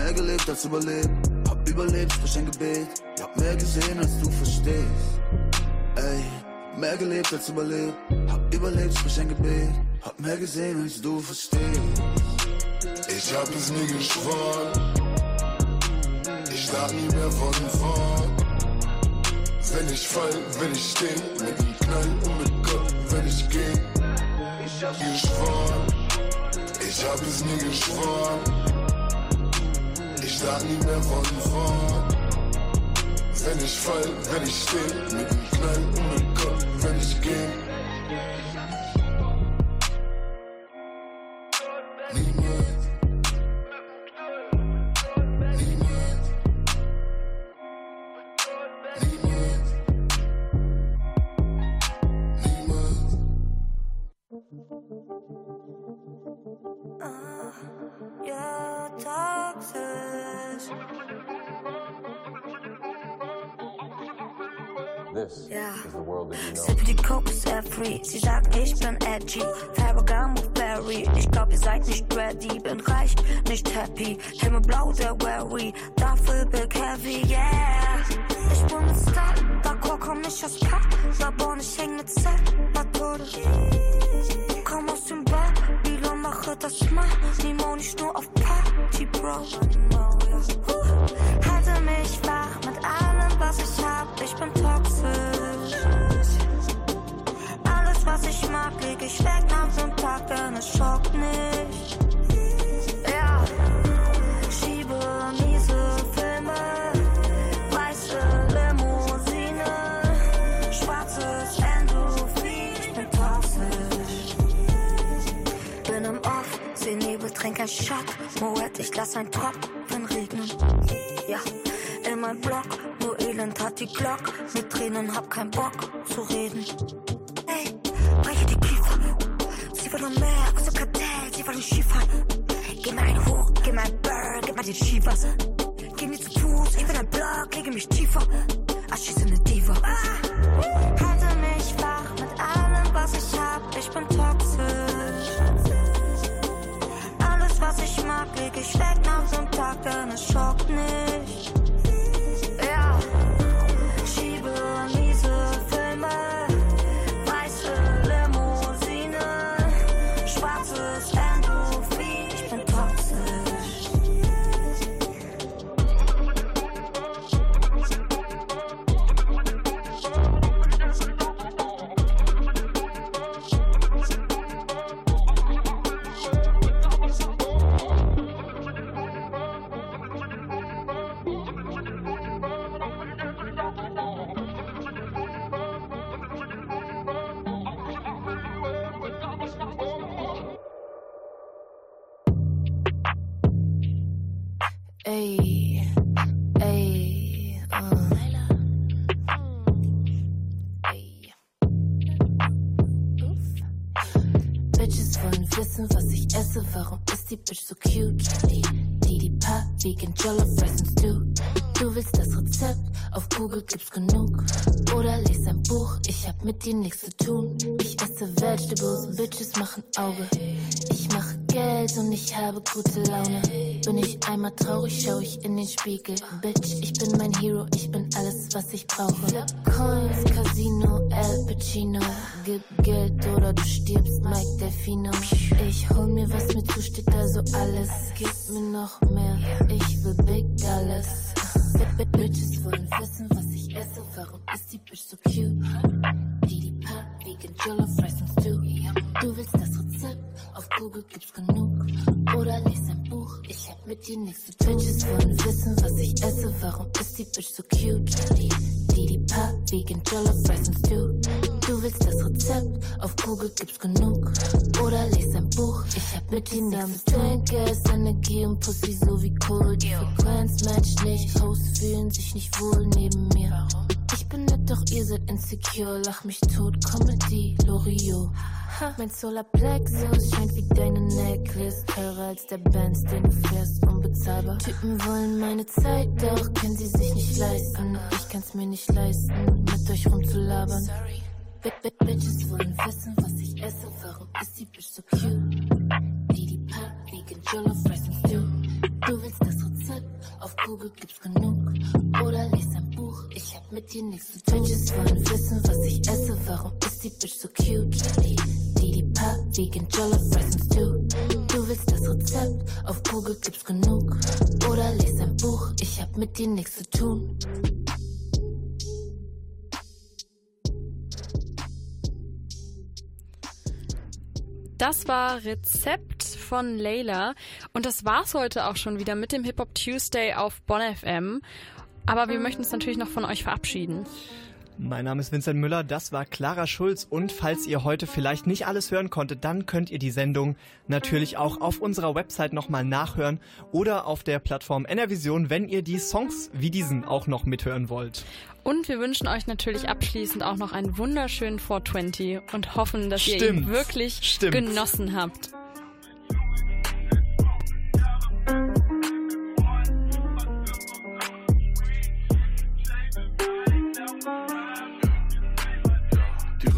Mehr gelebt als überlebt. Hab überlebt durch ein Gebet. Ich hab mehr gesehen als du verstehst. Ey, mehr gelebt als überlebt. Hab überlebt durch ein Gebet. Hab mehr gesehen als du verstehst. Ich hab es mir geschworen. Ich sag nie mehr von vorn. Wenn ich fall, werd ich stehen. Mit dem Knall und mit Gott werd ich gehen. Ich hab geschworen. Ich hab es mir geschworen. Sag nie mehr von vorn. Wenn ich fall, werd ich stehen. Mit dem Knall und mit Gott werd ich gehen. Nicht Google gibt's genug. Oder les ein Buch, ich hab mit dir nichts zu tun. Ich esse Vegetables, Bitches machen Auge. Ich mache Geld und ich habe gute Laune. Bin ich einmal traurig, schau ich in den Spiegel. Bitch, ich bin mein Hero, ich bin alles, was ich brauche. Mit zu tun. Bitches wollen wissen, was ich esse. Warum ist die Bitch so cute? Die, die, die Pa, Vegan Jollof Rice and Stew. Du willst das Rezept? Auf Google gibt's genug. Oder les ein Buch, ich hab mit nichts zu tun. Gas, Energie und Pussy so wie Kohl. Die Frequenz matcht nicht, Hosts fühlen sich nicht wohl neben mir. Ich bin nett, doch ihr seid insecure. Lach mich tot, Comedy, Loriot. Mein Solar Plexus scheint wie deine Necklace. Teurer als der Benz, den du fährst, unbezahlbar. Typen wollen meine Zeit, doch können sie sich nicht leisten. Ich kann's mir nicht leisten, mit euch rumzulabern. Bit -bit Bitches wollen wissen, was ich esse. Warum ist die Bitch so cute? Die, die Pa, Vegan Jollof Rice and Stew. Du willst das Rezept? Auf Google gibt's genug. Mit dir nichts zu tun. Bitches wollen wissen, was ich esse. Warum ist die Bitch so cute? Die, die, die Pa, Vegan Jollof Rice and Stew. Du willst das Rezept? Auf Google gibt's genug. Oder les ein Buch, ich hab mit dir nichts zu tun. Das war Rezept von Layla. Und das war's heute auch schon wieder mit dem Hip Hop Tuesday auf Bonn FM. Aber wir möchten uns natürlich noch von euch verabschieden. Mein Name ist Vincent Müller, das war Clara Schulz und falls ihr heute vielleicht nicht alles hören konntet, dann könnt ihr die Sendung natürlich auch auf unserer Website nochmal nachhören oder auf der Plattform NRVision, wenn ihr die Songs wie diesen auch noch mithören wollt. Und wir wünschen euch natürlich abschließend auch noch einen wunderschönen 420 und hoffen, dass ihr Stimmt. ihn wirklich Stimmt. genossen habt.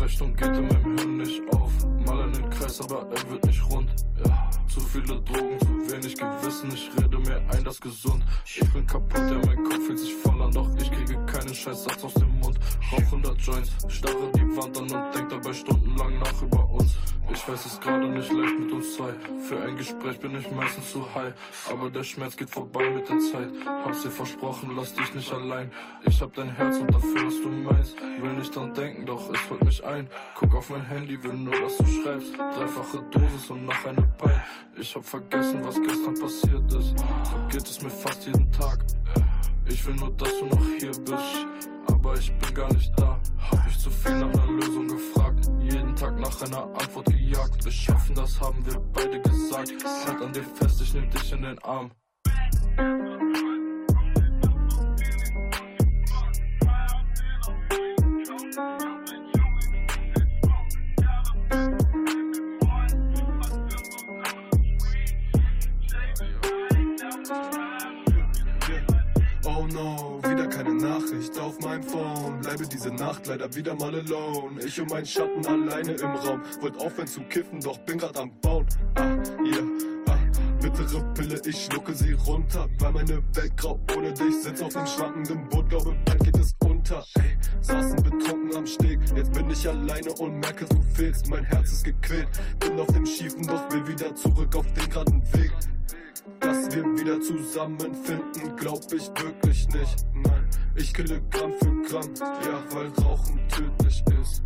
Rechnung geht in meinem Hirn nicht auf. Mal einen Kreis, aber er wird nicht rund. Ja, zu viele Drogen, zu wenig Gewissen. Ich rede mir ein, das gesund. Ich bin kaputt, ja, mein Kopf fühlt sich voll an, doch ich kriege keinen Scheißsatz aus dem Mund. Rauch 100 Joints, starre die Wand an und denk dabei stundenlang nach über uns. Ich weiß es gerade nicht leicht mit uns zwei. Für ein Gespräch bin ich meistens zu high. Aber der Schmerz geht vorbei mit der Zeit. Hab's dir versprochen, lass dich nicht allein. Ich hab dein Herz und dafür, was du meinst. Will nicht dran denken, doch es holt mich ein. Guck auf mein Handy, will nur, dass du schreibst. Dreifache Dosis und noch eine Pein. Ich hab vergessen, was gestern passiert ist. So geht es mir fast jeden Tag. Ich will nur, dass du noch hier bist. Aber ich bin gar nicht da. Hab ich zu viel nach einer Lösung gefragt. Jeden Tag nach einer Antwort gejagt. Wir schaffen das, haben wir beide gesagt. Halt an dir fest, ich nehm dich in den Arm. Nachricht auf meinem Phone. Bleibe diese Nacht leider wieder mal alone. Ich und mein Schatten alleine im Raum. Wollt aufhören zu kiffen, doch bin grad am Bauen. Ah, yeah, ah. Bittere Pille, ich schlucke sie runter. Weil meine Welt grau ohne dich. Sitz auf dem schwankenden Boot, glaube bald geht es unter. Ey, saßen betrunken am Steg. Jetzt bin ich alleine und merke, du fehlst. Mein Herz ist gequält. Bin auf dem schiefen, doch will wieder zurück auf den geraden Weg. Dass wir wieder zusammenfinden, glaub ich wirklich nicht. Nein, ich kille Gramm für Gramm, ja, weil Rauchen tödlich ist.